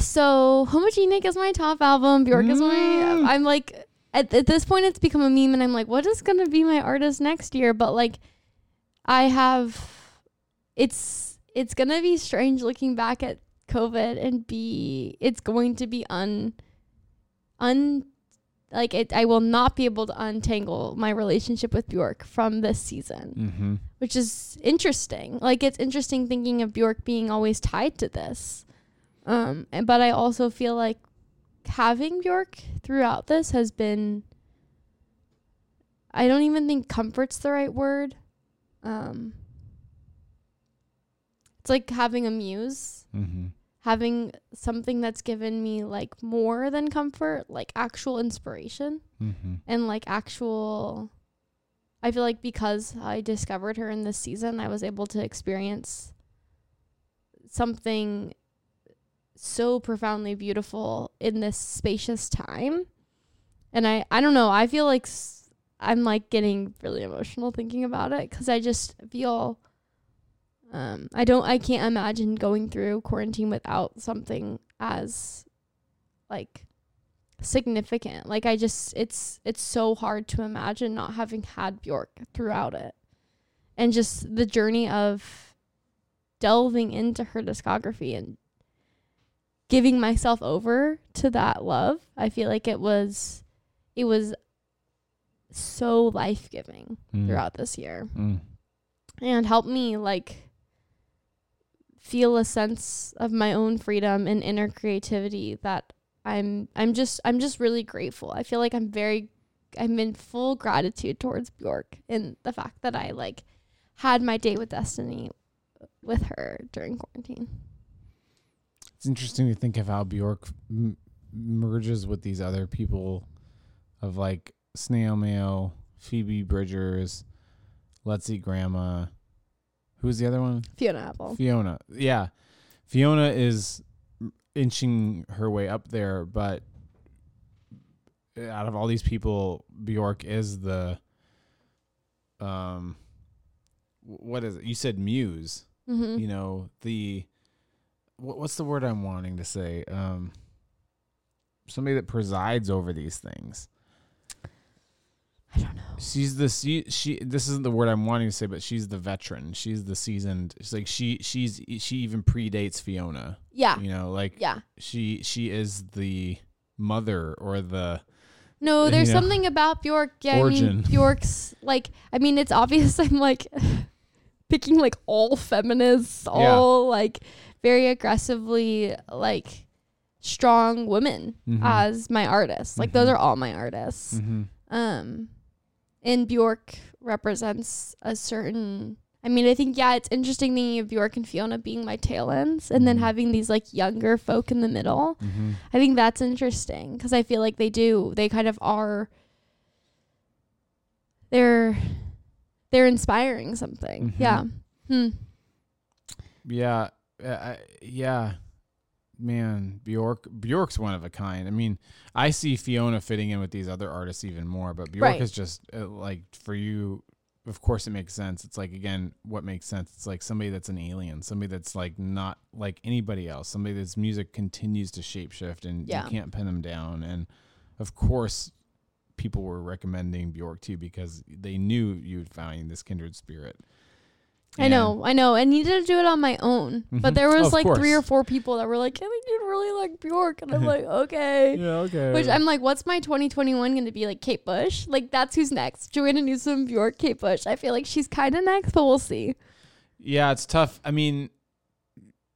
So Homogenic is my top album. Bjork is my. I'm like at, at this point it's become a meme, and I'm like, what is gonna be my artist next year? But like, I have. It's it's gonna be strange looking back at COVID and be. It's going to be un. Un. Like it, I will not be able to untangle my relationship with Bjork from this season Mm-hmm. which is interesting. Like it's interesting thinking of Bjork being always tied to this. Um, and, but I also feel like having Bjork throughout this has been. I don't even think comfort's the right word. Um, it's like having a muse, Mm-hmm. having something that's given me like more than comfort, like actual inspiration Mm-hmm. and like actual I feel like because I discovered her in this season, I was able to experience something so profoundly beautiful in this spacious time. And I I don't know, I feel like s- I'm like getting really emotional thinking about it cuz I just feel um I don't I can't imagine going through quarantine without something as like significant. Like I just it's it's so hard to imagine not having had Bjork throughout it. And just the journey of delving into her discography and giving myself over to that love. I feel like it was it was so life-giving Mm. throughout this year Mm. and helped me like feel a sense of my own freedom and inner creativity that I'm I'm just I'm just really grateful. I feel like I'm very I'm in full gratitude towards Bjork and the fact that I like had my date with destiny with her during quarantine. It's interesting to think of how Bjork m- merges with these other people of like Snail Mail, Phoebe Bridgers, Let's Eat Grandma. Who's the other one? Fiona Apple. Fiona. Yeah. Fiona is inching her way up there, but out of all these people, Bjork is the um what is it? You said muse. Mhm. You know, the what's the word I'm wanting to say? Um somebody that presides over these things. I don't know. She's the she, she this isn't the word I'm wanting to say, but she's the veteran. She's the seasoned. She's like she she's she even predates Fiona. Yeah. You know, like Yeah. she she is the mother or the No, you there's know, something about Bjork. Yeah, I Origin. mean Bjork's like I mean it's obvious I'm like picking like all feminists, all like very aggressively like strong women Mhm. as my artists. Like those are all my artists. Mhm. Um and Bjork represents a certain I mean, I think yeah, it's interesting thinking of Bjork and Fiona being my tail ends and then having these like younger folk in the middle. Mhm. I think that's interesting because I feel like they do. They kind of are. They're, they're inspiring something. Mhm. Yeah. Hmm. Yeah, I, yeah, man, Bjork. Bjork's one of a kind. I mean, I see Fiona fitting in with these other artists even more, but Bjork Right. is just uh, like for you. Of course, it makes sense. It's like again, what makes sense? It's like somebody that's an alien, somebody that's like not like anybody else, somebody that's music continues to shapeshift, and Yeah. you can't pin them down. And of course, people were recommending Bjork too because they knew you'd find this kindred spirit. I know, I know. I needed to do it on my own, but Mhm. there was Of like three or course. four people that were like, "I think you'd really like Bjork," and I'm like, "Okay." Yeah, okay. Which I'm like, "What's my 2021 going to be like?" Kate Bush, like that's who's next. Joanna Newsom, Bjork, Kate Bush. I feel like she's kind of next, but we'll see. Yeah, it's tough. I mean,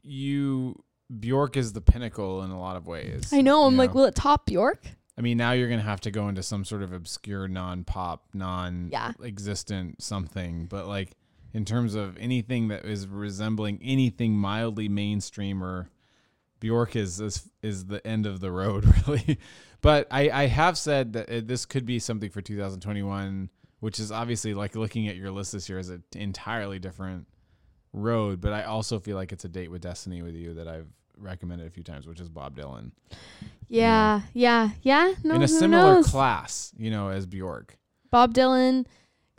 you Bjork is the pinnacle in a lot of ways. I know. I'm you like, will it top Bjork? I mean, now you're gonna have to go into some sort of obscure, non-pop, Yeah. non-existent something. But like, in terms of anything that is resembling anything mildly mainstream, or Bjork is is, is the end of the road, really. but I I have said that uh, this could be something for 2021, which is obviously like looking at your list this year is an entirely different road, but I also feel like it's a date with destiny with you that I've recommended a few times, which is Bob Dylan. Yeah, yeah, yeah. No, in a similar knows? class, you know, as Bjork. Bob Dylan.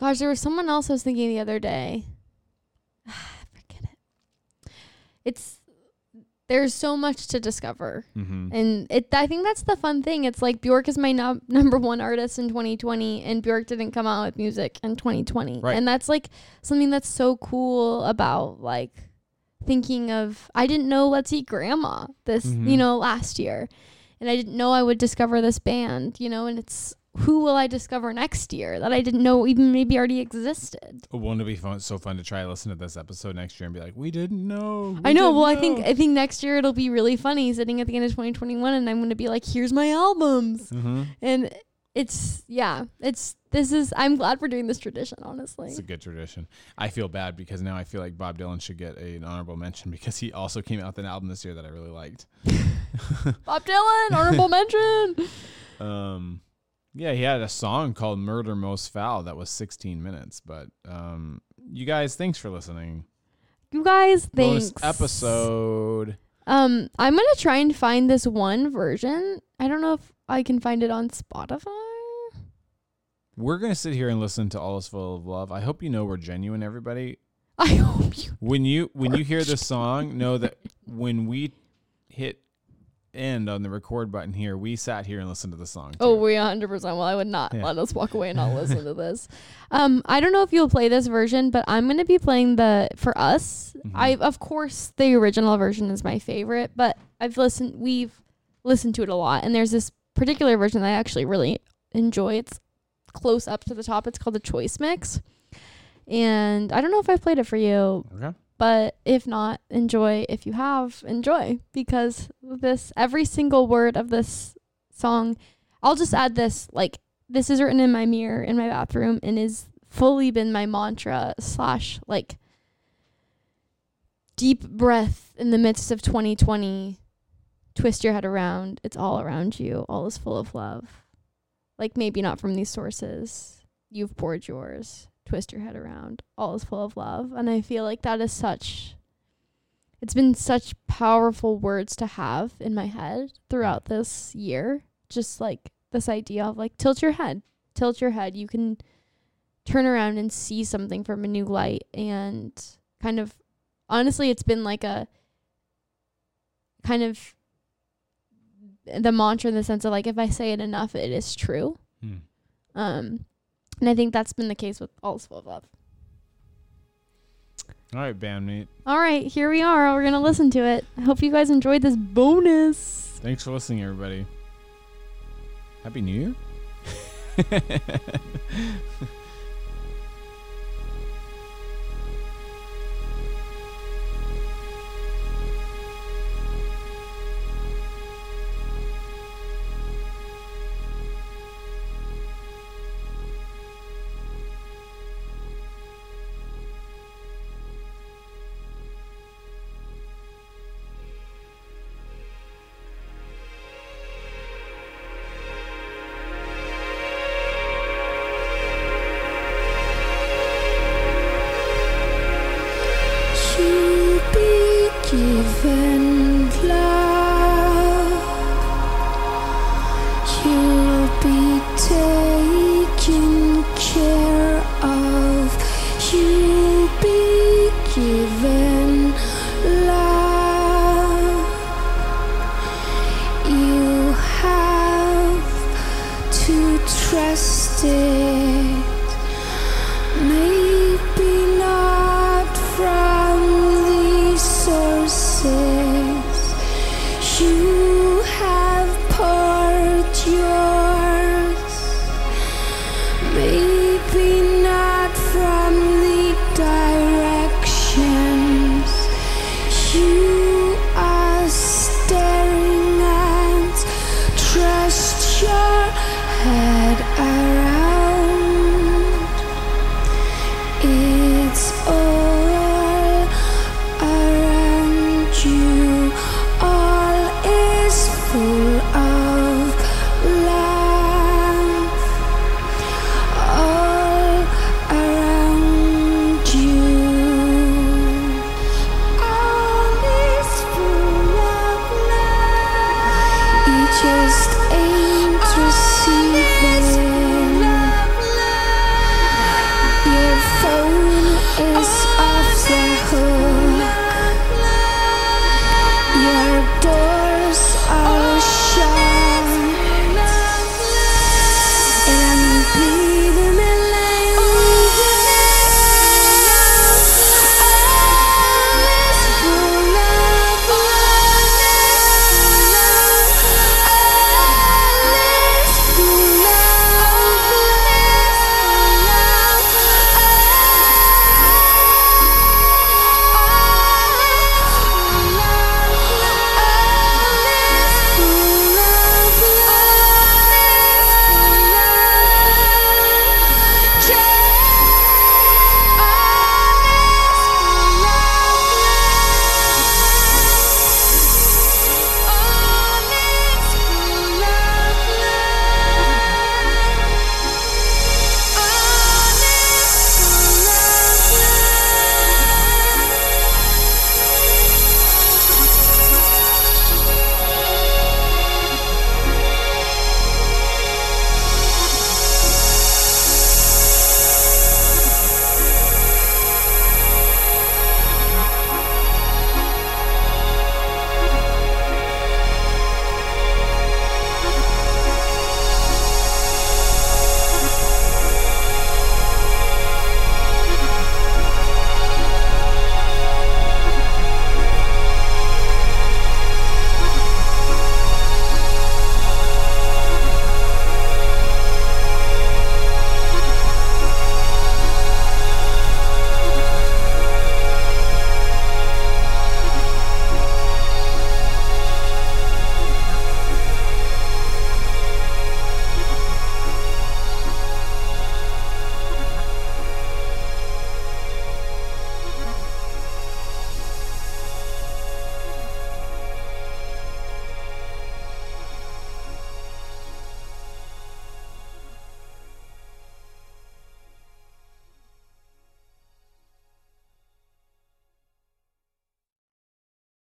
Gosh, there was someone else I was thinking the other day. Forget it. It's there's so much to discover, Mhm. and it. I think that's the fun thing. It's like Bjork is my no- number one artist in 2020, and Bjork didn't come out with music in 2020, Right. and that's like something that's so cool about like thinking of. I didn't know Let's Eat Grandma this, Mhm. you know, last year, and I didn't know I would discover this band, you know, and it's who will I discover next year that I didn't know even maybe already existed. Won't it be fun, so fun to try to listen to this episode next year and be like, we didn't know. I know. Well, I think. I think next year it'll be really funny sitting at the end of 2021, and I'm going to be like, "Here's my albums," Mhm. and it's yeah, it's this is. I'm glad we're doing this tradition, honestly. It's a good tradition. I feel bad because now I feel like Bob Dylan should get a- an honorable mention because he also came out with an album this year that I really liked. Bob Dylan, honorable mention. Um, yeah, he had a song called "Murder Most Foul" that was 16 minutes. But um, you guys, thanks for listening. You guys, thanks. Bonus episode. Um, I'm gonna try and find this one version. I don't know if I can find it on Spotify. We're gonna sit here and listen to "All Is Full of Love." I hope you know we're genuine, everybody. I hope you. When you when you hear this song, know that when we hit end on the record button here, we sat here and listened to the song. Oh, we 100. percent Well, I would not Yeah. let us walk away and not listen to this. Um, I don't know if you'll play this version, but I'm gonna be playing the for us. Mm-hmm. I of course the original version is my favorite, but I've listened. We've listened to it a lot, and there's this particular version that I actually really enjoy. It's close up to the top. It's called the Choice Mix, and I don't know if I've played it for you. Okay. But if not, enjoy. If you have, enjoy. Because this every single word of this song. I'll just add this like this is written in my mirror in my bathroom and is fully been my mantra slash like deep breath in the midst of 2020 twist your head around. It's all around you. All is full of love. Like maybe not from these sources. You've poured yours twist your head around all is full of love. And i feel like that is such it's been such powerful words to have in my head throughout this year. Just like this idea of like tilt your head tilt your head. You can turn around and see something from a new light. And kind of honestly it's been like a kind of the mantra in the sense of like if i say it enough it is true. Hmm. um and i think that's been the case with all of love All right, bandmate. all right here we are we're gonna listen to it i hope you guys enjoyed this bonus Thanks for listening, everybody. Happy New Year.